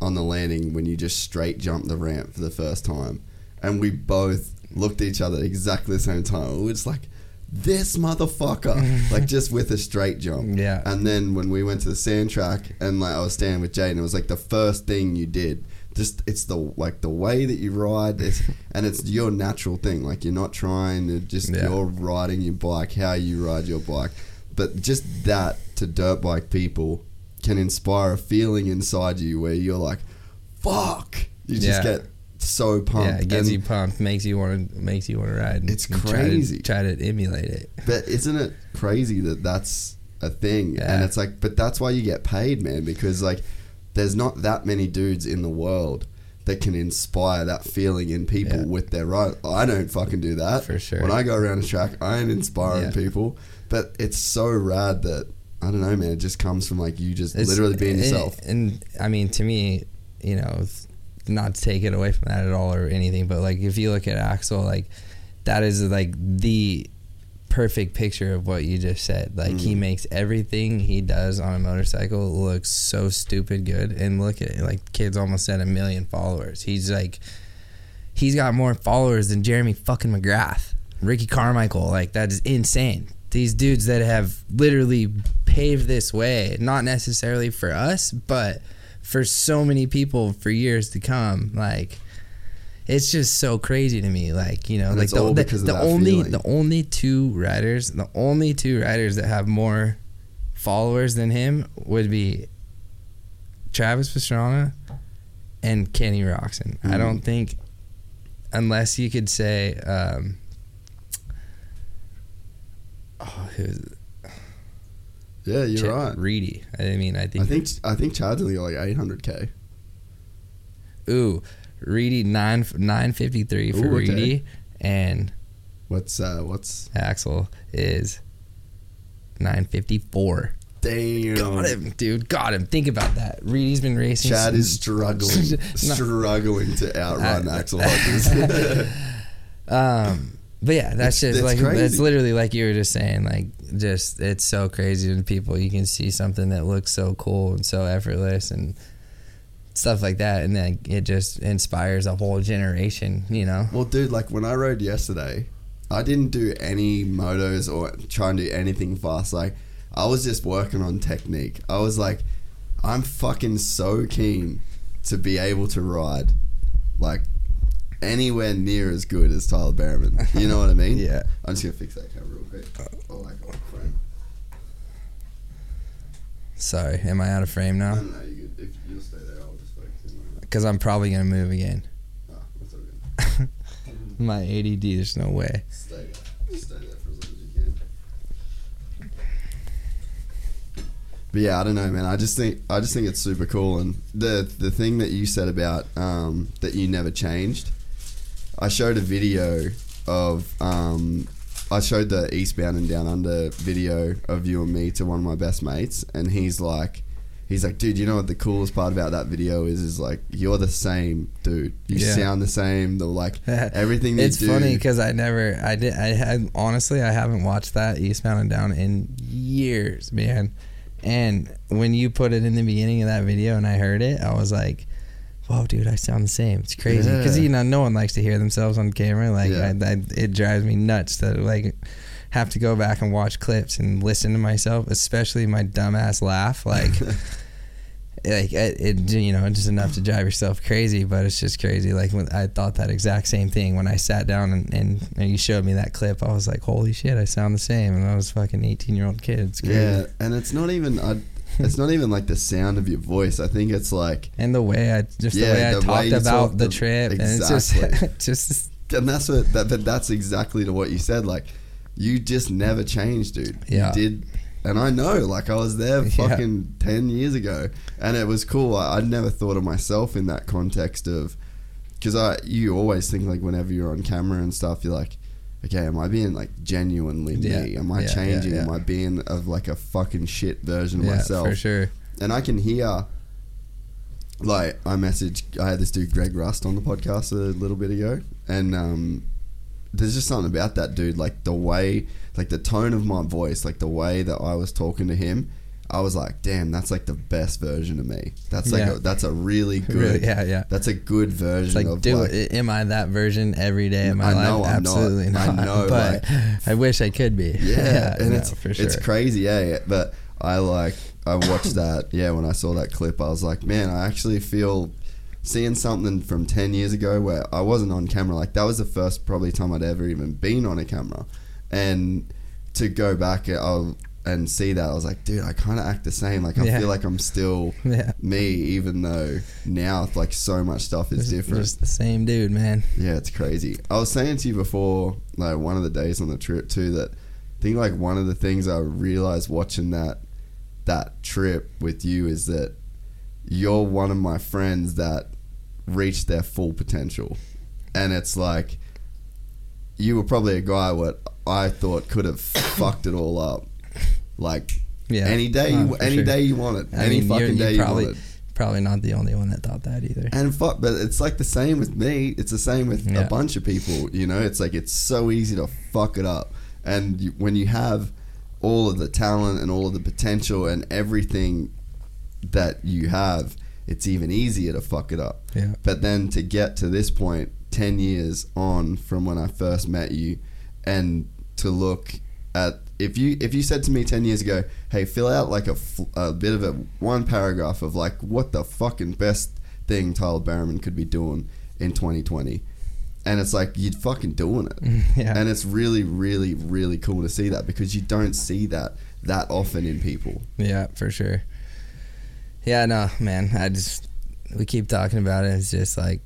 on the landing when you just straight jump the ramp for the first time, and we both looked at each other at exactly the same time. We were just like, "This motherfucker!" like just with a straight jump. Yeah. And then when we went to the sand track and like I was standing with Jade and it was like the first thing you did. Just it's the like the way that you ride, it's, and it's your natural thing. Like you're not trying to just Yeah. you're riding your bike, how you ride your bike. But just that to dirt bike people can inspire a feeling inside you where you're like, "Fuck!" You just Yeah. get so pumped. yeah it gets And- you pumped makes you want to makes you want to ride It's crazy. try to, try to emulate it But isn't it crazy that that's a thing? Yeah. And it's like, but that's why you get paid, man, because like there's not that many dudes in the world that can inspire that feeling in people Yeah. with their ride. I don't fucking do that. For sure. When I go around a track, I ain't inspiring Yeah. people. But it's so rad that I don't know, man. It just comes from like you just It's- literally being yourself. And, I mean, to me, you know, not to take it away from that at all or anything, but like if you look at Axel, like that is like the perfect picture of what you just said. Like he Mm. makes everything he does on a motorcycle look so stupid good. And look at it, like kid's almost at a million followers. He's like, he's got more followers than Jeremy fucking McGrath, Ricky Carmichael. Like that is insane. These dudes that have literally paved this way, not necessarily for us, but for so many people for years to come. Like it's just so crazy to me. Like you know, And like the, the, the only feeling. the only two riders, the only two riders that have more followers than him would be Travis Pastrana and Kenny Roczen. I Mm. don't think, unless you could say, um, oh, who's Yeah, you're Ch- right. Reedy. I mean, I think. I think I think Chad's only got like 800k. Ooh, Reedy nine nine fifty three for Ooh, okay. Reedy, and What's uh what's Axel is nine fifty four. Damn. Got him, dude. Got him. Think about that. Reedy's been racing. Chad is struggling, struggling to outrun Axel Hodges. Um, but yeah, that's just like that's crazy. literally like you were just saying. Like, just it's so crazy to people. You can see something that looks so cool and so effortless and stuff like that, and then it just inspires a whole generation. You know? well, dude, like when I rode yesterday, I didn't do any motos or try and do anything fast. Like I was just working on technique. I was like, I'm fucking so keen to be able to ride, like anywhere near as good as Tyler Bereman. You know what I mean? Yeah. I'm just gonna fix that camera real quick. Uh, oh, like on uh, frame. Sorry, am I out of frame now? no, no, you. If you'll stay there, I'll just focus in. Because I'm probably gonna move again. Oh, that's good. My ADD, there's no way. Stay there. Stay there for as long as you can. But yeah, I don't know, man. I just think I just think it's super cool, and the the thing that you said about um, that you never changed. I showed a video of um, I showed the Eastbound and Down Under video of you and me to one of my best mates, and he's like, he's like, dude, you know what the coolest part about that video is? Is like you're the same dude. You Yeah. sound the same. The like everything. you it's do. funny because I never, I did, I had honestly, I haven't watched that Eastbound and Down in years, man. And when you put it in the beginning of that video and I heard it, I was like, "Whoa, dude, I sound the same." It's crazy because Yeah. you know no one likes to hear themselves on camera. Like, Yeah. I, I, it drives me nuts to like have to go back and watch clips and listen to myself, especially my dumbass laugh. Like. like it, it you know just enough to drive yourself crazy but it's just crazy like when i thought that exact same thing when i sat down and, and, and you showed me that clip i was like holy shit i sound the same and i was a fucking 18 year old kid it's crazy Yeah, and it's not even I, it's not even like the sound of your voice. I think it's like and the way i just Yeah, the way i the talked about talk, the trip Exactly. and it's just just and that's what that but that's exactly to what you said. Like you just never changed, dude. Yeah. You did and I know, like I was there Yeah. fucking ten years ago, and it was cool. I, I'd never thought of myself in that context of, because I you always think like whenever you're on camera and stuff, you're like, okay, am I being like genuinely Yeah. me? Am I Yeah, yeah, changing? Am. I being of like a fucking shit version of yeah myself? for sure and I can hear. Like I messaged, I had this dude Greg Rust on the podcast a little bit ago, and um, there's just something about that dude, like the way, like the tone of my voice, like the way that I was talking to him. I was like, damn, that's like the best version of me. That's like Yeah. a, that's a really good, Really, yeah, yeah. That's a good version It's like, of do like, am I that version every day of my I life? know I'm not. Absolutely I not. know, but like- I wish I could be. Yeah, and no, it's sure. it's crazy, yeah. But I like I watched that. Yeah, when I saw that clip, I was like, man, I actually feel seeing something from ten years ago where I wasn't on camera. Like that was the first probably time I'd ever even been on a camera, and to go back uh, and see that, I was like, dude, I kind of act the same. Like I Yeah. feel like I'm still Yeah. me, even though now like so much stuff is Just- different. Just the same dude, man. Yeah, it's crazy. I was saying to you before, like one of the days on the trip too, that I think like one of the things I realized watching that that trip with you is that you're one of my friends that reached their full potential, and it's like you were probably a guy what I thought could have fucked it all up, like Yeah. any day, Oh, you, any sure. day you wanted, I any mean, fucking day probably, you wanted. Probably not the only one that thought that either. And fuck, but it's like the same with me. It's the same with Yeah. a bunch of people. You know, it's like it's so easy to fuck it up. And you, when you have all of the talent and all of the potential and everything that you have, it's even easier to fuck it up. Yeah. But then to get to this point, ten years on from when I first met you, and to look at if you if you said to me ten years ago, hey, fill out like a, a bit of a one paragraph of like what the fucking best thing Tyler Bereman could be doing in 2020, and it's like you'd fucking doing it, Yeah. and it's really really really cool to see that because you don't see that that often in people. Yeah, for sure. Yeah, no, man. I just we keep talking about it. It's just like,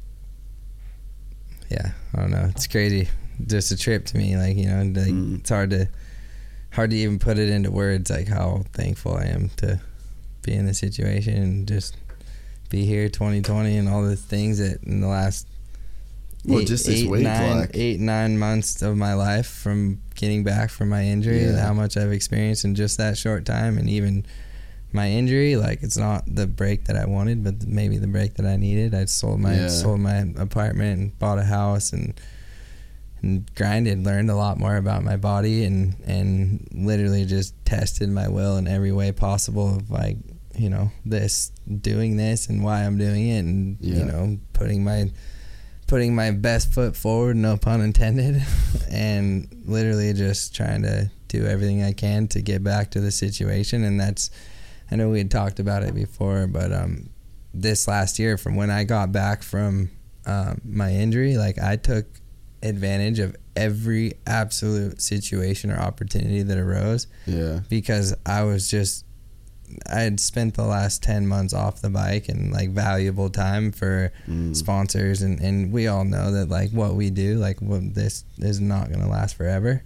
yeah, I don't know. It's crazy. Just a trip to me. Like you know, like Mm. it's hard to hard to even put it into words. Like how thankful I am to be in this situation and just be here 2020 and all the things that in the last Well, just this week, nine, like- eight, nine months of my life from getting back from my injury, Yeah. how much I've experienced in just that short time, and even my injury, like it's not the break that I wanted, but maybe the break that I needed. I sold my Yeah. sold my apartment and bought a house and and grinded, learned a lot more about my body and and literally just tested my will in every way possible of like, you know, this doing this and why I'm doing it and Yeah. you know, putting my putting my best foot forward, no pun intended, and literally just trying to do everything I can to get back to the situation. And that's, I know we had talked about it before, but um, this last year, from when I got back from um, my injury, like I took advantage of every absolute situation or opportunity that arose Yeah. because I was just I had spent the last 10 months off the bike and like valuable time for Mm. sponsors and, and we all know that like what we do like what this is not going to last forever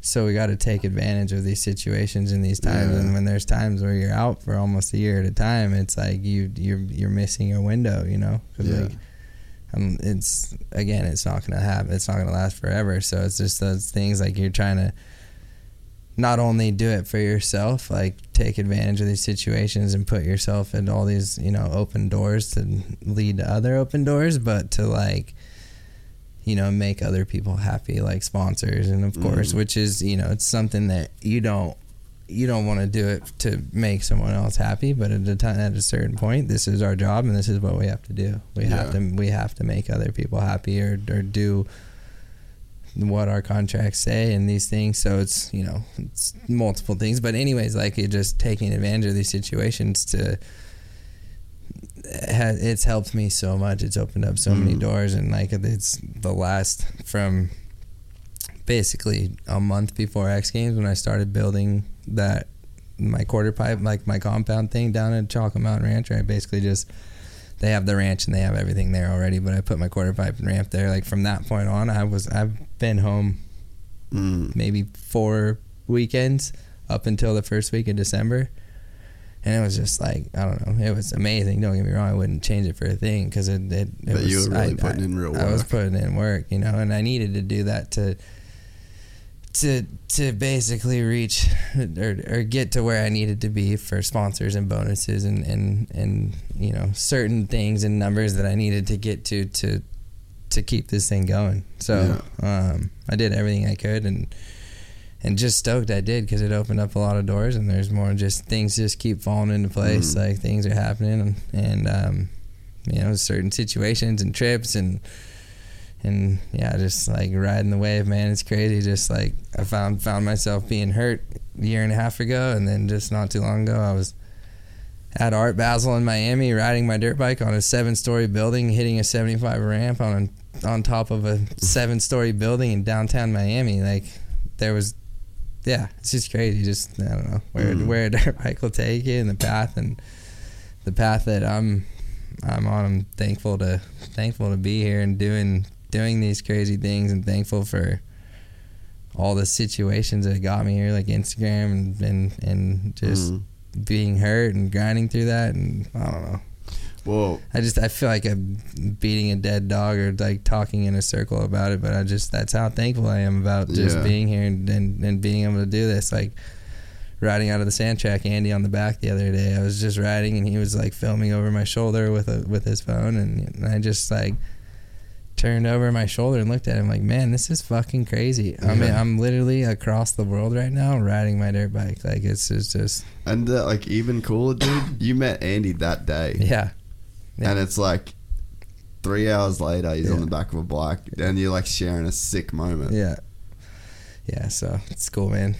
so we got to take advantage of these situations in these times Yeah. and when there's times where you're out for almost a year at a time it's like you you're you're missing your window you know 'Cause, Yeah. like um, it's again it's not going to happen it's not going to last forever so it's just those things like you're trying to not only do it for yourself, like take advantage of these situations and put yourself in all these, you know, open doors to lead to other open doors, but to like, you know, make other people happy, like sponsors, and of course, Mm. which is, you know, it's something that you don't, you don't want to do it to make someone else happy, but at a time, at a certain point, this is our job, and this is what we have to do. We have to, we have to make other people happy, or or do what our contracts say and these things. So it's you know it's multiple things. But anyways, like it just taking advantage of these situations to it's helped me so much. It's opened up so many Mm. doors and like it's the last from basically a month before X Games when I started building that my quarter pipe like my compound thing down at Chocolate Mountain Ranch. Where I basically just they have the ranch and they have everything there already, but I put my quarter pipe and ramp there. Like from that point on, I was I've been home Mm. maybe four weekends up until the first week of December. And it was just like I don't know. It was amazing. Don't get me wrong. I wouldn't change it for a thing because it, it, it But was. you were really I, putting I- in real work. I was putting in work, you know, and I needed to do that to to to basically reach or, or get to where I needed to be for sponsors and bonuses and and and you know certain things and numbers that I needed to get to to to keep this thing going. So um, I did everything I could and and just stoked I did because it opened up a lot of doors and there's more just things just keep falling into place Mm. like things are happening and, and um, you know certain situations and trips and and yeah just like riding the wave man it's crazy just like I found found myself being hurt a year and a half ago and then just not too long ago I was at Art Basel in Miami riding my dirt bike on a seven story building hitting a 75 ramp on on top of a seven story building in downtown Miami like there was yeah, it's just crazy. Just I don't know where Mm. where a dirt bike will take you and the path and the path that I'm I'm on. I'm thankful to thankful to be here and doing doing these crazy things and thankful for all the situations that got me here, like Instagram and and, and just Mm. being hurt and grinding through that and I don't know. Well, I just I feel like I'm beating a dead dog or like talking in a circle about it, but I just that's how thankful I am about just Yeah. being here and, and, and being able to do this. Like riding out of the sand track, Andy on the back the other day. I was just riding and he was like filming over my shoulder with a with his phone and, and I just like turned over my shoulder and looked at him like, man, this is fucking crazy. I mean, Yeah. I'm literally across the world right now riding my dirt bike. Like it's just, just and uh, like even cooler, dude. you met Andy that day, yeah. Yeah. and it's like three hours later, he's on the back of a bike, and you're like sharing a sick moment. Yeah. Yeah, so it's cool, man.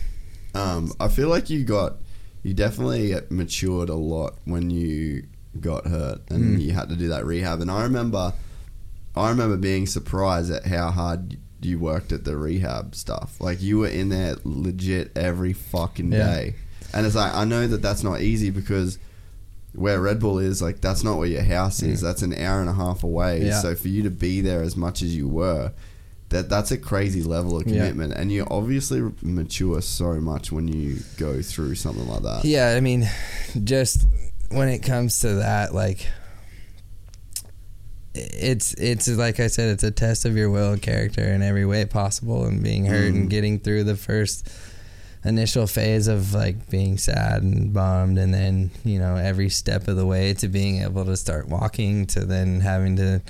Um, I feel like you got, you definitely matured a lot when you got hurt and Mm. you had to do that rehab. And I remember, I remember being surprised at how hard you worked at the rehab stuff. Like you were in there legit every fucking Yeah. day. And it's like I know that that's not easy because where Red Bull is, like that's not where your house is. Mm. That's an hour and a half away. Yeah. So for you to be there as much as you were, that that's a crazy level of Yeah. commitment. And you obviously mature so much when you go through something like that. Yeah, I mean, just when it comes to that, like, it's it's like I said, it's a test of your will and character in every way possible, and being hurt Mm. and getting through the first initial phase of like being sad and bummed and then you know every step of the way to being able to start walking to then having to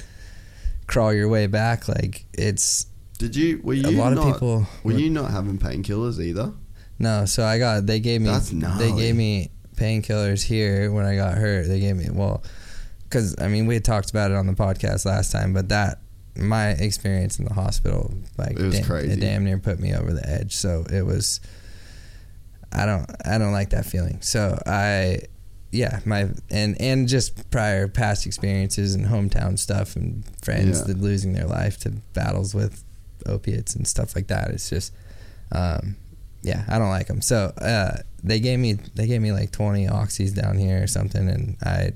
crawl your way back like it's Did you? Were you a lot not, of people Were you not having painkillers either? no so i got they gave me That's they gave me painkillers here when i got hurt they gave me well because i mean we had talked about it on the podcast last time but that my experience in the hospital like It was damn, crazy. it damn near put me over the edge so it was i don't i don't like that feeling so i yeah my and and just prior past experiences and hometown stuff and friends Yeah. that losing their life to battles with opiates and stuff like that it's just um yeah i don't like them so uh they gave me they gave me like 20 oxys down here or something and i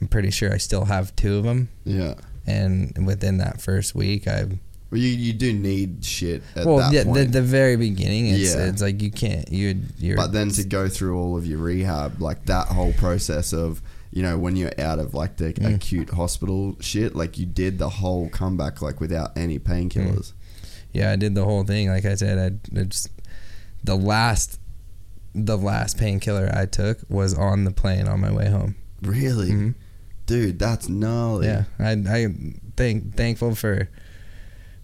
i'm pretty sure i still have two of them Yeah. and within that first week i Well, you, you do need shit at well that yeah the, the very beginning it's, Yeah. it's like you can't you you're but then to go through all of your rehab, like that whole process of, you know, when you're out of like the Mm. acute hospital shit, like you did the whole comeback like without any painkillers. yeah i did the whole thing like i said i it's the last the last painkiller i took was on the plane on my way home Really? Mhm. Dude, that's gnarly. Yeah, I I thank thankful for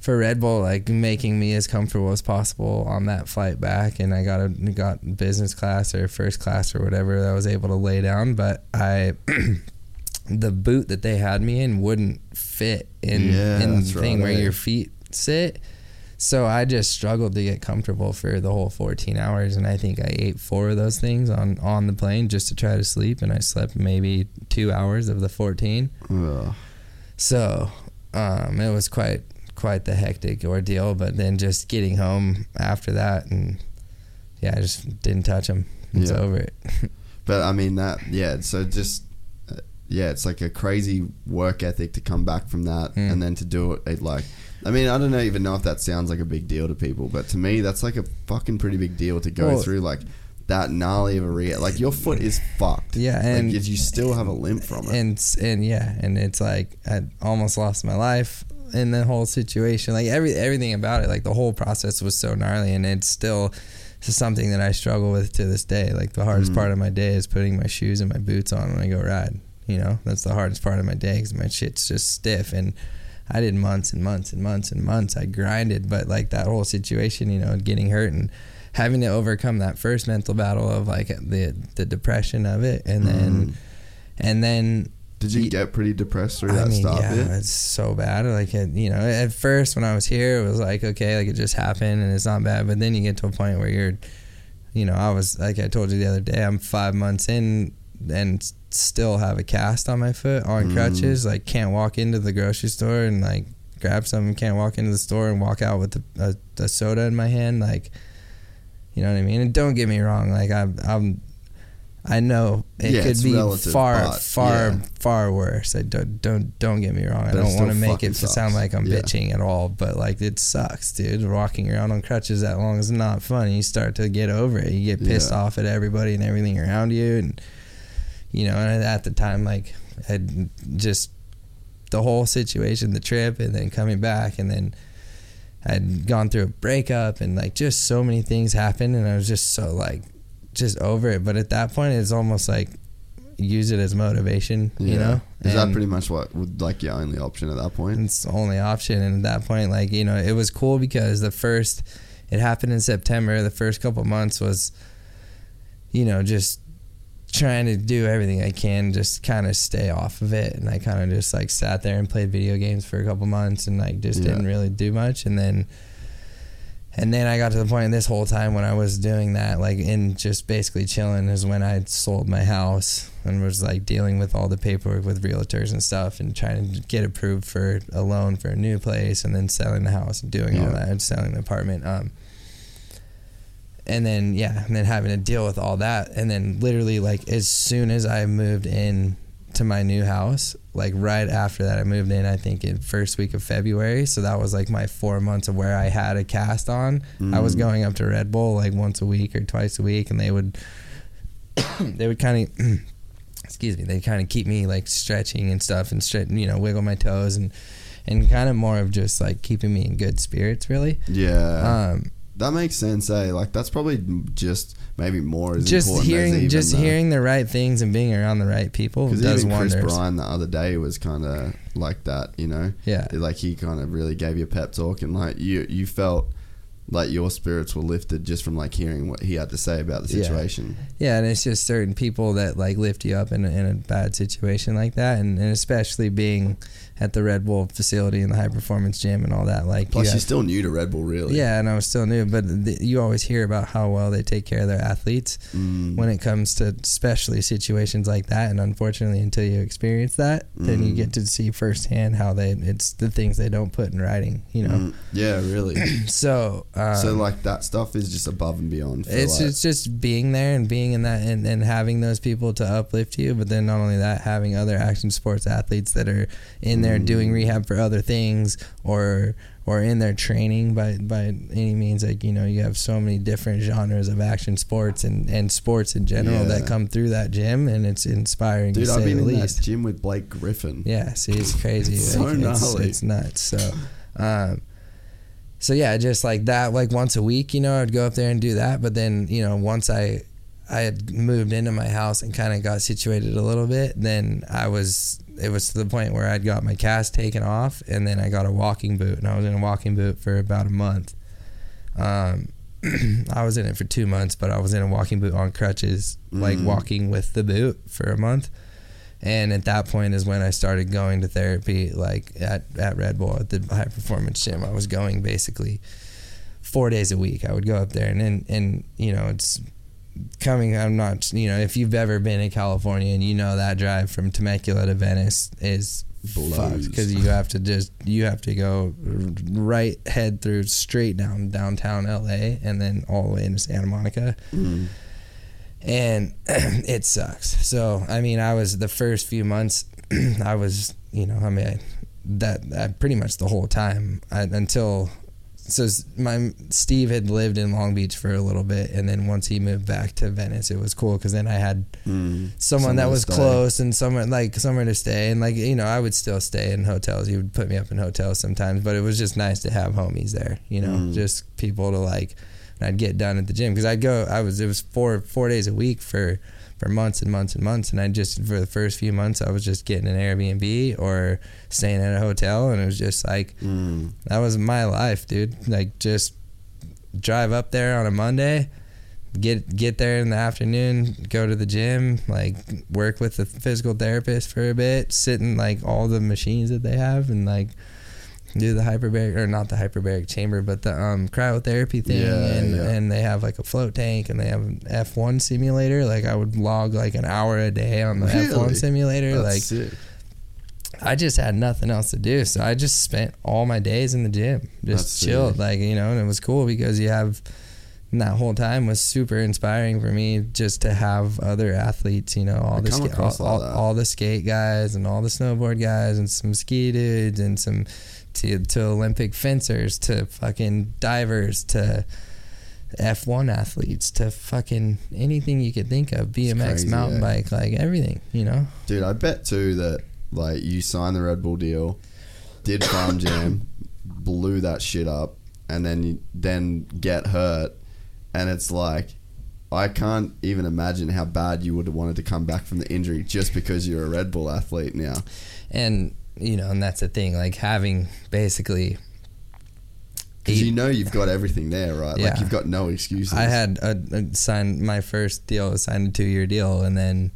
for Red Bull like making me as comfortable as possible on that flight back, and I got a got business class or first class or whatever that I was able to lay down. But I the boot that they had me in wouldn't fit in Yeah, in the thing right, where your feet sit. So I just struggled to get comfortable for the whole 14 hours, and I think I ate four of those things on on the plane just to try to sleep, and I slept maybe two hours of the 14. Ugh. So um, it was quite quite the hectic ordeal. But then just getting home after that, and yeah, I just didn't touch them. It's Yeah. over it. But I mean that, yeah. So just, uh, yeah, it's like a crazy work ethic to come back from that Mm. and then to do it, it like. I mean, I don't know, even know if that sounds like a big deal to people, but to me, that's like a fucking pretty big deal to go Well- through like that gnarly of a re Like your foot is fucked. Yeah, and- like, you still have a limp from it. and and yeah, and it's like I almost lost my life in the whole situation. Like every everything about it, like the whole process was so gnarly, and it's still something that I struggle with to this day. Like the hardest mm. part of my day is putting my shoes and my boots on when I go ride. You know, that's the hardest part of my day because my shit's just stiff and. I did months and months and months and months. I grinded, but like that whole situation, you know, getting hurt and having to overcome that first mental battle of like the the depression of it, and then mm. and then Did you get pretty depressed through I that mean, start yeah, bit? it's so bad. Like, it, you know, at first when I was here, it was like, okay, like it just happened and it's not bad. But then you get to a point where you're, you know, I was, like I told you the other day, I'm five months in and still have a cast on my foot on Mm. crutches. Like, can't walk into the grocery store and like grab something, can't walk into the store and walk out with a, a, a soda in my hand. Like, you know what I mean? And don't get me wrong, like, I'm, I'm, I know it Yeah, could be relative, far, far, yeah. far worse. I don't, don't, don't get me wrong. I But it don't want to make it sound like I'm Yeah. bitching at all, but like it sucks, dude. Walking around on crutches that long is not fun. You start to get over it. You get pissed off at everybody and everything around you, and you know. And at the time, like, I just the whole situation, the trip, and then coming back, and then I'd gone through a breakup, and like just so many things happened, and I was just so like just over it. But at that point, it's almost like use it as motivation, you Yeah. know. Is that pretty much what would like your only option at that point? it's the only option. And at that point, like, you know, it was cool because the first, it happened in September. The first couple months was, you know, just trying to do everything I can, just kind of stay off of it. And I kind of just like sat there and played video games for a couple months and like just Yeah. didn't really do much. And then, and then I got to the point this whole time when I was doing that, like in just basically chilling, is when I sold my house and was like dealing with all the paperwork with realtors and stuff and trying to get approved for a loan for a new place and then selling the house and doing all that and selling the apartment. Um, and then yeah, and then having to deal with all that, and then literally like as soon as I moved in to my new house, like right after that, I moved in. I think in first week of February, so that was like my four months of where I had a cast on. I was Mm. going up to Red Bull like once a week or twice a week, and they would they would kind of excuse me, they kind of keep me like stretching and stuff and stretch, you know, wiggle my toes and and kind of more of just like keeping me in good spirits, really. Yeah. Um, that makes sense. Eh? Like that's probably just maybe more as just hearing even just the- hearing the right things and being around the right people Because does even Chris wonders. Bryan the other day was kind of like that, you know. Yeah. Like he kind of really gave you a pep talk, and like you you felt like your spirits were lifted just from like hearing what he had to say about the situation. Yeah, and it's just certain people that like lift you up in a, in a bad situation like that, and, and especially being at the Red Bull facility and the high performance gym and all that. Like, Plus, you you're still new to Red Bull, really. yeah, and I was still new, but th- you always hear about how well they take care of their athletes Mm. when it comes to especially situations like that. And unfortunately, until you experience that, then you Mm. get to see firsthand how they it's the things they don't put in writing. You know, Mm. Yeah, really. so um, so like that stuff is just above and beyond. For it's like, it's just being there and being in that and, and having those people to uplift you but then not only that having other action sports athletes that are in there doing rehab for other things or or in their training by by any means like you know you have so many different genres of action sports and and sports in general Yeah. that come through that gym and it's inspiring dude, to I've been the in least that gym with Blake Griffin. yeah, see, it's crazy. It's so like, it's, gnarly. it's nuts. So, um, so yeah, just like that, like once a week, you know, I'd go up there and do that. But then, you know, once I, I had moved into my house and kind of got situated a little bit, then I was, it was to the point where I'd got my cast taken off and then I got a walking boot and I was in a walking boot for about a month. Um, I was in it for two months, but I was in a walking boot on crutches, like Mm. walking with the boot for a month. And at that point is when I started going to therapy, like at, at Red Bull at the high performance gym. I was going basically four days a week. I would go up there and, and, and you know, it's coming, I'm not, you know, if you've ever been in California and you know that drive from Temecula to Venice is Blows. because you have to just, you have to go right head through straight down downtown LA and then all the way into Santa Monica Mm. and it sucks. So I mean, I was the first few months, I was you know I mean I, that that pretty much the whole time I, until so my Steve had lived in Long Beach for a little bit, and then once he moved back to Venice, it was cool because then I had Mm. someone Somewhere that was close and somewhere like somewhere to stay and like you know I would still stay in hotels he would put me up in hotels sometimes but it was just nice to have homies there you know Mm. just people to like and I'd get done at the gym because I'd go I was it was four four days a week for for months and months and months. And I just for the first few months I was just getting an Airbnb or staying at a hotel. And it was just like Mm. that was my life dude. Like just drive up there on a Monday get get there in the afternoon, go to the gym, like work with the physical therapist for a bit, sit in like all the machines that they have and like do the hyperbaric or not the hyperbaric chamber, but the um cryotherapy thing Yeah, and yeah. and they have like a float tank and they have an F one simulator. Like I would log like an hour a day on the F one simulator. That's like sick. I just had nothing else to do, so I just spent all my days in the gym, just That's chilled, sick. like you know, and it was cool because you have and that whole time was super inspiring for me just to have other athletes, you know, all I the ska- all, all, all the skate guys and all the snowboard guys and some ski dudes and some to, to Olympic fencers to fucking divers to F1 athletes to fucking anything you could think of, BMX, crazy, mountain eh? bike, like everything, you know. Dude, I bet too that like you signed the Red Bull deal, did Farm Jam, blew that shit up, and then you then get hurt, and it's like I can't even imagine how bad you would have wanted to come back from the injury just because you're a Red Bull athlete now. and you know and that's the thing like having basically Because you know you've got everything there, right? Like Yeah. you've got no excuses. i had a, a signed my first deal signed a two-year deal and then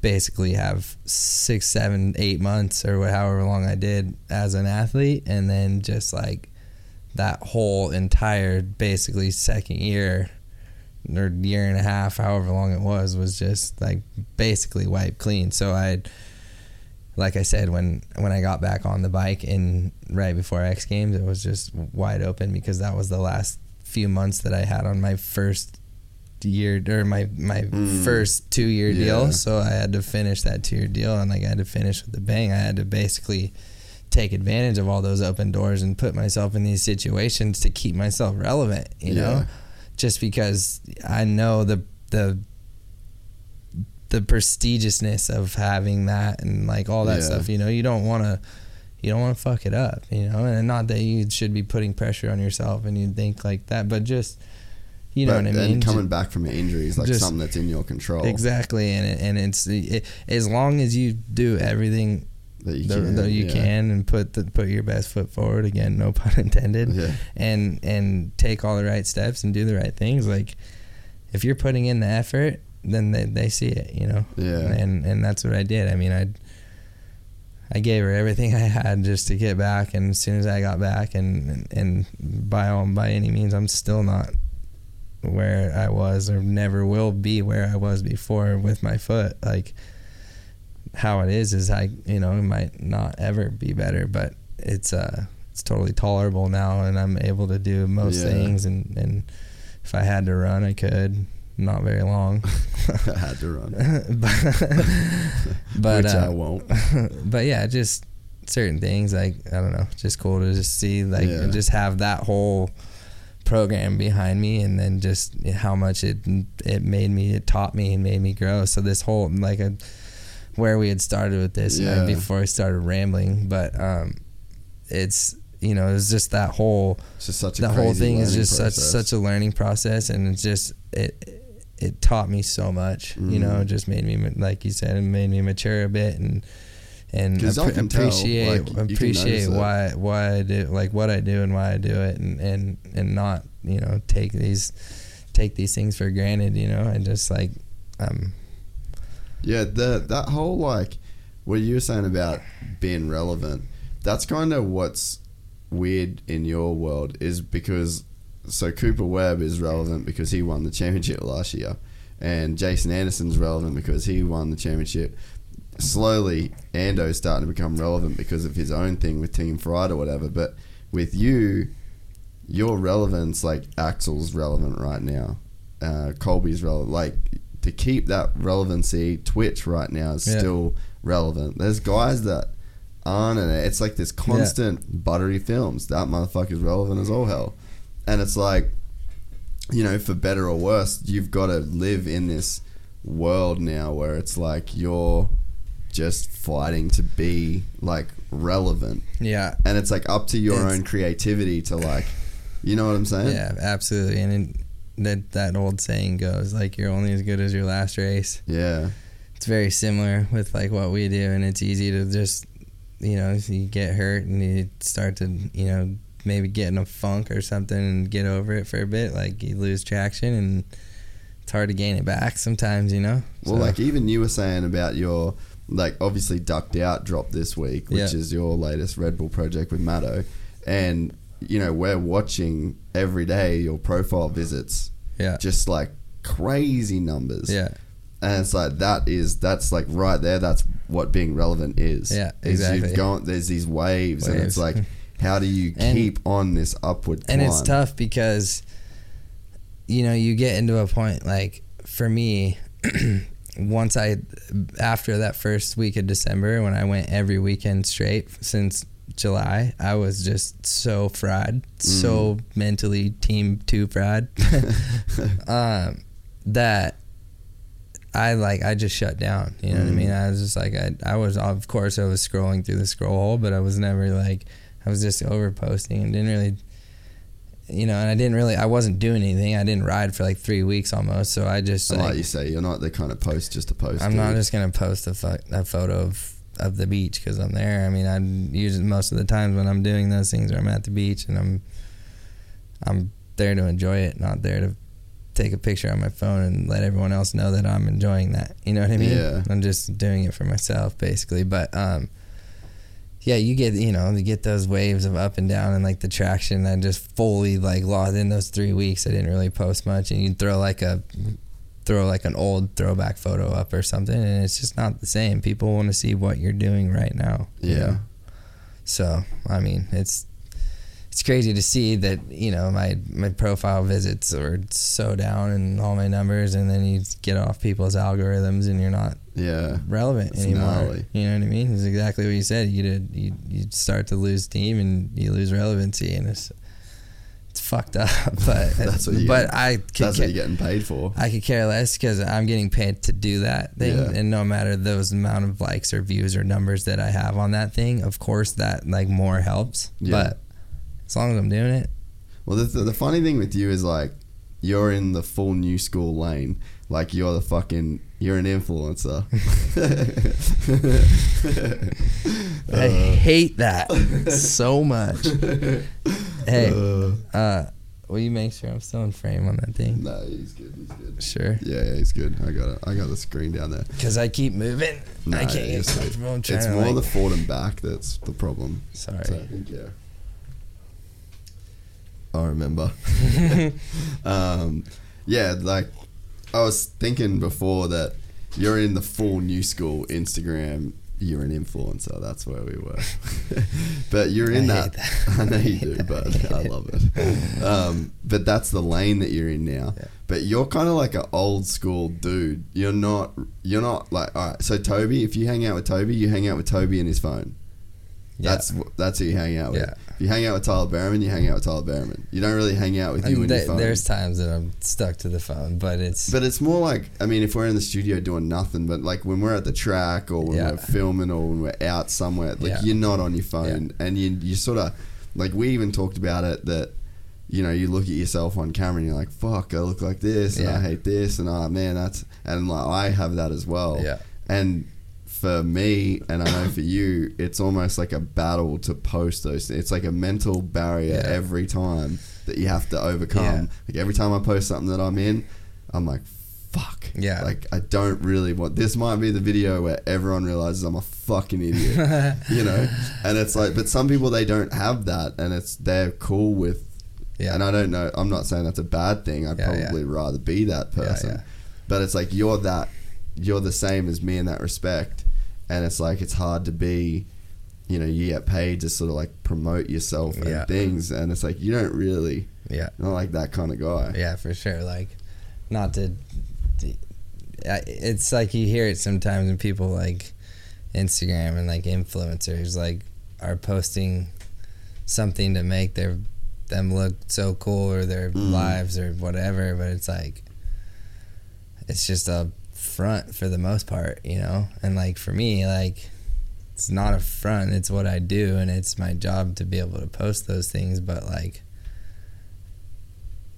basically have six seven eight months or however long i did as an athlete and then just like that whole entire basically second year or year and a half however long it was was just like basically wiped clean so i like I said, when when I got back on the bike in right before X Games, it was just wide open because that was the last few months that I had on my first year or my my Mm. first two year Yeah. deal. So I had to finish that two year deal, and like I had to finish with a bang. I had to basically take advantage of all those open doors and put myself in these situations to keep myself relevant. You know, just because I know the the the prestigiousness of having that and like all that Yeah. stuff. You know, you don't want to you don't want to fuck it up, you know. And not that you should be putting pressure on yourself and you think like that, but just you know but what I then mean. coming back from an injury is like just- something that's in your control. exactly, and it, and it's it, as long as you do everything That you that can. that you yeah. can and put the, put your best foot forward. Again, no pun intended. Yeah. And and take all the right steps and do the right things. Like if you're putting in the effort, then they, they see it. You know. Yeah. And and that's what I did. I mean, I I gave her everything I had just to get back. And as soon as I got back, and and by all by any means, I'm still not where I was or never will be where I was before with my foot. Like how it is is I you know it might not ever be better, but it's uh it's totally tolerable now, and I'm able to do most Yeah. things. And and if I had to run, I could. Not very long, I had to run. but, but Which I uh, won't. but yeah, just certain things like I don't know, just cool to just see like Yeah. just have that whole program behind me, and then just how much it it made me, it taught me, and made me grow. So this whole like a where we had started with this Yeah. before I started rambling, but um, it's you know it's just that whole It's just such a the whole thing is just such process. such a learning process, and it's just it it taught me so much. You know, it just made me like you said, it made me mature a bit and and 'Cause I appre- can tell, appreciate like, appreciate why why I do like what I do and why I do it, and and and not you know take these take these things for granted. You know, and just like um Yeah, the that whole like what you were saying about being relevant, that's kind of what's weird in your world is because so Cooper Webb is relevant because he won the championship last year, and Jason Anderson's relevant because he won the championship. Slowly, Ando's starting to become relevant because of his own thing with Team Fried or whatever. But with you, your relevance, like Axel's relevant right now, uh, Colby's relevant. Like to keep that relevancy, Twitch right now is Yeah. still relevant. There's guys that aren't in it. It's like this constant buttery films. That motherfucker's relevant as all hell. And it's like, you know, for better or worse, you've got to live in this world now where it's like you're just fighting to be like relevant. yeah And it's like up to your It's- own creativity to like, you know what I'm saying? yeah absolutely, and it, that that old saying goes like you're only as good as your last race. Yeah. it's very similar with like what we do and it's easy to just you know you get hurt and you start to you know maybe get in a funk or something and get over it for a bit like you lose traction and it's hard to gain it back sometimes you know Well, So, like even you were saying about your like obviously ducked out drop this week, which Yeah. is your latest Red Bull project with Maddo, and you know we're watching every day your profile visits, yeah just like crazy numbers. yeah and it's like that is that's like right there. That's what being relevant is. Yeah, Is exactly. You've gone, there's these waves, and it's like how do you And- keep on this upward climb? and it's tough because you know you get into a point like for me once i after that first week of december when i went every weekend straight since july i was just so fried so mentally team two fried um, that I like I just shut down. You know what I Mm. mean? I was just like I I was of course I was scrolling through the scroll hole, but I was never like I was just over posting and didn't really you know, and I didn't really I wasn't doing anything. I didn't ride for like three weeks almost, so I just like, like you say, you're not the kind of post just to post. I'm not just gonna post a, pho- a photo of of the beach because I'm there. I mean, I usually most of the times when I'm doing those things, I'm at the beach and I'm I'm there to enjoy it, not there to take a picture on my phone and let everyone else know that I'm enjoying that. You know what I mean? Yeah. I'm just doing it for myself basically. But um yeah, you get you know, you get those waves of up and down and like the traction that just fully like lost in those three weeks I didn't really post much and you throw like a throw like an old throwback photo up or something and it's just not the same. People want to see what you're doing right now. you Yeah. know? So I mean, it's it's crazy to see that you know my my profile visits are so down and all my numbers, and then you get off people's algorithms and you're not Yeah. relevant It's anymore. gnarly. You know what I mean? It's exactly what you said. You did. You you start to lose steam and you lose relevancy, and it's it's fucked up. But That's what you but get- I could That's ca- what you're getting paid for. I could care less because I'm getting paid to do that thing, Yeah. and no matter those amount of likes or views or numbers that I have on that thing, of course that like more helps. Yeah. But as long as I'm doing it, Well, the, the, the funny thing with you is like you're in the full new school lane. Like you're the fucking you're an influencer. I hate that so much. Hey, Uh, uh, will you make sure I'm still in frame on that thing? no, he's good. He's good. Sure. Yeah, yeah, he's good. I got it. I got the screen down there. Because I keep moving. No, I can't get it's- comfortable. It's more like- the forward and back that's the problem. Sorry. So I think yeah. I remember. um, yeah, like I was thinking before that you're in the full new school Instagram. You're an influencer. That's where we were. but you're in I that. that. I know I you do, that. but I love it. Um, but that's the lane that you're in now. Yeah. But you're kind of like an old school dude. You're not. You're not like. All right. So Toby, if you hang out with Toby, you hang out with Toby and his phone. Yeah. That's that's who you hang out with. Yeah. If you hang out with Tyler Bereman, you hang out with Tyler Bereman. You don't really hang out with you And and there- your phone. there's times that I'm stuck to the phone, but it's but it's more like I mean, if we're in the studio doing nothing, but like when we're at the track or when Yeah. we're filming or when we're out somewhere, like Yeah. you're not on your phone, and you you sort of like we even talked about it that you know you look at yourself on camera and you're like, fuck, I look like this, and I hate this, and oh man, that's and like I have that as well, Yeah. and. For me, and I know for you, it's almost like a battle to post those. It's like a mental barrier Yeah. every time that you have to overcome. Yeah. Like every time I post something that I'm in, I'm like, fuck. Yeah. Like I don't really want this might be the video where everyone realizes I'm a fucking idiot. you know? And it's like but some people they don't have that and it's they're cool with yeah. and I don't know I'm not saying that's a bad thing. I'd Yeah, yeah. probably rather be that person. yeah. But it's like you're that you're the same as me in that respect. And it's like it's hard to be you know, you get paid to sort of like promote yourself and Yeah. things and it's like you don't really yeah. not like that kind of guy. Yeah, for sure. Like, not to. to- It's like you hear it sometimes when people like Instagram and like influencers like are posting something to make their them look so cool or their Mm. lives or whatever, but it's like it's just a front for the most part, you know. And like for me, like it's not a front; it's what I do, and it's my job to be able to post those things. But like.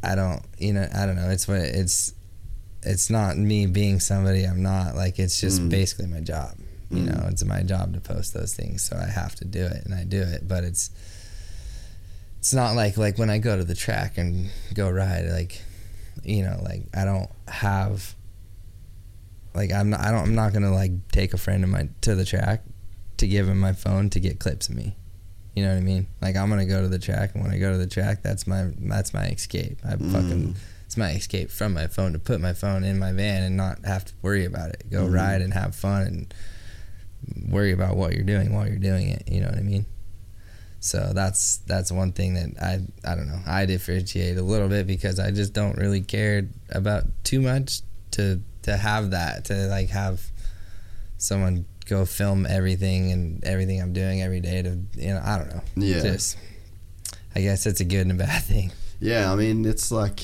I don't, you know, I don't know. It's what it's, it's not me being somebody I'm not. Like it's just Mm. basically my job. You Mm. know, it's my job to post those things, so I have to do it, and I do it. But it's, it's not like like when I go to the track and go ride. Like, you know, like I don't have. Like I'm not, I don't, I'm not gonna like take a friend of mine to the track, to give him my phone to get clips of me. You know what I mean? Like I'm gonna go to the track, and when I go to the track, that's my that's my escape. I Mm. fucking it's my escape from my phone to put my phone in my van and not have to worry about it. Go Mhm. ride and have fun and worry about what you're doing while you're doing it. You know what I mean? So that's that's one thing that I I don't know. I differentiate a little bit because I just don't really care about too much to to have that to like have someone go film everything and everything I'm doing every day to you know I don't know. Yeah. Just I guess it's a good and a bad thing. Yeah, I mean, it's like,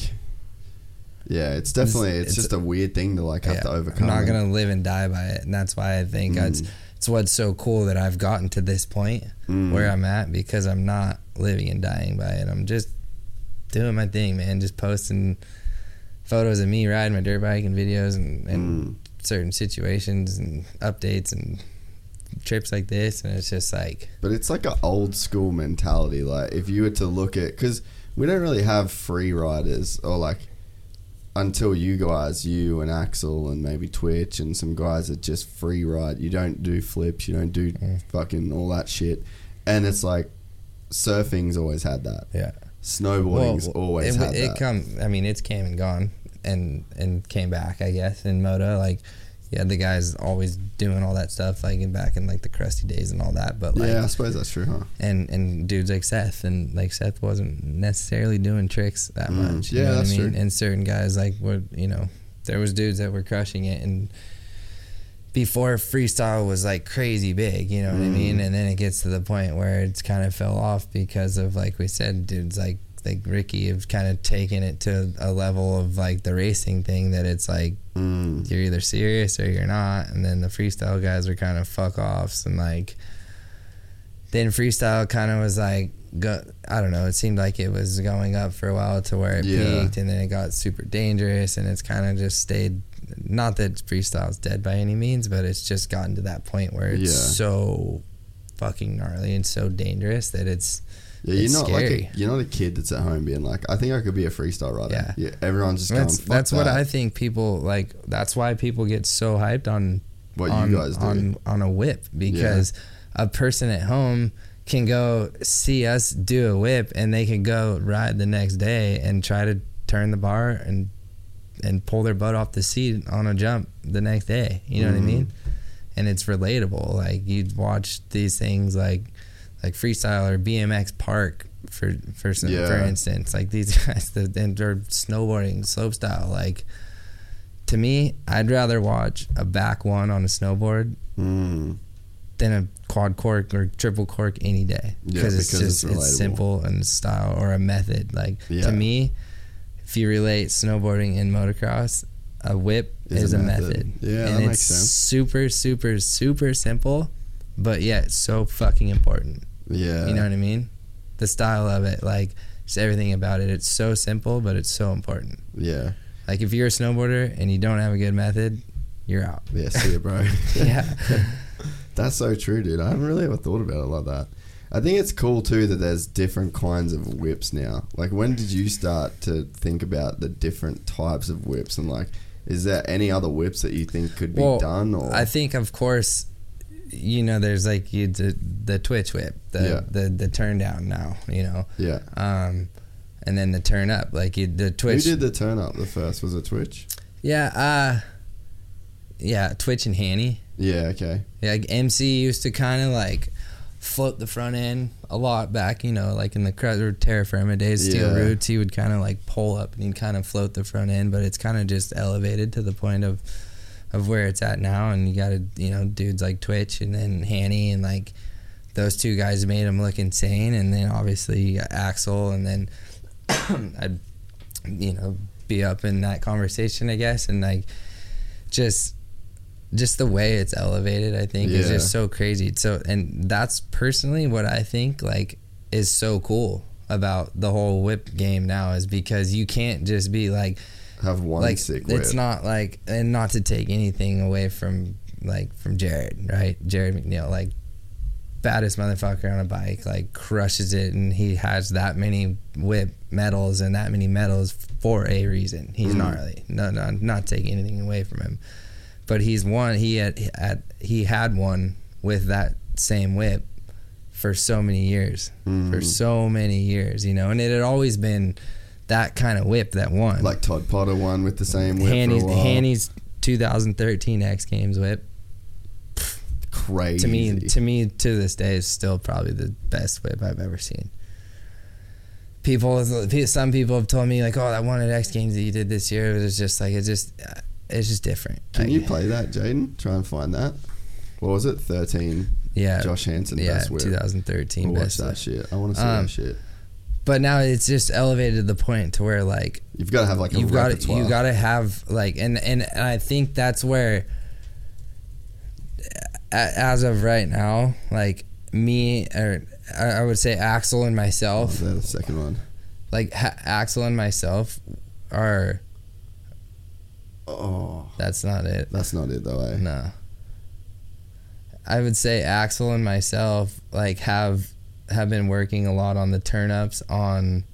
yeah, it's definitely, it's, it's- just a weird thing to like have Yeah, to overcome. I'm not gonna live and die by it, and that's why I think Mm. it's it's what's so cool that I've gotten to this point Mm. where I'm at because I'm not living and dying by it. I'm just doing my thing, man. Just posting photos of me riding my dirt bike and videos and, and Mm. certain situations and updates and trips like this, and it's just like But it's like an old school mentality. Like if you were to look at, because we don't really have free riders, or like until you guys, you and Axel and maybe Twitch and some guys that just free ride. You don't do flips. You don't do Mm. fucking all that shit. And it's like surfing's always had that. yeah. Snowboarding's always it, had it that. come. I mean, it's came and gone, and and came back. I guess in moto, like yeah, the guys always doing all that stuff, like in back in like the crusty days and all that. But like, yeah, I suppose that's true, huh? and and dudes like Seth and like Seth wasn't necessarily doing tricks that Mm, much. You yeah, know that's I mean? true. And certain guys like were you know there was dudes that were crushing it and before freestyle was like crazy big, you know what I Mm. mean? And then it gets to the point where it's kind of fell off because of like we said, dudes like like Ricky have kind of taken it to a level of like the racing thing that it's like Mm. you're either serious or you're not, and then the freestyle guys are kind of fuck offs and like. Then freestyle kind of was like, go, I don't know. It seemed like it was going up for a while to where it Yeah. peaked, and then it got super dangerous, and it's kind of just stayed. Not that freestyle's dead by any means, but it's just gotten to that point where it's Yeah. so fucking gnarly and so dangerous that it's Yeah, you're It's not scary. like a, you're not a kid that's at home being like, I think I could be a freestyle rider. Yeah. everyone's just that's going. That's what. I think people like. That's why people get so hyped on What on, you guys do. on on a whip because a person at home can go see us do a whip and they can go ride the next day and try to turn the bar and and pull their butt off the seat on a jump the next day. You know what I Mhm. mean? And it's relatable. Like you watch these things like like freestyle or BMX park for for some, for instance. Like these guys that and they're snowboarding slope style. Like to me, I'd rather watch a back one on a snowboard Mm. than a quad cork or triple cork any day Yeah, because it's because just it's it's, simple and style or a method. Like Yeah. to me, if you relate snowboarding and motocross, a whip Is is, a method. method. Yeah, and that it's makes sense. super, super, super simple, but yet so fucking important. Yeah, You know what I mean? The style of it, like just everything about it. It's so simple, but it's so important. yeah, Like if you're a snowboarder and you don't have a good method, you're out. yeah. See you, bro. Yeah. That's so true, dude. I haven't really ever thought about it like that. I think it's cool too that there's different kinds of whips now. Like, when did you start to think about the different types of whips and like, is there any other whips that you think could be Well, done? Or I think, of course, you know, there's like you the, the twitch whip, the, Yeah. the the turn down now, you know, yeah. um, and then the turn up, like you, the Who twitch. did the turn up the first? Was it Twitch? Yeah, uh, yeah, Twitch and Hanny. Yeah. Okay. Yeah, like MC used to kind of like float the front end a lot back, you know, like in the Terra Firma days, Steel Yeah. Roots, he would kind of like pull up and he'd kind of float the front end, but it's kind of just elevated to the point of of where it's at now. And you got to, you know, dudes like Twitch and then Hanny and like those two guys made him look insane. And then obviously you got Axel and then I'd, you know, be up in that conversation, I guess, and like just just the way it's elevated, I think, is just so crazy. So, and that's personally what I think like is so cool about the whole whip game now is because you can't just be like Have one like sick whip. it's not like and not to take anything away from like from Jarryd, right? Jarryd McNeil, like baddest motherfucker on a bike, like crushes it, and he has that many whip medals and that many medals for a reason. He's Mm. gnarly. No, no, not taking anything away from him, but he's one. He had, had he had one with that same whip for so many years, for Mm. so many years, you know, and it had always been that kind of whip that won. like Todd Potter won with the same whip Hanny's, for a while. Hanny's 2013 X Games whip. Crazy. To me, to me, to this day, is still probably the best whip I've ever seen. People, some people have told me like, "Oh, that one at X Games that you did this year it was just like it's just, it's just different." Can Like, you play that, Jaden? Try and find that. What was it? Thirteen. Yeah, Josh Hansen yeah, best whip. 2013 We'll watch best. that whip. shit. I want to see Um, that shit. But now it's just elevated to the point to where like You've got to have like a you've got repertoire. you got to have like and, and and I think that's where as of right now like me or I I would say Axel and Oh, myself there's the second one. like ha- Axel and myself are Oh, that's not it that's not it though. Eh? no I would say Axel and myself like have have been working a lot on the turn ups on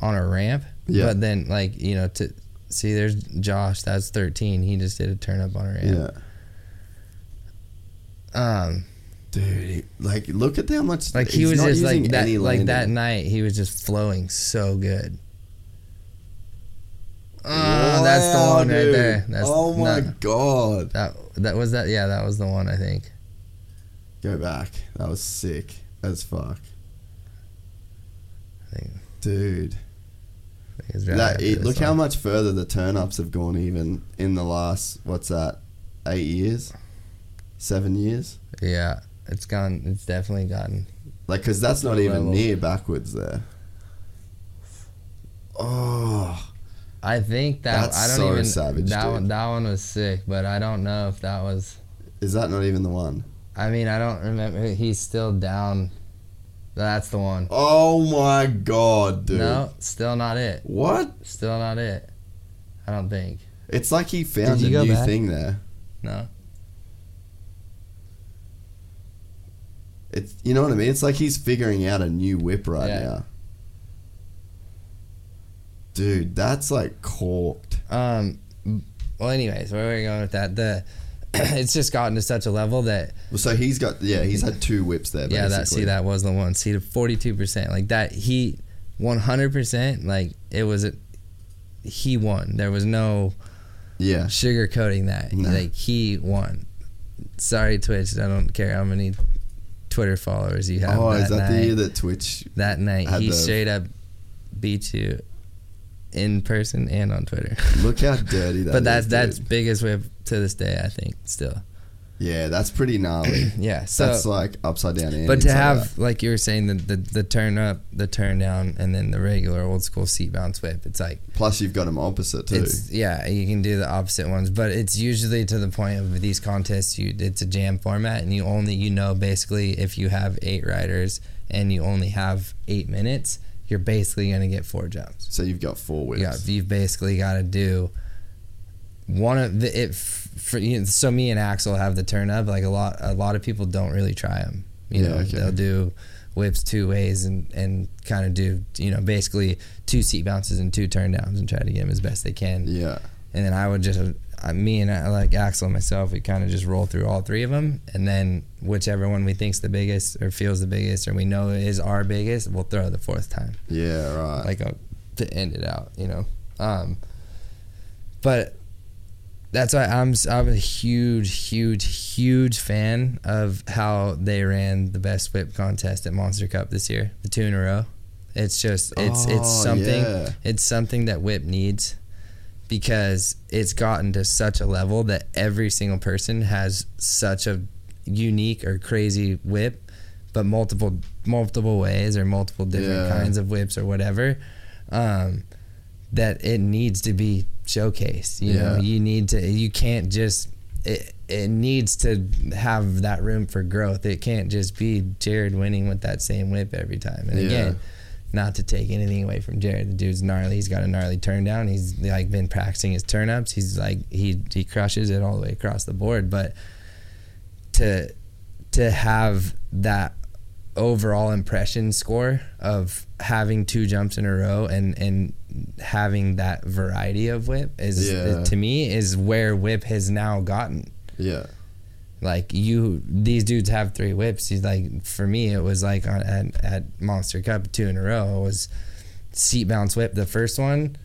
on a ramp Yeah. but then like you know to see there's Josh that's 13 he just did a turn up on a ramp Yeah, um dude. Like, look at how much. like he was just like that like that night he was just flowing so good oh that's the Wow, one right there that's oh my no, god! that that was that yeah that was the one I think Go back. That was sick as fuck, I think, dude. I think it's right That, after it, this look how one. much further the turn ups have gone even in the last what's that? Eight years, seven years. yeah it's gone it's definitely gotten Like, cause that's not even level. near backwards there. Oh, I think that That's I don't so even savage, that dude. one that one was sick, but I don't know if that was. is that not even the one? I mean, I don't remember. He's still down. That's the one. Oh my god, dude. No, still not it. What? Still not it. I don't think. It's like he found Did a you go new back? thing there. No. It's you know what I mean. It's like he's figuring out a new whip right Yeah. now. Dude, that's like corked. Um. Well, anyways, where are we going with that? The it's just gotten to such a level that Well, so he's got yeah, he's had two whips there. yeah, that see that was the one. See the forty two percent like that. He one hundred percent like it was. A, he won. There was no Yeah, sugarcoating that. No. Like he won. Sorry, Twitch. I don't care how many Twitter followers you have. oh, that is that night. the year that Twitch? that night he straight up beat you in person and on Twitter. Look how dirty that. but that's is, that's dude. biggest whip to this day. I think still. yeah, that's pretty gnarly. Yeah. So. that's like upside down. but to have that. like you were saying the, the the turn up, the turn down, and then the regular old school seat bounce whip, it's like plus you've got him opposite too. It's yeah, you can do the opposite ones, but it's usually to the point of these contests. You it's a jam format, and you only you know basically if you have eight riders and you only have eight minutes, you're basically gonna get four jumps. so you've got four whips. you you've basically got to do one of the it for you know, so me and Axel have the turn up. Like a lot a lot of people don't really try them. You Yeah, know, okay. they'll do whips two ways and and kind of do you know basically two seat bounces and two turn downs and try to get them as best they can Yeah, and then I would just me and uh, like Axel and myself, we kind of just roll through all three of them, and then whichever one we think's the biggest or feels the biggest or we know is our biggest, we'll throw the fourth time, yeah, right. like uh, to end it out, you know. Um, but that's why I'm I'm a huge, huge, huge fan of how they ran the best whip contest at Monster Cup this year, the two in a row. It's just it's it's Oh, something yeah. it's something that whip needs because it's gotten to such a level that every single person has such a unique or crazy whip but multiple multiple ways or multiple different Yeah. kinds of whips or whatever um, that it needs to be showcased you know you need to you can't just it, it needs to have that room for growth it can't just be Jarryd winning with that same whip every time and Yeah. again not to take anything away from Jarryd. The dude's gnarly. He's got a gnarly turn down. He's like been practicing his turn ups. He's like he he crushes it all the way across the board. But to to have that overall impression score of having two jumps in a row and and having that variety of whip is Yeah. to me is where whip has now gotten yeah, like you these dudes have three whips. He's like for me it was like on, at, at monster cup two in a row it was seat bounce whip the first one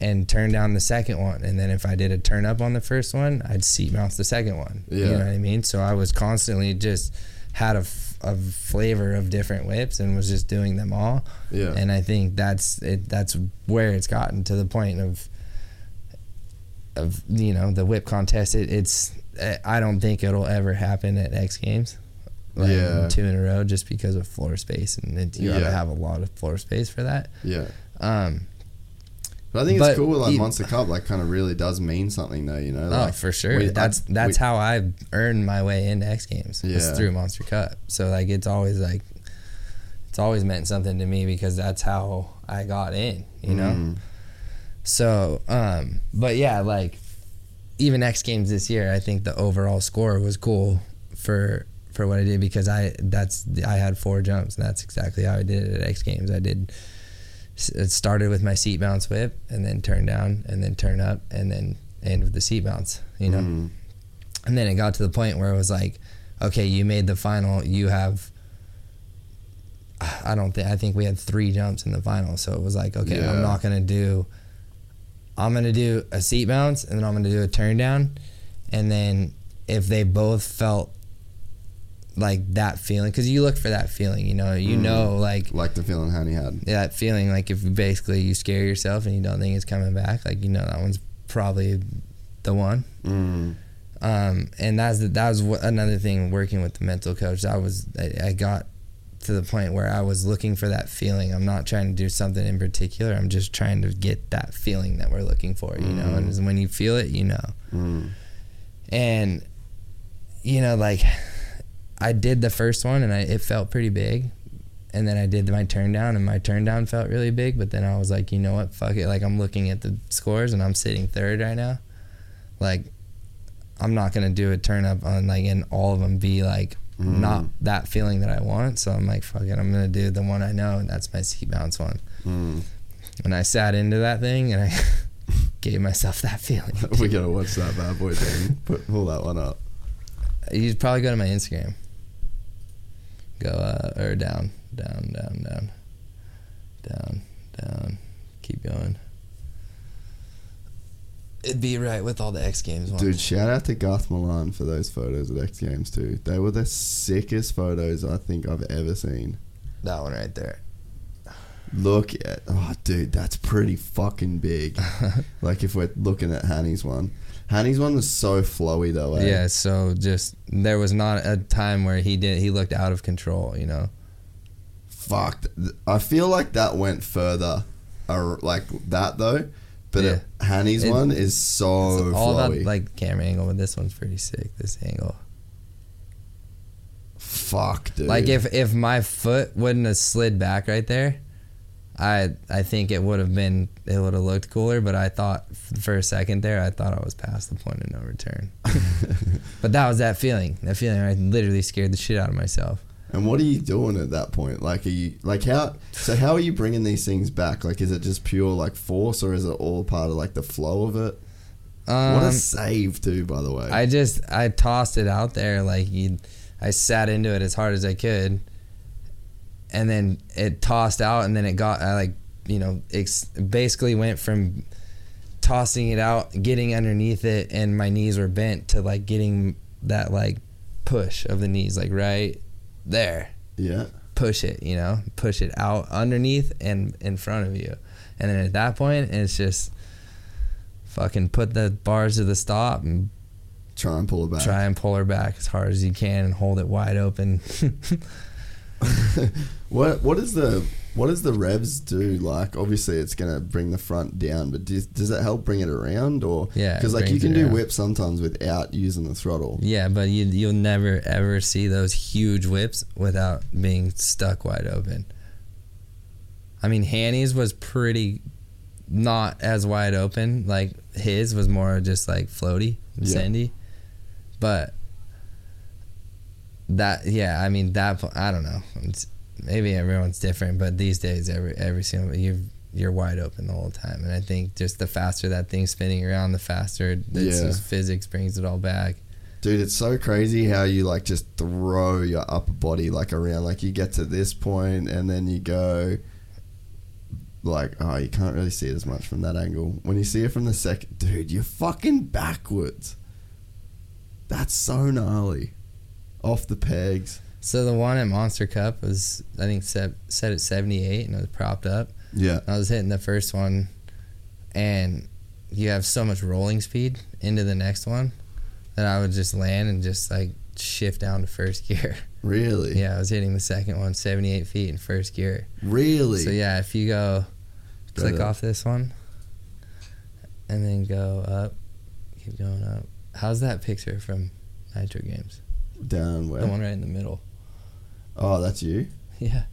and turn down the second one. And then if i did a turn up on the first one i'd seat bounce the second one. Yeah. you know what i mean? So i was constantly just had a, f- a flavor of different whips and was just doing them all. Yeah. and i think that's it that's where it's gotten to the point of of you know the whip contest. It, it's i don't think it'll ever happen at x games like Yeah. two in a row just because of floor space and you gotta have a lot of floor space for that yeah. um But I think But it's cool. Like Monster Cup, like kind of really does mean something, though. You know. oh for sure we- that's that's we- how i earned my way into x games Yeah. through monster cup so like it's always like it's always meant something to me because that's how i got in you know Mm. So, um, but yeah, like even X Games this year, I think the overall score was cool for for what I did because I that's I had four jumps and that's exactly how I did it at X Games. I did it started with my seat bounce whip and then turn down and then turn up and then end with the seat bounce, you know. Mm. And then it got to the point where it was like, okay, you made the final, you have I don't think I think we had three jumps in the final, so it was like, okay, Yeah. I'm not gonna do I'm gonna do a seat bounce and then I'm gonna do a turn down and then if they both felt like that feeling because you look for that feeling you know you Mm. know like Like the feeling Honey had. Yeah, that feeling like if basically you scare yourself and you don't think it's coming back like you know that one's probably the one Mm. um, and that's that was what, another thing working with the mental coach. I was I, I got to the point where I was looking for that feeling. I'm not trying to do something in particular. I'm just trying to get that feeling that we're looking for, you know. And when you feel it, you know. Mm. And you know, like I did the first one and I, it felt pretty big. And then I did my turn down and my turn down felt really big. But then I was like, you know what? Fuck it. Like I'm looking at the scores and I'm sitting third right now. Like I'm not going to do a turn up on like, and all of them be like not that feeling that I want. So I'm like, fuck it. I'm to do the one I know. And that's my seat bounce one. Mm. And I sat into that thing and I gave myself that feeling. we gotta watch that bad boy thing. Put pull that one up. You'd probably go to my Instagram. Go uh, or down, down, down, down, down, down. Keep going. It'd be right with all the X Games ones. Dude, shout out to Garth Milan for those photos at X Games too. They were the sickest photos I think I've ever seen. that one right there. Look at oh dude, that's pretty fucking big. like if we're looking at Hanny's one. Hanny's one was so flowy though, eh? Yeah. So just there was not a time where he did. He looked out of control. You know. Fuck. I feel like that went further uh, like that though. But Yeah. it, Hanny's It- one is so It's all flowy. about like camera angle, but this one's pretty sick. This angle. Fuck, dude. Like if if my foot wouldn't have slid back right there, I I think it would have been it would have looked cooler. But I thought for a second there, I thought I was past the point of no return. but that was that feeling. That feeling I literally scared the shit out of myself. And what are you doing at that point? Like, are you like how? So how are you bringing these things back? Like, is it just pure like force, or is it all part of like the flow of it? Um, what a save too, by the way. I just I tossed it out there like you. I sat into it as hard as I could, and then it tossed out, and then it got I like you know ex- basically went from tossing it out, getting underneath it, and my knees were bent to like getting that like push of the knees like right there, yeah. push it, you know, push it out underneath and in front of you, and then at that point it's just fucking put the bars to the stop and Try and pull it back. try and pull her back as hard as you can and hold it wide open. what what is the what does the revs do? Like, obviously, it's gonna bring the front down, but does, does that help bring it around? Or Yeah, because like you can do around. whips sometimes without using the throttle. yeah, but you you'll never ever see those huge whips without being stuck wide open. I mean, Hanny's was pretty not as wide open. Like his was more just like floaty Yeah. sandy, but that yeah, I mean that I don't know. It's, maybe everyone's different, but these days every every single you you're wide open the whole time, and I think just the faster that thing's spinning around, the faster Yeah. physics brings it all back. Dude, it's so crazy how you like just throw your upper body like around. Like you get to this point and then you go like oh you can't really see it as much from that angle. When you see it from the second dude, you're fucking backwards. That's so gnarly. Off the pegs. So the one at Monster Cup was I think set set at 78 and it was propped up. Yeah. I was hitting the first one, and you have so much rolling speed into the next one that I would just land and just like shift down to first gear. Really? yeah, I was hitting the second one 78 feet in first gear. Really? So yeah, if you go click off this one and then go up, keep going up. How's that picture from Nitro Games? Down where? The one right in the middle. Oh, that's you? Yeah.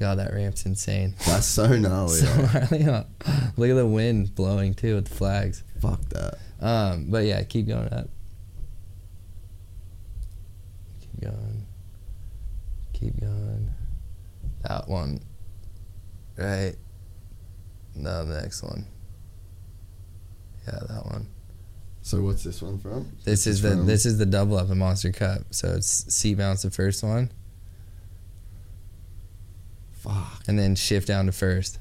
God, that ramp's insane. That's so gnarly. So gnarly, huh? Look at the wind blowing too with the flags. Fuck that. Um, but yeah, keep going up. Keep going. Keep going. That one. Right. No, the next one. Yeah, that one. So what's this one from? This is the this is the double up in Monster Cup. So it's seat bounce the first one, Fuck. and then shift down to first,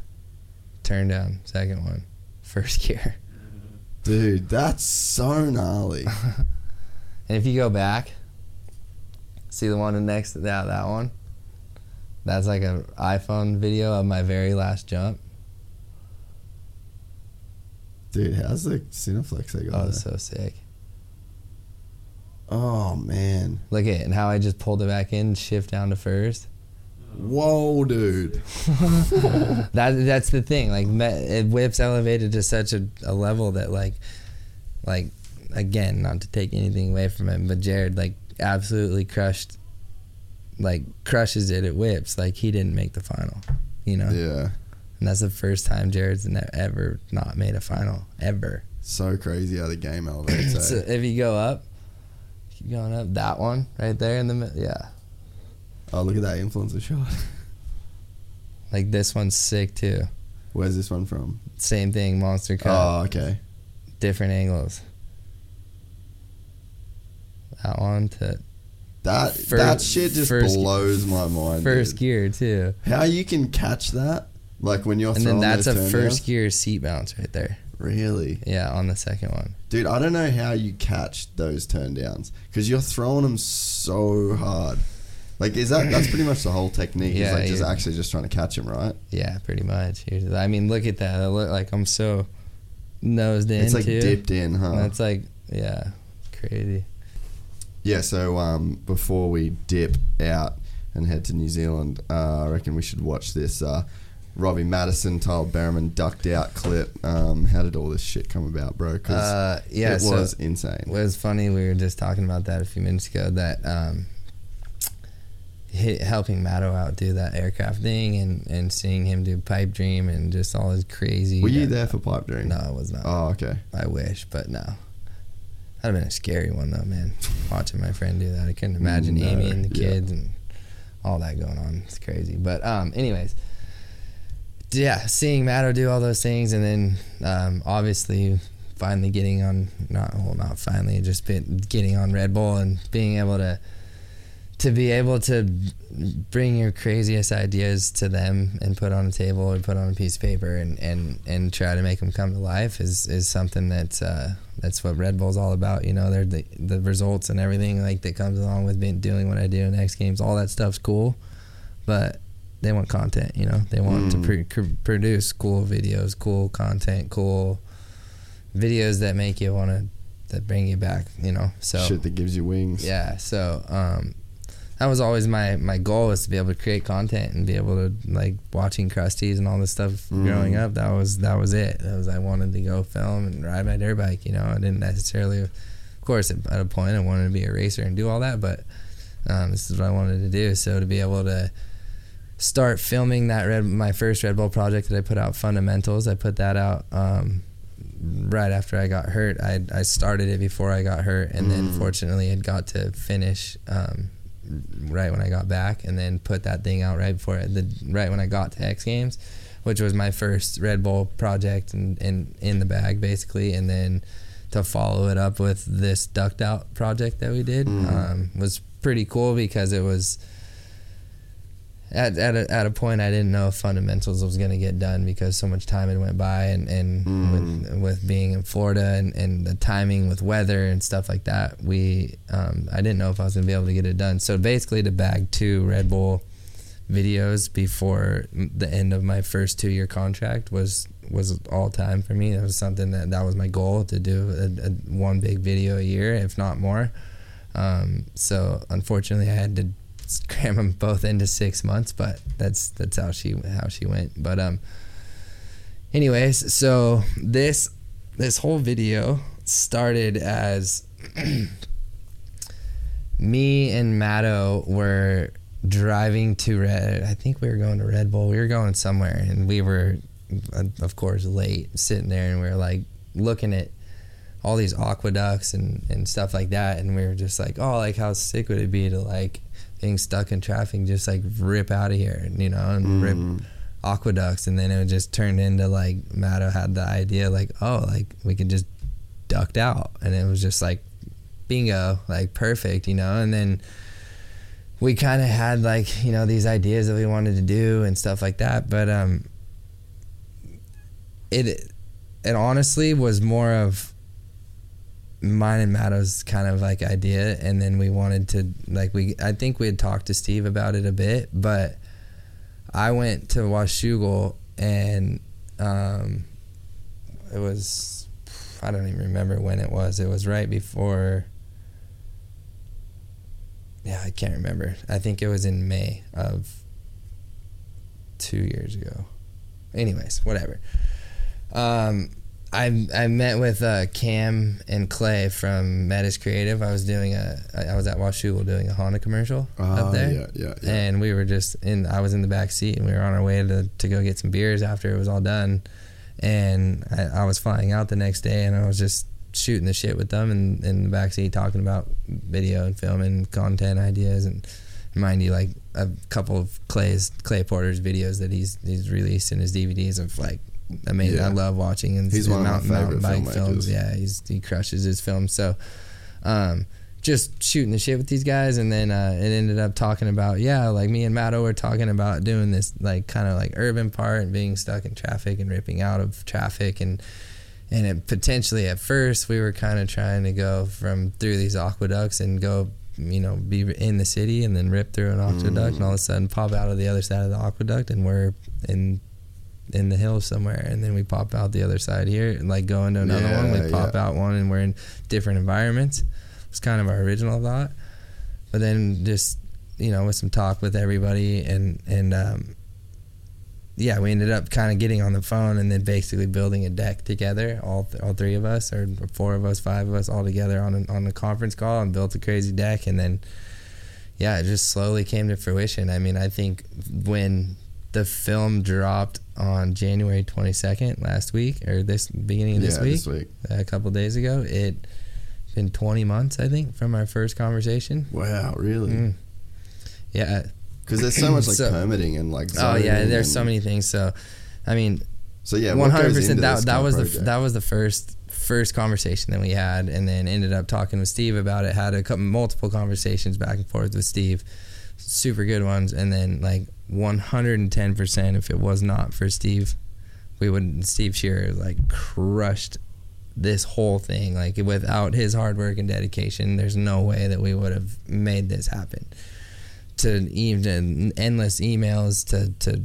turn down second one, first gear. Dude, that's so gnarly. And if you go back, see the one next to that that one. That's like an iPhone video of my very last jump. Dude, how's the Cineflex they got Oh, there? so sick. Oh man. Look at it, and how I just pulled it back in, shift down to first. Whoa, dude. That that's the thing. Like it whips elevated to such a, a level that like, like again, not to take anything away from him, but Jarryd like absolutely crushed, like crushes it at whips. Like he didn't make the final, you know. Yeah. And that's the first time Jarryd's ever not made a final ever. So crazy how the game elevates. So eh? if you go up, keep going up. That one right there in the middle, yeah. oh, look at that influencer shot. Like this one's sick too. Where's this one from? Same thing, Monster Cup, Oh, okay. different angles. That one to That Fir- that shit just first- blows my mind. first dude. gear too, How you can catch that? Like when you're and then that's a first gear seat bounce right there. Really, Yeah, on the second one. dude. I don't know how you catch those turndowns because you're throwing them so hard. Like, is that that's pretty much the whole technique? Yeah, is like just actually just trying to catch them, right? Yeah, pretty much. I mean, look at that. I look like I'm so nosed in It's like too. dipped in, huh? That's like yeah, crazy. Yeah, so um, before we dip out and head to New Zealand, uh, I reckon we should watch this uh, Robbie Maddison, Tyler Bereman ducked out clip. Um, how did all this shit come about, bro? Because Uh, yeah, it so- was insane. It was funny. We were just talking about that a few minutes ago. That um, hi- helping Maddo out do that aircraft thing, and, and seeing him do pipe dream, and just all his crazy. Were you there for pipe dream? No, I was not. Oh, okay. I wish, but no. That'd have been a scary one though, man. Watching my friend do that, I couldn't imagine No, Amy and the yeah. kids and all that going on. It's crazy. But um, anyways, yeah, seeing Maddo do all those things, and then um, obviously finally getting on not well, not finally, just been getting on Red Bull and being able to to be able to bring your craziest ideas to them and put on a table or put on a piece of paper and, and, and try to make them come to life is, is something that's uh, that's what Red Bull's all about. You know, they're the, the results and everything like that comes along with being doing what I do in X Games. All that stuff's cool, but they want content. You know, they want Mm. to pr- produce cool videos, cool content, cool videos that make you want to that bring you back. You know, so Shit that gives you wings. yeah, so um, that was always my my goal was to be able to create content and be able to like watching crusties and all this stuff Mm. growing up. That was that was it. That was I wanted to go film and ride my dirt bike. You know, I didn't necessarily, of course, at a point I wanted to be a racer and do all that, but um, this is what I wanted to do. So to be able to start filming that red my first Red Bull project that I put out, Fundamentals. I put that out. Um, right after I got hurt. I I started it before I got hurt, and then Mm. fortunately it got to finish um, right when I got back, and then put that thing out right before it, the right when I got to X Games, which was my first Red Bull project and, and in the bag basically, and then to follow it up with this ducked out project that we did Mm. um, was pretty cool because it was at at a, at a point I didn't know if fundamentals was going to get done because so much time had went by and and Mm. with with being in Florida and, and the timing with weather and stuff like that we um, I didn't know if I was going to be able to get it done. So basically to bag two Red Bull videos before the end of my first two year contract was was all time for me. It was something that that was my goal to do a, a one big video a year if not more. Um, so unfortunately I had to cram them both into six months, but that's that's how she how she went. But um, anyways, so this this whole video started as me and Maddo were driving to Red. I think we were going to Red Bull. We were going somewhere, and we were, uh, of course, late, sitting there, and we were like looking at all these aqueducts and, and stuff like that and we were just like oh like how sick would it be to like being stuck in traffic just like rip out of here you know and rip Mm. aqueducts. And then it just turned into like Maddo had the idea like oh like we could just ducked out. And it was just like bingo like perfect you know? And then we kind of had like you know these ideas that we wanted to do and stuff like that. But um it it honestly was more of mine and Maddo's kind of like idea and then we wanted to like we I think we had talked to Steve about it a bit but I went to Washougal and um it was I don't even remember when it was it was right before yeah, I can't remember. I think it was in May of two years ago. Anyways, whatever. Um, I I met with uh, Cam and Clay from Metis Creative. I was doing a I was at Washougal doing a Honda commercial Ah, up there. yeah, yeah, yeah. And we were just in. I was in the back seat, and we were on our way to to go get some beers after it was all done. And I, I was flying out the next day, and I was just shooting the shit with them in, in the back seat, talking about video and film and content ideas, and mind you, like a couple of Clay's Clay Porter's videos that he's he's released in his DVDs of like amazing. Yeah. I love watching and He's one of my mountain, mountain favorite bike films. Yeah, he's he crushes his films. So, um, just shooting the shit with these guys, and then uh, it ended up talking about yeah, like me and Maddo were talking about doing this like kind of like urban part and being stuck in traffic and ripping out of traffic and. And it potentially at first we were kind of trying to go from through these aqueducts and go, you know, be in the city and then rip through an aqueduct and all of a sudden pop out of the other side of the aqueduct and we're in in the hills somewhere and then we pop out the other side here and like go into another one we pop yeah. out one and we're in different environments it's kind of our original thought but then just you know with some talk with everybody and and um yeah we ended up kind of getting on the phone and then basically building a deck together all th- all three of us or four of us five of us all together on a, on a conference call and built a crazy deck and then yeah, it just slowly came to fruition. I mean, I think when the film dropped on January 22nd last week or this beginning of this yeah, week, this week. a couple days ago, it has been 20 months I think from our first conversation. Wow, really? Mm. Yeah. Because there's so much like So- permitting and like. Oh yeah, there's so many things. So, I mean, So yeah, 100. percent That that was of the that was the first first conversation that we had, and then ended up talking with Steve about it. Had a couple multiple conversations back and forth with Steve, super good ones, and then like one hundred and ten percent. If it was not for Steve, we would Steve Shearer like crushed this whole thing. Like without his hard work and dedication, there's no way that we would have made this happen to even endless emails to, to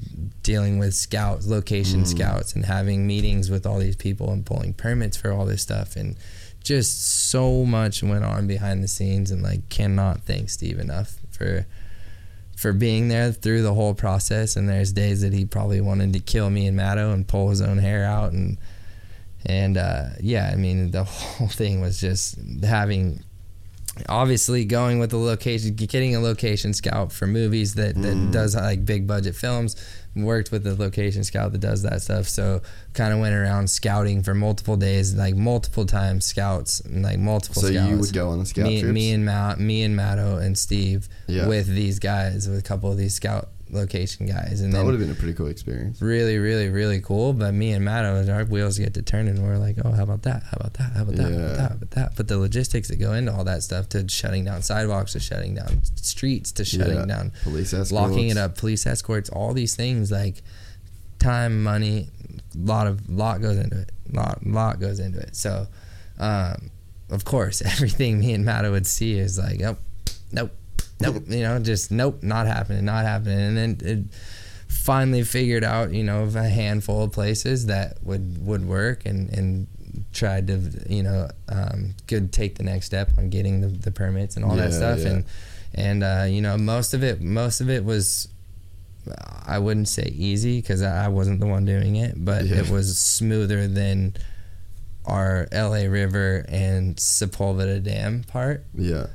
dealing with scouts, location Mm. scouts, and having meetings with all these people and pulling permits for all this stuff, and just so much went on behind the scenes, and like cannot thank Steve enough for for being there through the whole process. And there's days that he probably wanted to kill me and Maddo and pull his own hair out, and and uh, yeah, I mean the whole thing was just having obviously going with the location getting a location scout for movies that, that does like big budget films worked with the location scout that does that stuff so kind of went around scouting for multiple days like multiple times scouts like multiple So scouts you would go on the scout me, trips? me and Matt me and Maddo and Steve Yeah. with these guys with a couple of these scout location guys and That would have been a pretty cool experience. really, really, really cool. But me and Maddo, as our wheels get to turning. We're like, oh, how about that? How about that? How about that? How Yeah. about that? How about that? But the logistics that go into all that stuff, to shutting down sidewalks, to shutting down streets, to shutting Yeah. down, Police escorts. locking it up, police escorts, all these things like time, money, a lot of lot goes into it. Lot, lot goes into it. So, um, of course, everything me and Maddo would see is like, oh, nope, nope, you know, just nope, not happening, not happening. And then it finally figured out, you know, a handful of places that would would work, and and tried to, you know, um, could take the next step on getting the, the permits and all that stuff, yeah. and and uh, you know, most of it, most of it was. I wouldn't say easy because I I wasn't the one doing it, but Yeah. it was smoother than our LA River and Sepulveda Dam part Yeah.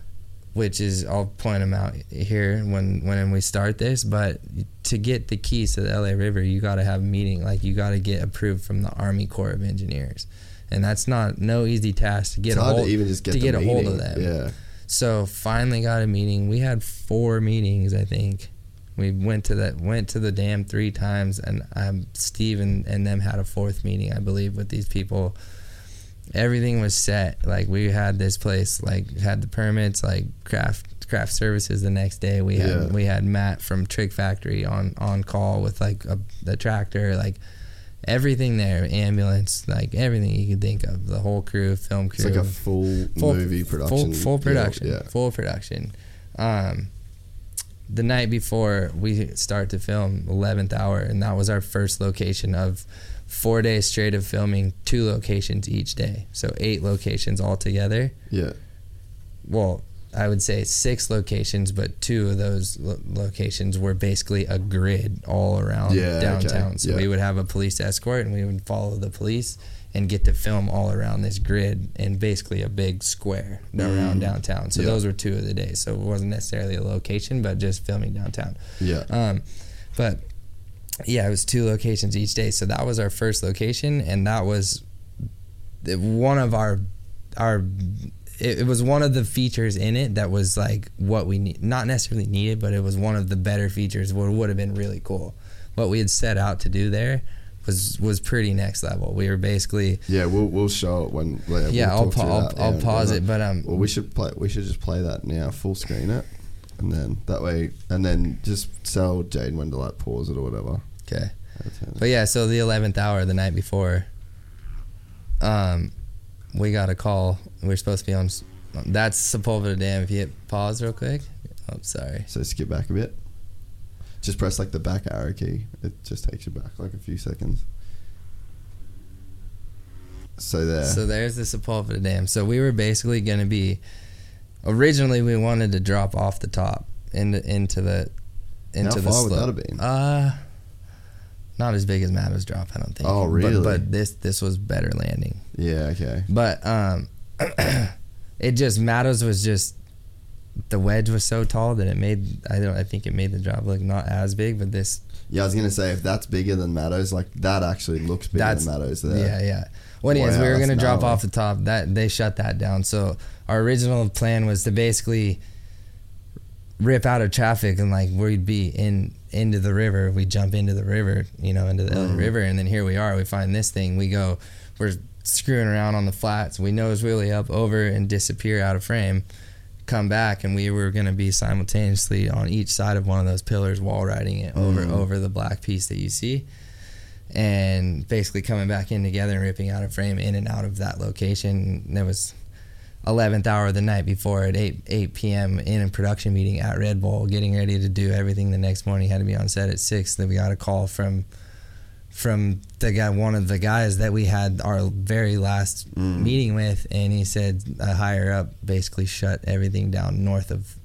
Which is I'll point them out here when when we start this. But to get the keys to the LA River, you got to have a meeting. Like you got to get approved from the Army Corps of Engineers, and that's not no easy task to get It's a hold to even just get to get a hold of them. Yeah. So finally got a meeting. We had four meetings, I think. We went to that went to the dam three times, and um, Steve and, and them had a fourth meeting, I believe, with these people. Everything was set. Like we had this place, like had the permits, like craft craft services. The next day, we had Yeah. we had Matt from Trick Factory on on call with like a the tractor, like everything there, ambulance, like everything you could think of. The whole crew, film crew, It's like a full, full movie production. Full, full production. Yeah. Full production. Um, the night before we start to film, eleventh hour, and that was our first location of four days straight of filming, two locations each day, so eight locations altogether. Yeah. Well, I would say six locations, but two of those lo- locations were basically a grid all around Yeah, okay. downtown. So Yeah. we would have a police escort and we would follow the police and get to film all around this grid in basically a big square around downtown. So Mm. Yeah. those were two of the days. So it wasn't necessarily a location, but just filming downtown. Yeah. Um, but yeah, it was two locations each day. So that was our first location, and that was one of our our. It, it was one of the features in it that was like what we need, not necessarily needed, but it was one of the better features. What would have been really cool. What we had set out to do there was was pretty next level. We were basically Yeah, we'll we'll show it when. Yeah, yeah. we'll I'll pa- I'll, I'll pause it, but um. Well, we should play. We should just play that now, full screen it, and then that way, and then just tell Jaden when to like pause it or whatever. Okay. But yeah, so the eleventh hour, the night before, um, we got a call. We were supposed to be on. That's Sepulveda Dam. If you hit pause real quick. Oh, sorry. So skip back a bit. Just press like the back arrow key. It just takes you back like a few seconds. So there. So there's the Sepulveda Dam. So we were basically going to be. Originally, we wanted to drop off the top into into the into How the far would that have been? Uh, not as big as Maddo's drop, I don't think. Oh, But- really? But, this this was better landing. yeah. Okay. But um, it just Maddos was just the wedge was so tall that it made I don't I think it made the drop look not as big, but this Yeah, I was gonna say if that's bigger than Maddo's, like that actually looks bigger than Maddo's there. yeah yeah. Well, anyways, Wow, we were gonna drop off the top. That they shut that down. So our original plan was to basically rip out of traffic and like we'd be in into the river. We jump into the river, you know, into the Mm. river, and then here we are. We find this thing. We go. We're screwing around on the flats. We nose wheelie up over and disappear out of frame. Come back, and we were going to be simultaneously on each side of one of those pillars, wall riding it over Mm. over the black piece that you see and basically coming back in together and ripping out a frame in and out of that location. There was 11th hour of the night before at 8 8 p.m. in a production meeting at Red Bull, getting ready to do everything the next morning. Had to be on set at six. Then we got a call from from the guy, one of the guys that we had our very last mm. meeting with, and he said a higher up basically shut everything down north of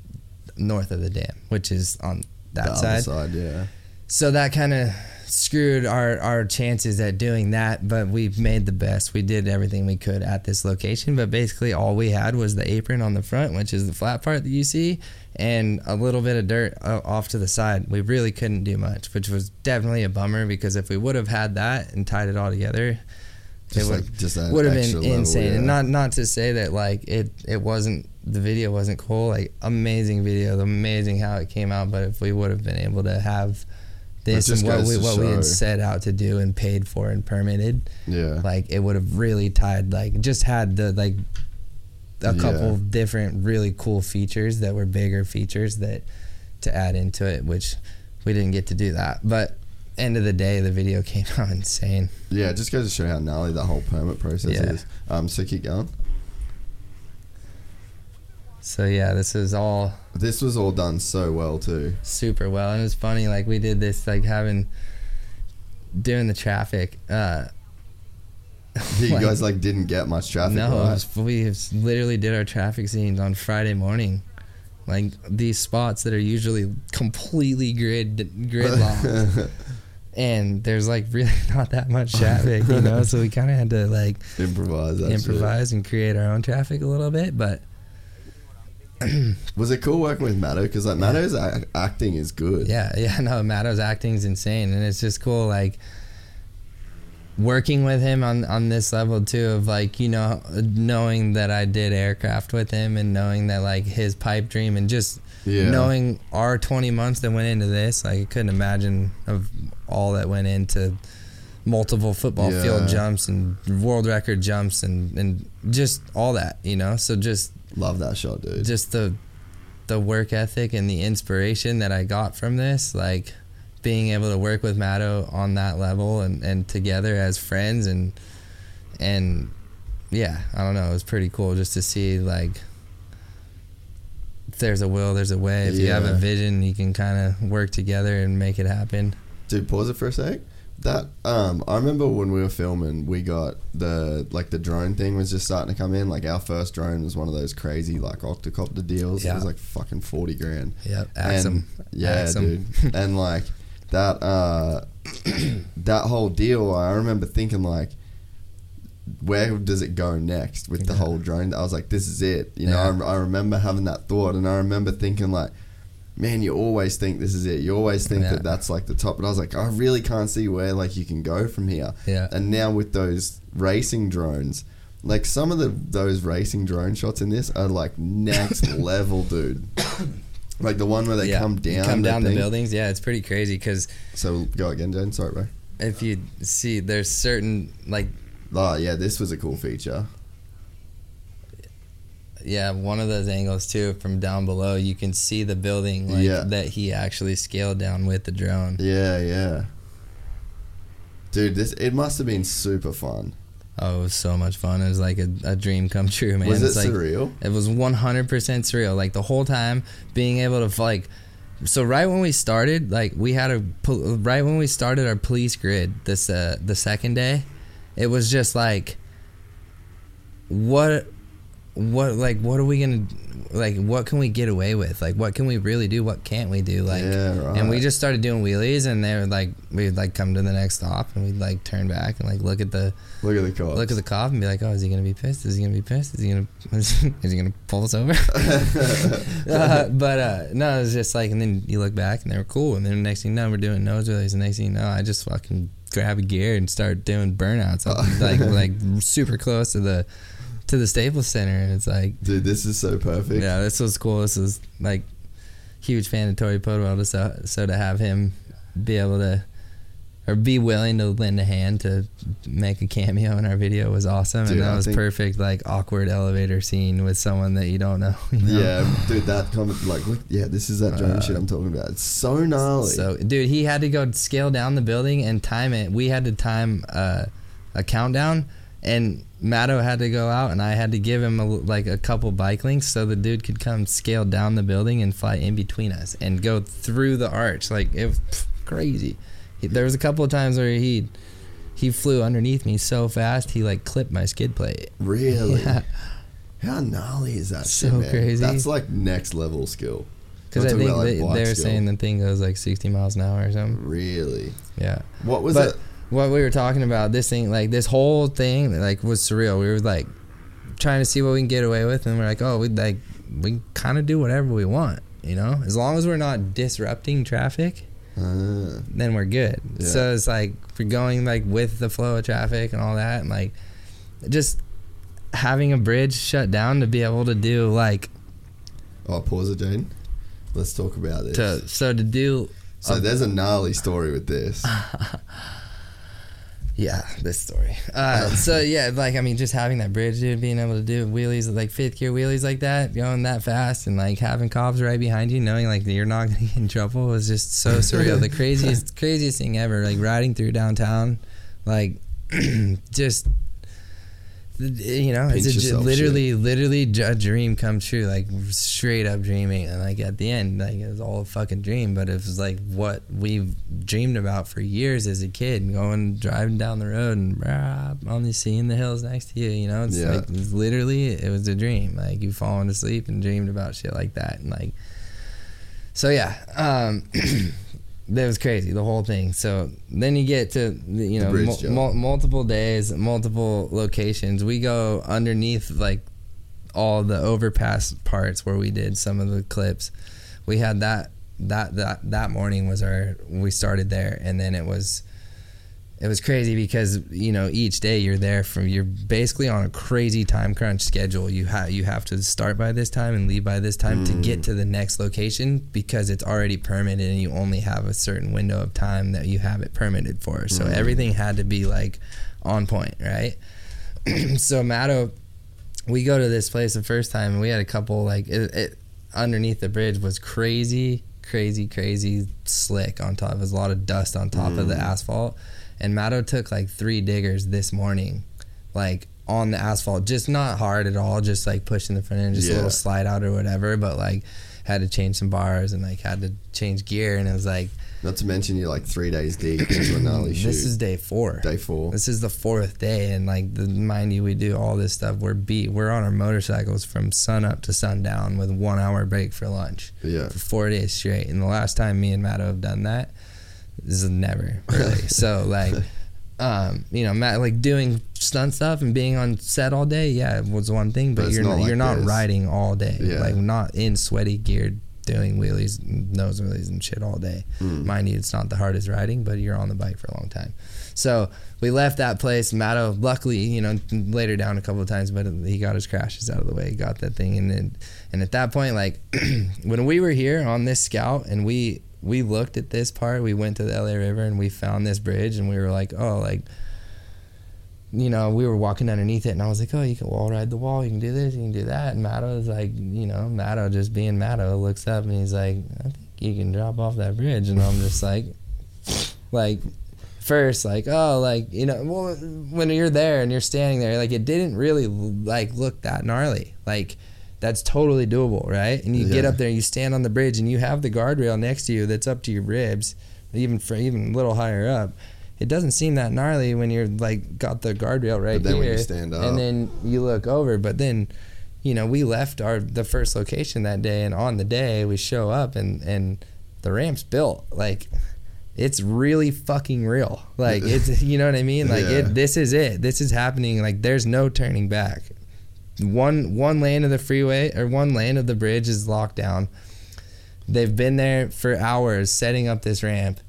north of the dam, which is on that The side side, yeah. So that kind of screwed our, our chances at doing that but we made the best. We did everything we could at this location but basically all we had was the apron on the front which is the flat part that you see and a little bit of dirt uh, off to the side. We really couldn't do much which was definitely a bummer because if we would have had that and tied it all together Just it would, like just that would have been level, insane. and not not to say that like it it wasn't the video wasn't cool like amazing video amazing how it came out but if we would have been able to have this and what we what we had set out to do and paid for and permitted Yeah. like it would have really tied like just had the like a Yeah. couple different really cool features that were bigger features that to add into it which we didn't get to do that but end of the day the video came out insane Yeah, it just goes to show how gnarly the whole permit process Yeah. is. Um, so keep going. So yeah this is all This was all done so well too. super well and it was funny like we did this like having doing the traffic uh You Like- guys like didn't get much traffic, no it right? was- we literally did our traffic scenes on friday morning like these spots that are usually completely grid gridlocked and there's like really not that much traffic you know so we kind of had to like improvise. That shit. improvise and create our own traffic a little bit but Was it cool working with Maddo? Because like Maddo's a- acting is good. Yeah, yeah, no, Maddo's is insane, and it's just cool, like working with him on on this level too, of like you know knowing that I did aircraft with him, and knowing that like his pipe dream, and just Yeah. knowing our twenty months that went into this, like I couldn't imagine of all that went into multiple football Yeah. field jumps and world record jumps and and just all that, you know. So just Love that shot, dude. just the the work ethic and the inspiration that I got from this, like being able to work with Maddo on that level and, and together as friends and and yeah, I don't know, it was pretty cool just to see like there's a will, there's a way. If you have a vision, you can kind of work together and make it happen. Dude, pause it for a sec. That um, I remember when we were filming, we got the like the drone thing was just starting to come in. Like our first drone was one of those crazy like octocopter deals. It was like fucking forty grand. Yep, And- Axum. Yeah, Axum. dude. and like that uh, that whole deal, I remember thinking like, where does it go next with the whole drone? I was like, this is it. You know, Yeah. I, I remember having that thought, and I remember thinking like. Man, you always think this is it. You always think Yeah. that that's like the top. But I was like, I really can't see where like you can go from here. Yeah. And now with those racing drones, like some of the those racing drone shots in this are like next level, dude. Like the one where they Yeah, come down, come the down the thing. buildings. Yeah, it's pretty crazy because So go again, Jane. Sorry, bro. if you see, there's certain like Oh yeah, this was a cool feature. Yeah, one of those angles too from down below, you can see the building like Yeah. that he actually scaled down with the drone. Yeah, yeah. Dude, this it must have been super fun. Oh, it was so much fun. It was like a, a dream come true, man. was it It's like, surreal? It was 100% surreal. Like the whole time being able to like so right when we started, like we had a right when we started our police grid this uh the second day, it was just like what what like what are we to like what can we get away with? Like what can we really do? What can't we do? Like Yeah, right. and we just started doing wheelies and they would like we'd like come to the next stop and we'd like turn back and like look at the Look at the cops. look at the cop and be like, "Oh, is he gonna be pissed? Is he gonna be pissed? Is he gonna is he gonna pull us over?" uh, but uh, no, it was just like, and then you look back and they were cool, and then the next thing you know, we're doing nose wheelies, and the next thing you know, I just fucking grab a gear and start doing burnouts, like like super close to the to the Staples Center, and it's like, Dude, this is so perfect. yeah, this was cool. This is like huge fan of Torey Pudwill, so so to have him be able to or be willing to lend a hand to make a cameo in our video was awesome, Dude, and that I was perfect like awkward elevator scene with someone that you don't know. you know? Yeah, dude, that comment, like, look, yeah, this is that drone shit I'm talking about. It's so gnarly. So, dude, he had to go scale down the building and time it. We had to time uh, a countdown, and Maddo had to go out, and I had to give him a, like a couple bike links so the dude could come scale down the building and fly in between us and go through the arch. Like it was crazy. He, there was a couple of times where he he flew underneath me so fast he like clipped my skid plate. really, Yeah. how gnarly is that? So shit, crazy. That's like next level skill. Because I think about, like, they, they were skill. saying the thing goes like 60 miles an hour or something. Really, Yeah. what was but it? What we were talking about, this thing, like this whole thing, like was surreal. We were like trying to see what we can get away with, and we're like, oh, we like we kind of do whatever we want, you know, as long as we're not disrupting traffic, Uh, then we're good. Yeah. So it's like we're going like with the flow of traffic and all that, and like just having a bridge shut down to be able to do like oh, pause it, Jane. Let's talk about this. to so to do so there's a gnarly story with this. Yeah, this story. Uh, so yeah, like I mean, just having that bridge, dude, being able to do wheelies like fifth gear wheelies like that, going that fast, and like having cops right behind you, knowing like that you're not gonna get in trouble was just so surreal. the craziest, craziest thing ever. Like riding through downtown, like just you know, Pinch it's a, literally, literally a dream come true. Like straight up dreaming, and like at the end, like it was all a fucking dream. But it was like what we've dreamed about for years as a kid, going driving down the road and rah, only seeing the hills next to you. You know, it's Yeah. like it's literally it was a dream. Like you fallen asleep and dreamed about shit like that, and like so yeah. Um, that was crazy, the whole thing. So then you get to you know bridge mul- jump. mul- multiple days, multiple locations. We go underneath like all the overpass parts where we did some of the clips. We had that that that that morning was our we started there, and then it was it was crazy because you know each day you're there from you're basically on a crazy time crunch schedule. You have you have to start by this time and leave by this time to mm. get to the next location because it's already permitted and you only have a certain window of time that you have it permitted for. So mm. everything had to be like on point, right? so Maddo, we go to this place the first time and we had a couple like it, it underneath the bridge was crazy, crazy, crazy slick on top. There was a lot of dust on top of the mm. asphalt. And Maddo took like three diggers this morning, like on the asphalt, just not hard at all, just like pushing the front end, just a little slide out or whatever. But like had to change some bars and like had to change gear and it was like Not to mention you're like three days deep into a gnarly shoot. this is day four day four. this is the fourth day and like the, mind you we do all this stuff we're beat we're on our motorcycles from sun up to sundown with one hour break for lunch Yeah. for four days straight and the last time me and Matt have done that is never really so like um, you know, Matt, like doing stunt stuff and being on set all day, yeah, it was one thing, But but, you're not not, like you're not this. riding all day, Yeah. like not in sweaty gear doing wheelies, nose wheelies and shit all day. Mm. Mind you, it's not the hardest riding, but you're on the bike for a long time. So we left that place. Maddo, luckily, you know, later down a couple of times, but he got his crashes out of the way, got that thing, and then, and at that point, like when we were here on this scout, and we we looked at this part, we went to the LA River and we found this bridge, and we were like, oh, like you know, we were walking underneath it, and I was like, "Oh, you can wall ride the wall. You can do this. You can do that." And Maddo was like, you know, Maddo just being Maddo looks up and he's like, "I think you can drop off that bridge." And I'm just like, like, first, like, oh, like you know, well, when you're there and you're standing there, like it didn't really like look that gnarly, like. That's totally doable, right? And you get up there, you stand on the bridge, and you have the guardrail next to you that's up to your ribs, even for even a little higher up it doesn't seem that gnarly when you're like got the guardrail right But then here, when you stand up. and then you look over. But then, you know, we left our the first location that day, and on the day we show up, and and the ramp's built like it's really fucking real. Like it's you know what I mean. Like Yeah. it. This is it. This is happening. Like there's no turning back. One one lane of the freeway or one lane of the bridge is locked down. They've been there for hours setting up this ramp,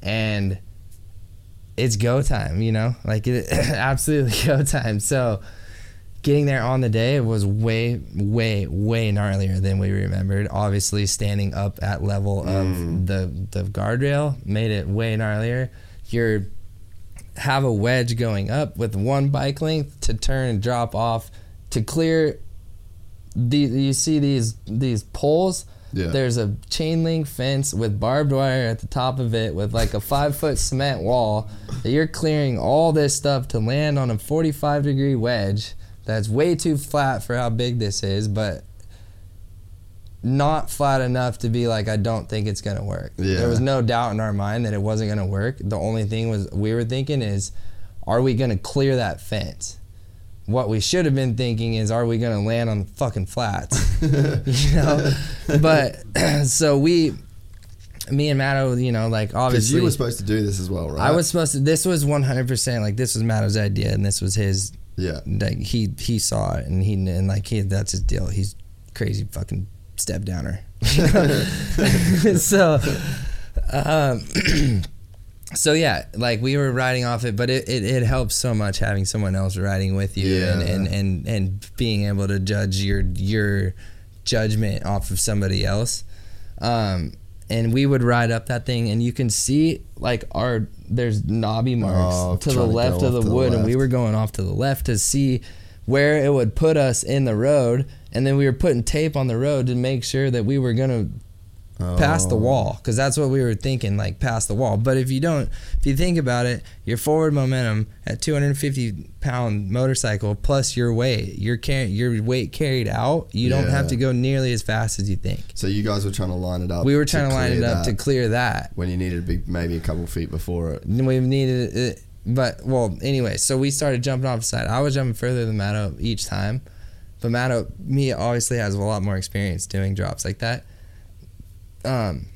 and it's go time, you know, like it absolutely go time. So getting there on the day was way, way, way gnarlier than we remembered. Obviously, standing up at level of mm. the the guardrail made it way gnarlier. You're have a wedge going up with one bike length to turn and drop off to clear. The you see these these poles. Yeah. There's a chain link fence with barbed wire at the top of it with like a five foot cement wall that you're clearing all this stuff to land on a 45 degree wedge that's way too flat for how big this is, but not flat enough to be like, I don't think it's going to work. Yeah. There was no doubt in our mind that it wasn't going to work. The only thing was we were thinking is, are we going to clear that fence? What we should have been thinking is, are we going to land on the fucking flats? you know? But so we, me and Maddo, you know, like Because obviously. you were supposed to do this as well, right? I was supposed to. This was one hundred percent like this was Maddo's idea, and this was his. Yeah. Like he he saw it, and he and like he that's his deal. He's crazy fucking step downer. so, um, so yeah, like we were riding off it, but it, it, it helps so much having someone else riding with you and, Yeah. and, and, and being able to judge your your judgment off of somebody else. Um, and we would ride up that thing, and you can see like our there's knobby marks Oh, to the trying to left of the to the wood, and we were going off to the left to see where it would put us in the road, and then we were putting tape on the road to make sure that we were past the Oh. wall because that's what we were thinking like past the wall but if you don't if you think about it your forward momentum at 250 pound motorcycle plus your weight your car- your weight carried out you don't have to go nearly as fast as you think So you guys were trying to line it up. we were trying to, line it up to clear that when you needed to be maybe a couple feet before it. we needed it but well anyway so we started jumping off the side i was jumping further than Maddo each time but Maddo me obviously has a lot more experience doing drops like that um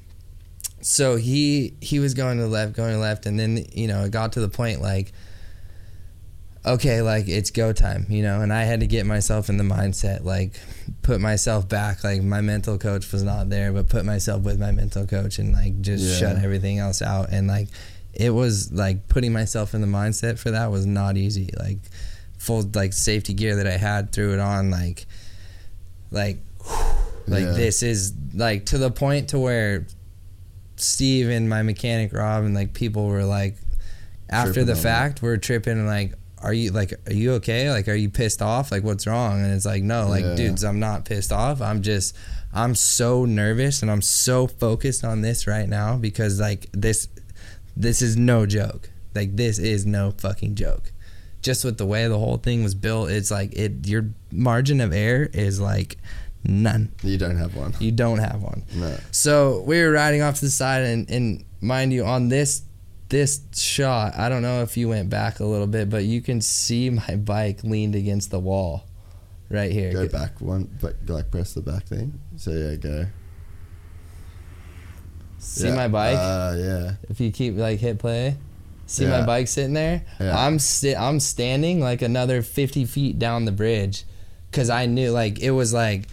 so he he was going to the left going to the left and then you know it got to the point like okay like it's go time you know? And i had to get myself in the mindset like put myself back like my mental coach was not there but put myself with my mental coach and like just Yeah. shut everything else out. And like it was like putting myself in the mindset for that was not easy. Like full like safety gear that i had threw it on like like like Yeah. this is like to the point to where Steve and my mechanic Rob and like people were like after Tripping the fact we're tripping and like are you like are you okay? Like are you pissed off? Like what's wrong? And it's like no like Yeah. dudes I'm not pissed off. I'm just I'm so nervous and I'm so focused on this right now because like this this is no joke. Like this is no fucking joke. Just with the way the whole thing was built it's like it your margin of error is like None. You don't have one. You don't have one. No. So we were riding off to the side, and, and mind you, on this this shot, I don't know if you went back a little bit, but you can see my bike leaned against the wall, right here. Go back one, but like press the back thing. So yeah, go. See Yeah. my bike? Uh, yeah. if you keep like hit play, see Yeah. my bike sitting there. Yeah. I'm sti- I'm standing like another 50 feet down the bridge, cause I knew like it was like.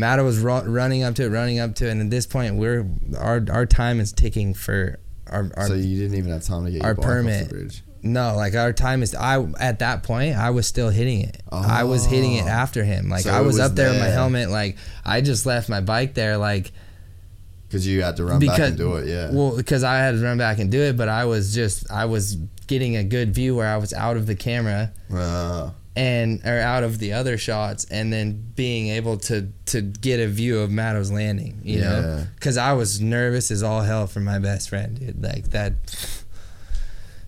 Maddo was ru- running up to it, running up to it, and at this point, we're our our time is ticking for our, our so you didn't even have time to get our permit. the bridge. No, like our time is. I at that point I was still hitting it. I was hitting it Oh. after him. Like So I was, was up there in my helmet. Like I just left my bike there. Like Because you had to run back and do it. Yeah. Well, because I had to run back and do it, but I was just I was getting a good view where I was out of the camera Uh, and or out of the other shots, and then being able to to get a view of Maddo's landing. You know, because I was nervous as all hell for my best friend, dude. Like that.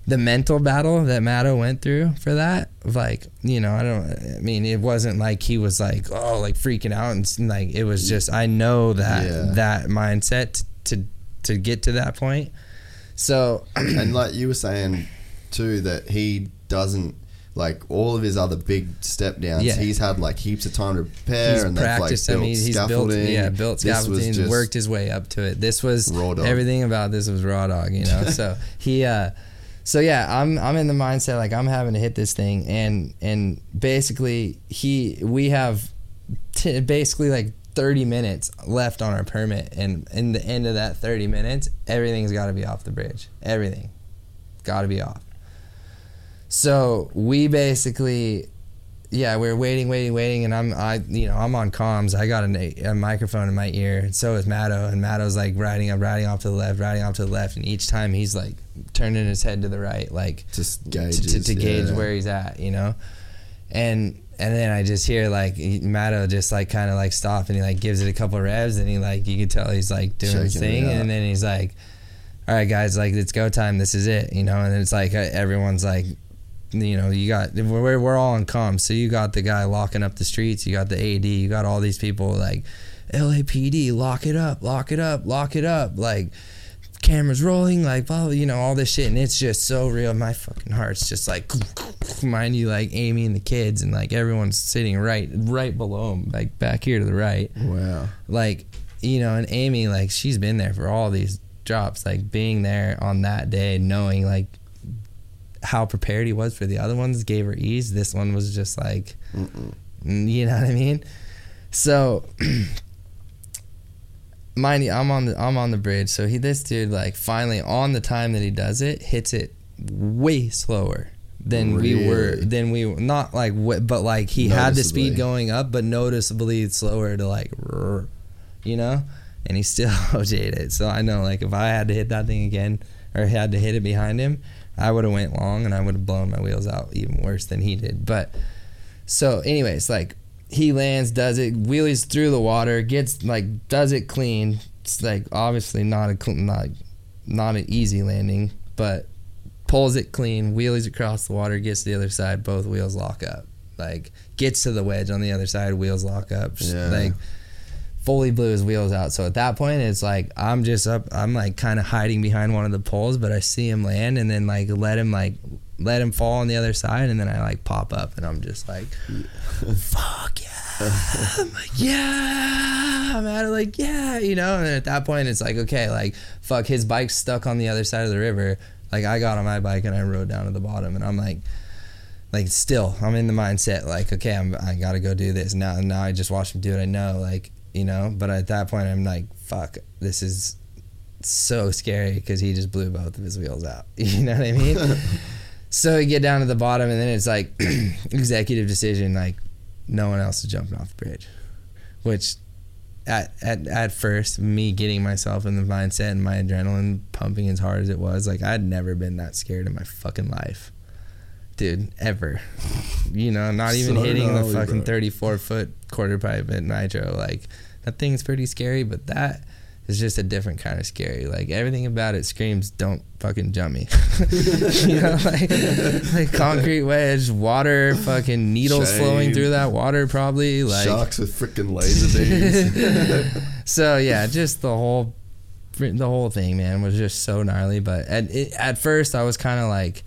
The mental battle that Maddo went through for that, like you know, I don't. I mean, it wasn't like he was like, oh, like freaking out, and like it was just. I know that Yeah. that mindset to to get to that point. So and like you were saying too, that he doesn't like all of his other big step downs. Yeah. He's had like heaps of time to prepare, he's and like practiced. built I mean, he's built, scaffolding. yeah, built This was scaffolding, worked his way up to it. This was Raw dog. everything about this was raw dog, you know. so he, uh, so yeah, I'm I'm in the mindset like I'm having to hit this thing, and and basically he we have t- basically like 30 minutes left on our permit, and in the end of that 30 minutes, everything's got to be off the bridge. Everything, got to be off. So we basically yeah, we are waiting, waiting, waiting, and I'm, I, you know, I'm on comms. I got a, a microphone in my ear, and so is Maddo, and Maddo's like riding up, riding off to the left, riding off to the left, and each time he's like turning his head to the right, like Just to, gauges, to, to gauge yeah. where he's at, you know, and and then I just hear like Maddo just like kind of like stop, and he like gives it a couple revs, and he like you can tell he's like doing his Shaking it thing, and then he's like, all right, guys, like it's go time. This is it, you know, and it's like uh, everyone's like you know, you got we're we're all on comms. So you got the guy locking up the streets. You got the AD. You got all these people like LAPD, lock it up, lock it up, lock it up. Like cameras rolling, like blah, you know, all this shit, and it's just so real. My fucking heart's just like, mind you, like Amy and the kids, and like everyone's sitting right right below them, like back here to the right Wow. like you know and amy like she's been there for all these drops like being there on that day knowing like how prepared he was for the other ones gave her ease. This one was just like mm, you know what i mean? So mind you i'm on the i'm on the bridge. So he this dude like finally on the time that he does it hits it way slower than we were Really? than we not like but like he had the speed going up but noticeably slower to like you know? And he still OJ'd it. So I know like if I had to hit that thing again or had to hit it behind him I would have went long and I would have blown my wheels out even worse than he did but so anyways like he lands does it wheelies through the water gets like does it clean it's like obviously not a not not an easy landing but pulls it clean, wheelies across the water, gets to the other side, both wheels lock up. Like gets to the wedge on the other side, wheels lock up. Yeah. Like fully blew his wheels out. So at that point, it's like I'm just up. I'm like kind of hiding behind one of the poles, but I see him land, and then like let him like let him fall on the other side, and then I like pop up, and I'm just like, fuck yeah, I'm like yeah, I'm like yeah, you know. And at that point, it's like okay, like fuck, his bike's stuck on the other side of the river. Like I got on my bike and I rode down to the bottom, and I'm like like still I'm in the mindset like okay I'm I gotta go do this now now I just watch him do it I know like you know? But at that point I'm like fuck this is so scary because he just blew both of his wheels out. You know what I mean? So we get down to the bottom and then it's like executive decision like no one else is jumping off the bridge which at, at at first me getting myself in the mindset and my adrenaline pumping as hard as it was like I'd never been that scared in my fucking life dude ever you know not even So hitting the fucking bro. 34 foot quarter pipe at nitro like that thing's pretty scary but that is just a different kind of scary. Like everything about it screams, "Don't fucking jump me." you know, like, like concrete wedge, water, fucking needles Shame. flowing through that water, probably. Like Sharks with freaking laser beams. so yeah, just the whole the whole thing, man, was just so gnarly. But at it, at first, I was kind of like,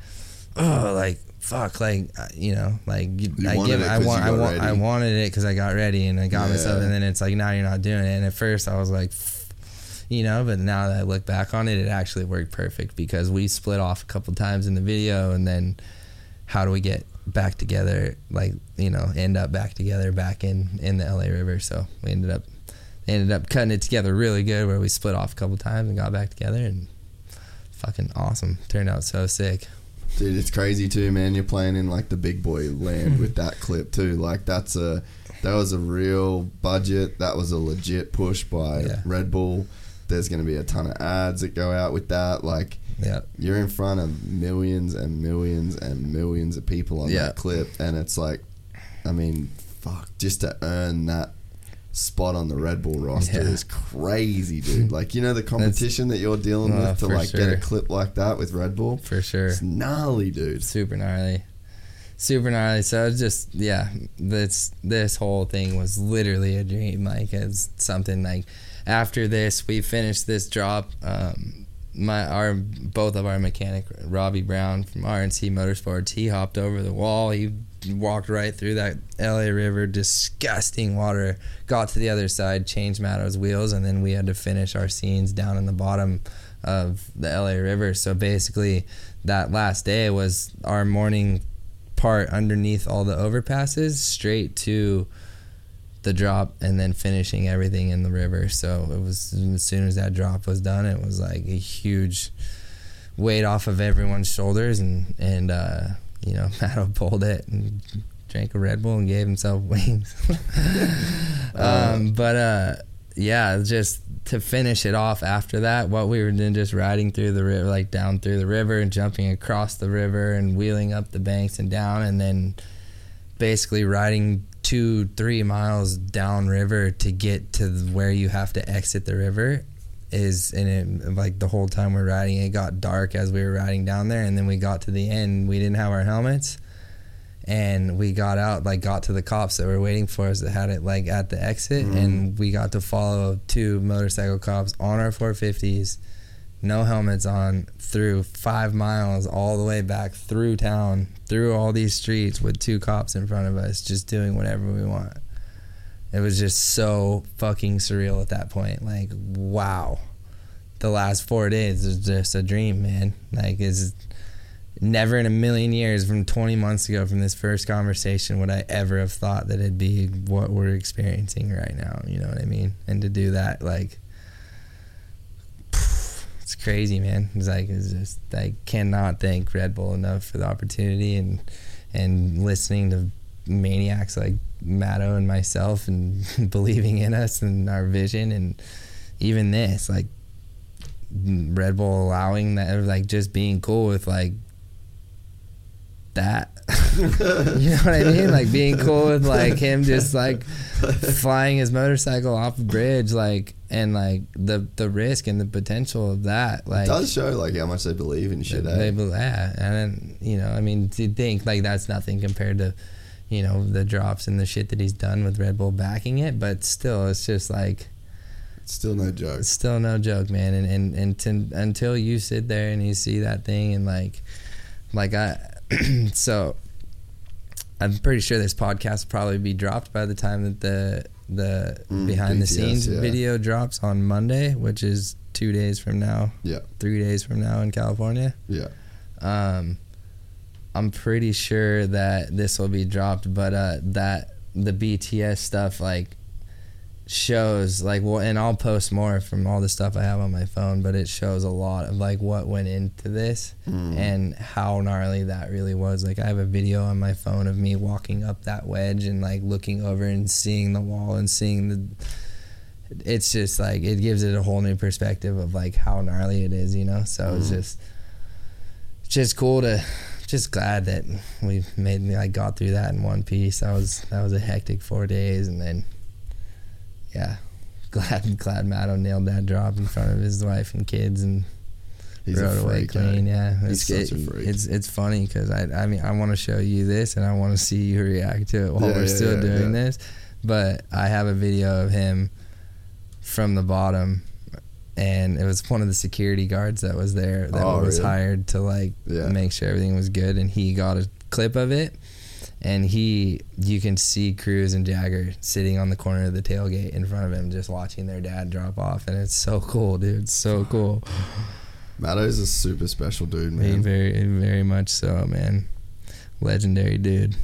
oh, like fuck, like uh, you know, like you, I give, it I want, I want, I wanted it because I got ready and I got myself, and then it's like now you're not doing it. And at first, I was like. You know, but now that I look back on it, it actually worked perfect because we split off a couple times in the video, and then how do we get back together? Like you know, end up back together back in in the LA River. So we ended up ended up cutting it together really good where we split off a couple times and got back together and fucking awesome turned out so sick Dude, it's crazy too, man. You're playing in like the big boy land hmm. with that clip too. Like that's a that was a real budget. That was a legit push by Yeah. Red Bull. There's going to be a ton of ads that go out with that. Like yeah you're in front of millions and millions and millions of people on Yeah. that clip, and it's like, I mean, fuck, just to earn that spot on the Red Bull roster Yeah. is crazy, dude. Like you know the competition that you're dealing Oh, with to like get a clip like that with Red Bull. for sure It's gnarly, dude. super gnarly super gnarly so it's just yeah this this whole thing was literally a dream like it's something like after this we finished this drop um my our both of our mechanic Robbie Brown from RNC Motorsports he hopped over the wall he walked right through that LA River disgusting water got to the other side changed Maddo's wheels and then we had to finish our scenes down in the bottom of the LA River so basically that last day was our morning part underneath all the overpasses straight to the drop and then finishing everything in the river. So it was as soon as that drop was done, it was like a huge weight off of everyone's shoulders and and uh, you know Maddo pulled it and drank a Red Bull and gave himself wings. um, but uh, yeah, just to finish it off after that, what we were doing, just riding through the river, like down through the river and jumping across the river and wheeling up the banks and down, and then basically riding two, three miles down river to get to where you have to exit the river is and it like the whole time we're riding it got dark as we were riding down there and then we got to the end we didn't have our helmets and we got out like got to the cops that were waiting for us that had it like at the exit mm-hmm. and we got to follow two motorcycle cops on our 450s no helmets on through five miles all the way back through town through all these streets with two cops in front of us just doing whatever we want it was just so fucking surreal at that point like wow the last four days was just a dream man like is never in a million years from 20 months ago from this first conversation would I ever have thought that it'd be what we're experiencing right now. You know what I mean? And to do that, like, it's crazy, man. It's like, it's just, I cannot thank Red Bull enough for the opportunity and, and listening to maniacs like Maddo and myself and believing in us and our vision and even this, like, Red Bull allowing that, like, just being cool with, like, that. you know what I mean? Like being cool with like him just like flying his motorcycle off a bridge, like and like the the risk and the potential of that. Like it does show like how much they believe in shit. they, eh? bel- yeah, and then, you know, I mean, to think like that's nothing compared to, you know, the drops and the shit that he's done with Red Bull backing it, but still, it's just like It's still no joke. it's still no joke, man. And and and to, until you sit there and you see that thing and like, like I, so I'm pretty sure this podcast will probably be dropped by the time that the the Mm, behind the scenes yeah. video drops on Monday, which is two days from now, Yeah, three days from now in California. yeah. Um, I'm pretty sure that this will be dropped, but uh, that the BTS stuff like shows like well, and I'll post more from all the stuff I have on my phone, but it shows a lot of like what went into this Mm. and how gnarly that really was. Like I have a video on my phone of me walking up that wedge and like looking over and seeing the wall and seeing the. It's just like it gives it a whole new perspective of like how gnarly it is, you know. So it's Mm. just it's just cool to just glad that we made I got through that in one piece. That was that was a hectic four days and then yeah. glad glad Maddo nailed that drop in front of his wife and kids and He's rode away clean. Yeah, He's it's, such a freak. It's it's funny because I I mean I want to show you this and I want to see you react to it while Yeah, we're yeah, still yeah, doing this. But I have a video of him from the bottom. And it was one of the security guards that was there that Oh, was really? hired to like Yeah. make sure everything was good. And he got a clip of it, and he you can see Cruz and Jagger sitting on the corner of the tailgate in front of him, just watching their dad drop off, and it's so cool, dude. It's so cool. Maddo's a super special dude, He man. very, very much so, man. Legendary dude.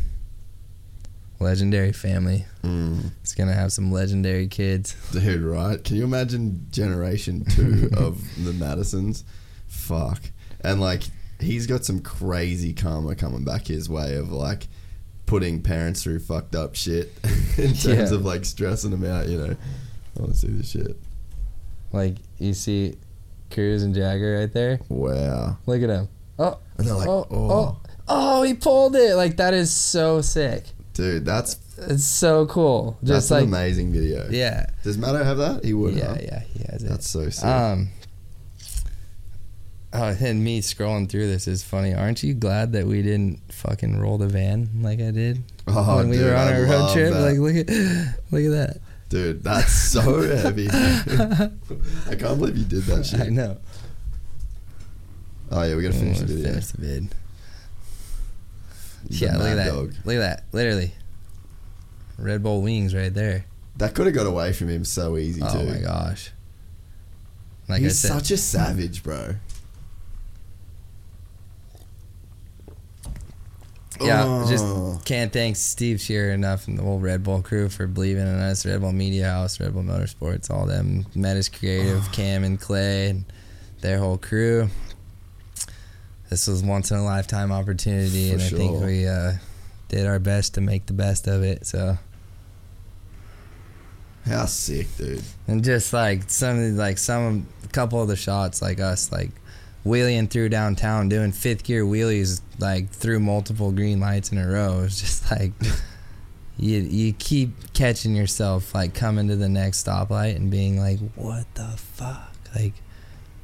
Legendary family. Mm. It's gonna have some legendary kids. Dude, right? Can you imagine generation two of the Maddisons? Fuck. And like, he's got some crazy karma coming back his way of like putting parents through fucked up shit in terms Yeah. of like stressing them out, you know. I want to see this shit. Like you see, Cruz and Jagger right there. Wow. Look at him. Oh, And they're like, oh, oh. oh, oh! He pulled it. Like that is so sick. Dude, that's It's so cool. that's Just an like amazing video. yeah, Does Maddo have that? He would. yeah, huh? yeah. He has it. That's so sick. Um. Oh, and me scrolling through this is funny. Aren't you glad that we didn't fucking roll the van like I did oh, when we dude, were on I our road trip? that. Like, look at, look at that. Dude, that's so heavy. I can't believe you did that shit. I know. Oh yeah, we gotta finish the video. Finish the vid. Yeah, look at that. Dog. Look at that. Literally, Red Bull wings right there. That could have got away from him so easy oh too. my gosh. Like He's I said, such a savage, bro. Yeah, Oh. just can't thank Steve Shearer enough and the whole Red Bull crew for believing in us. Red Bull Media House, Red Bull Motorsports, all them. Metis Creative, oh. Cam and Clay, and their whole crew. This was once in a lifetime opportunity, For and I think we uh, did our best to make the best of it. So, How sick, dude. and just like some, of like some, a couple of the shots, like us, like wheeling through downtown, doing fifth gear wheelies, like through multiple green lights in a row. It's just like you you keep catching yourself like coming to the next stoplight and being like, what the fuck, like.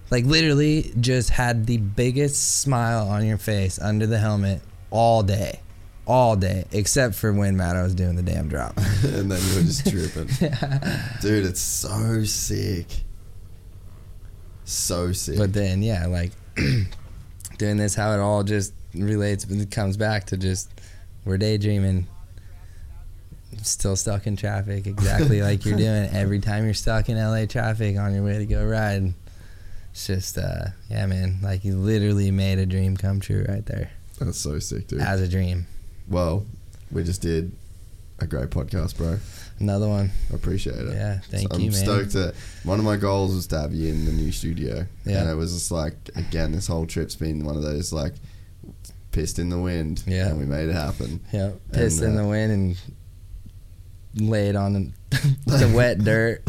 Like literally, just had the biggest smile on your face under the helmet all day, all day, except for when Maddo was doing the damn drop. and then you were just tripping. Dude, it's so sick. So sick. But then, yeah, like doing this, how it all just relates, it comes back to just we're daydreaming, still stuck in traffic, exactly like you're doing every time you're stuck in LA traffic on your way to go ride. It's just, uh, yeah, man, like you literally made a dream come true right there, That's so sick, dude. as a dream. well, we just did a great podcast, bro. Another one, I appreciate it. yeah. Thank I'm man. stoked that one of my goals was to have you in the new studio. Yeah. And it was just like, again, this whole trip's been one of those like pissed in the wind. Yeah. And we made it happen. Yeah, pissed And, in uh, the wind and laid on the, wet dirt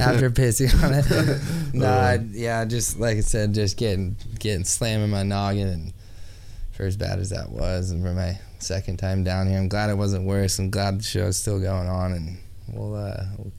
after pissing on it. No, I, yeah, just like I said, just getting getting slamming my noggin, and for as bad as that was, and for my second time down here, I'm glad it wasn't worse. I'm glad the show's still going on, and we'll, uh, we'll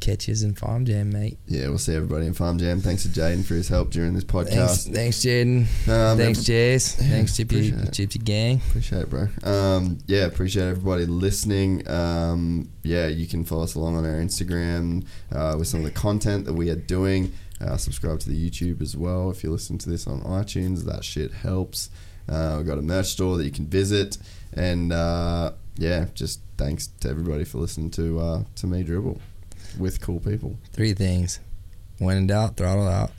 catch you in Farm Jam, mate. Yeah, we'll see everybody in Farm Jam. Thanks to Jaden for his help during this Thanks, podcast. thanks, Jaden. Um, thanks, Jace. Yeah, thanks, Gypsy, it. Gypsy Gang. Appreciate it, bro. Um, yeah, appreciate everybody listening. Um, yeah, you can follow us along on our Instagram uh, with some of the content that we are doing. Uh, subscribe to the YouTube as well. If you listen to this on iTunes, that shit helps. Uh, we've got a merch store that you can visit. And uh, yeah, just thanks to everybody for listening to uh, to me dribble with cool people. Three things. When in doubt, throttle out.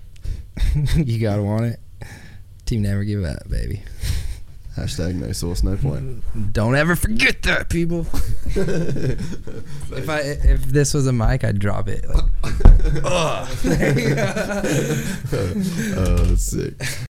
you gotta want it. Team never give up, baby. Hashtag no source, no point. Don't ever forget that, people. if I if this was a mic, I'd drop it. Like, oh, that's uh, sick.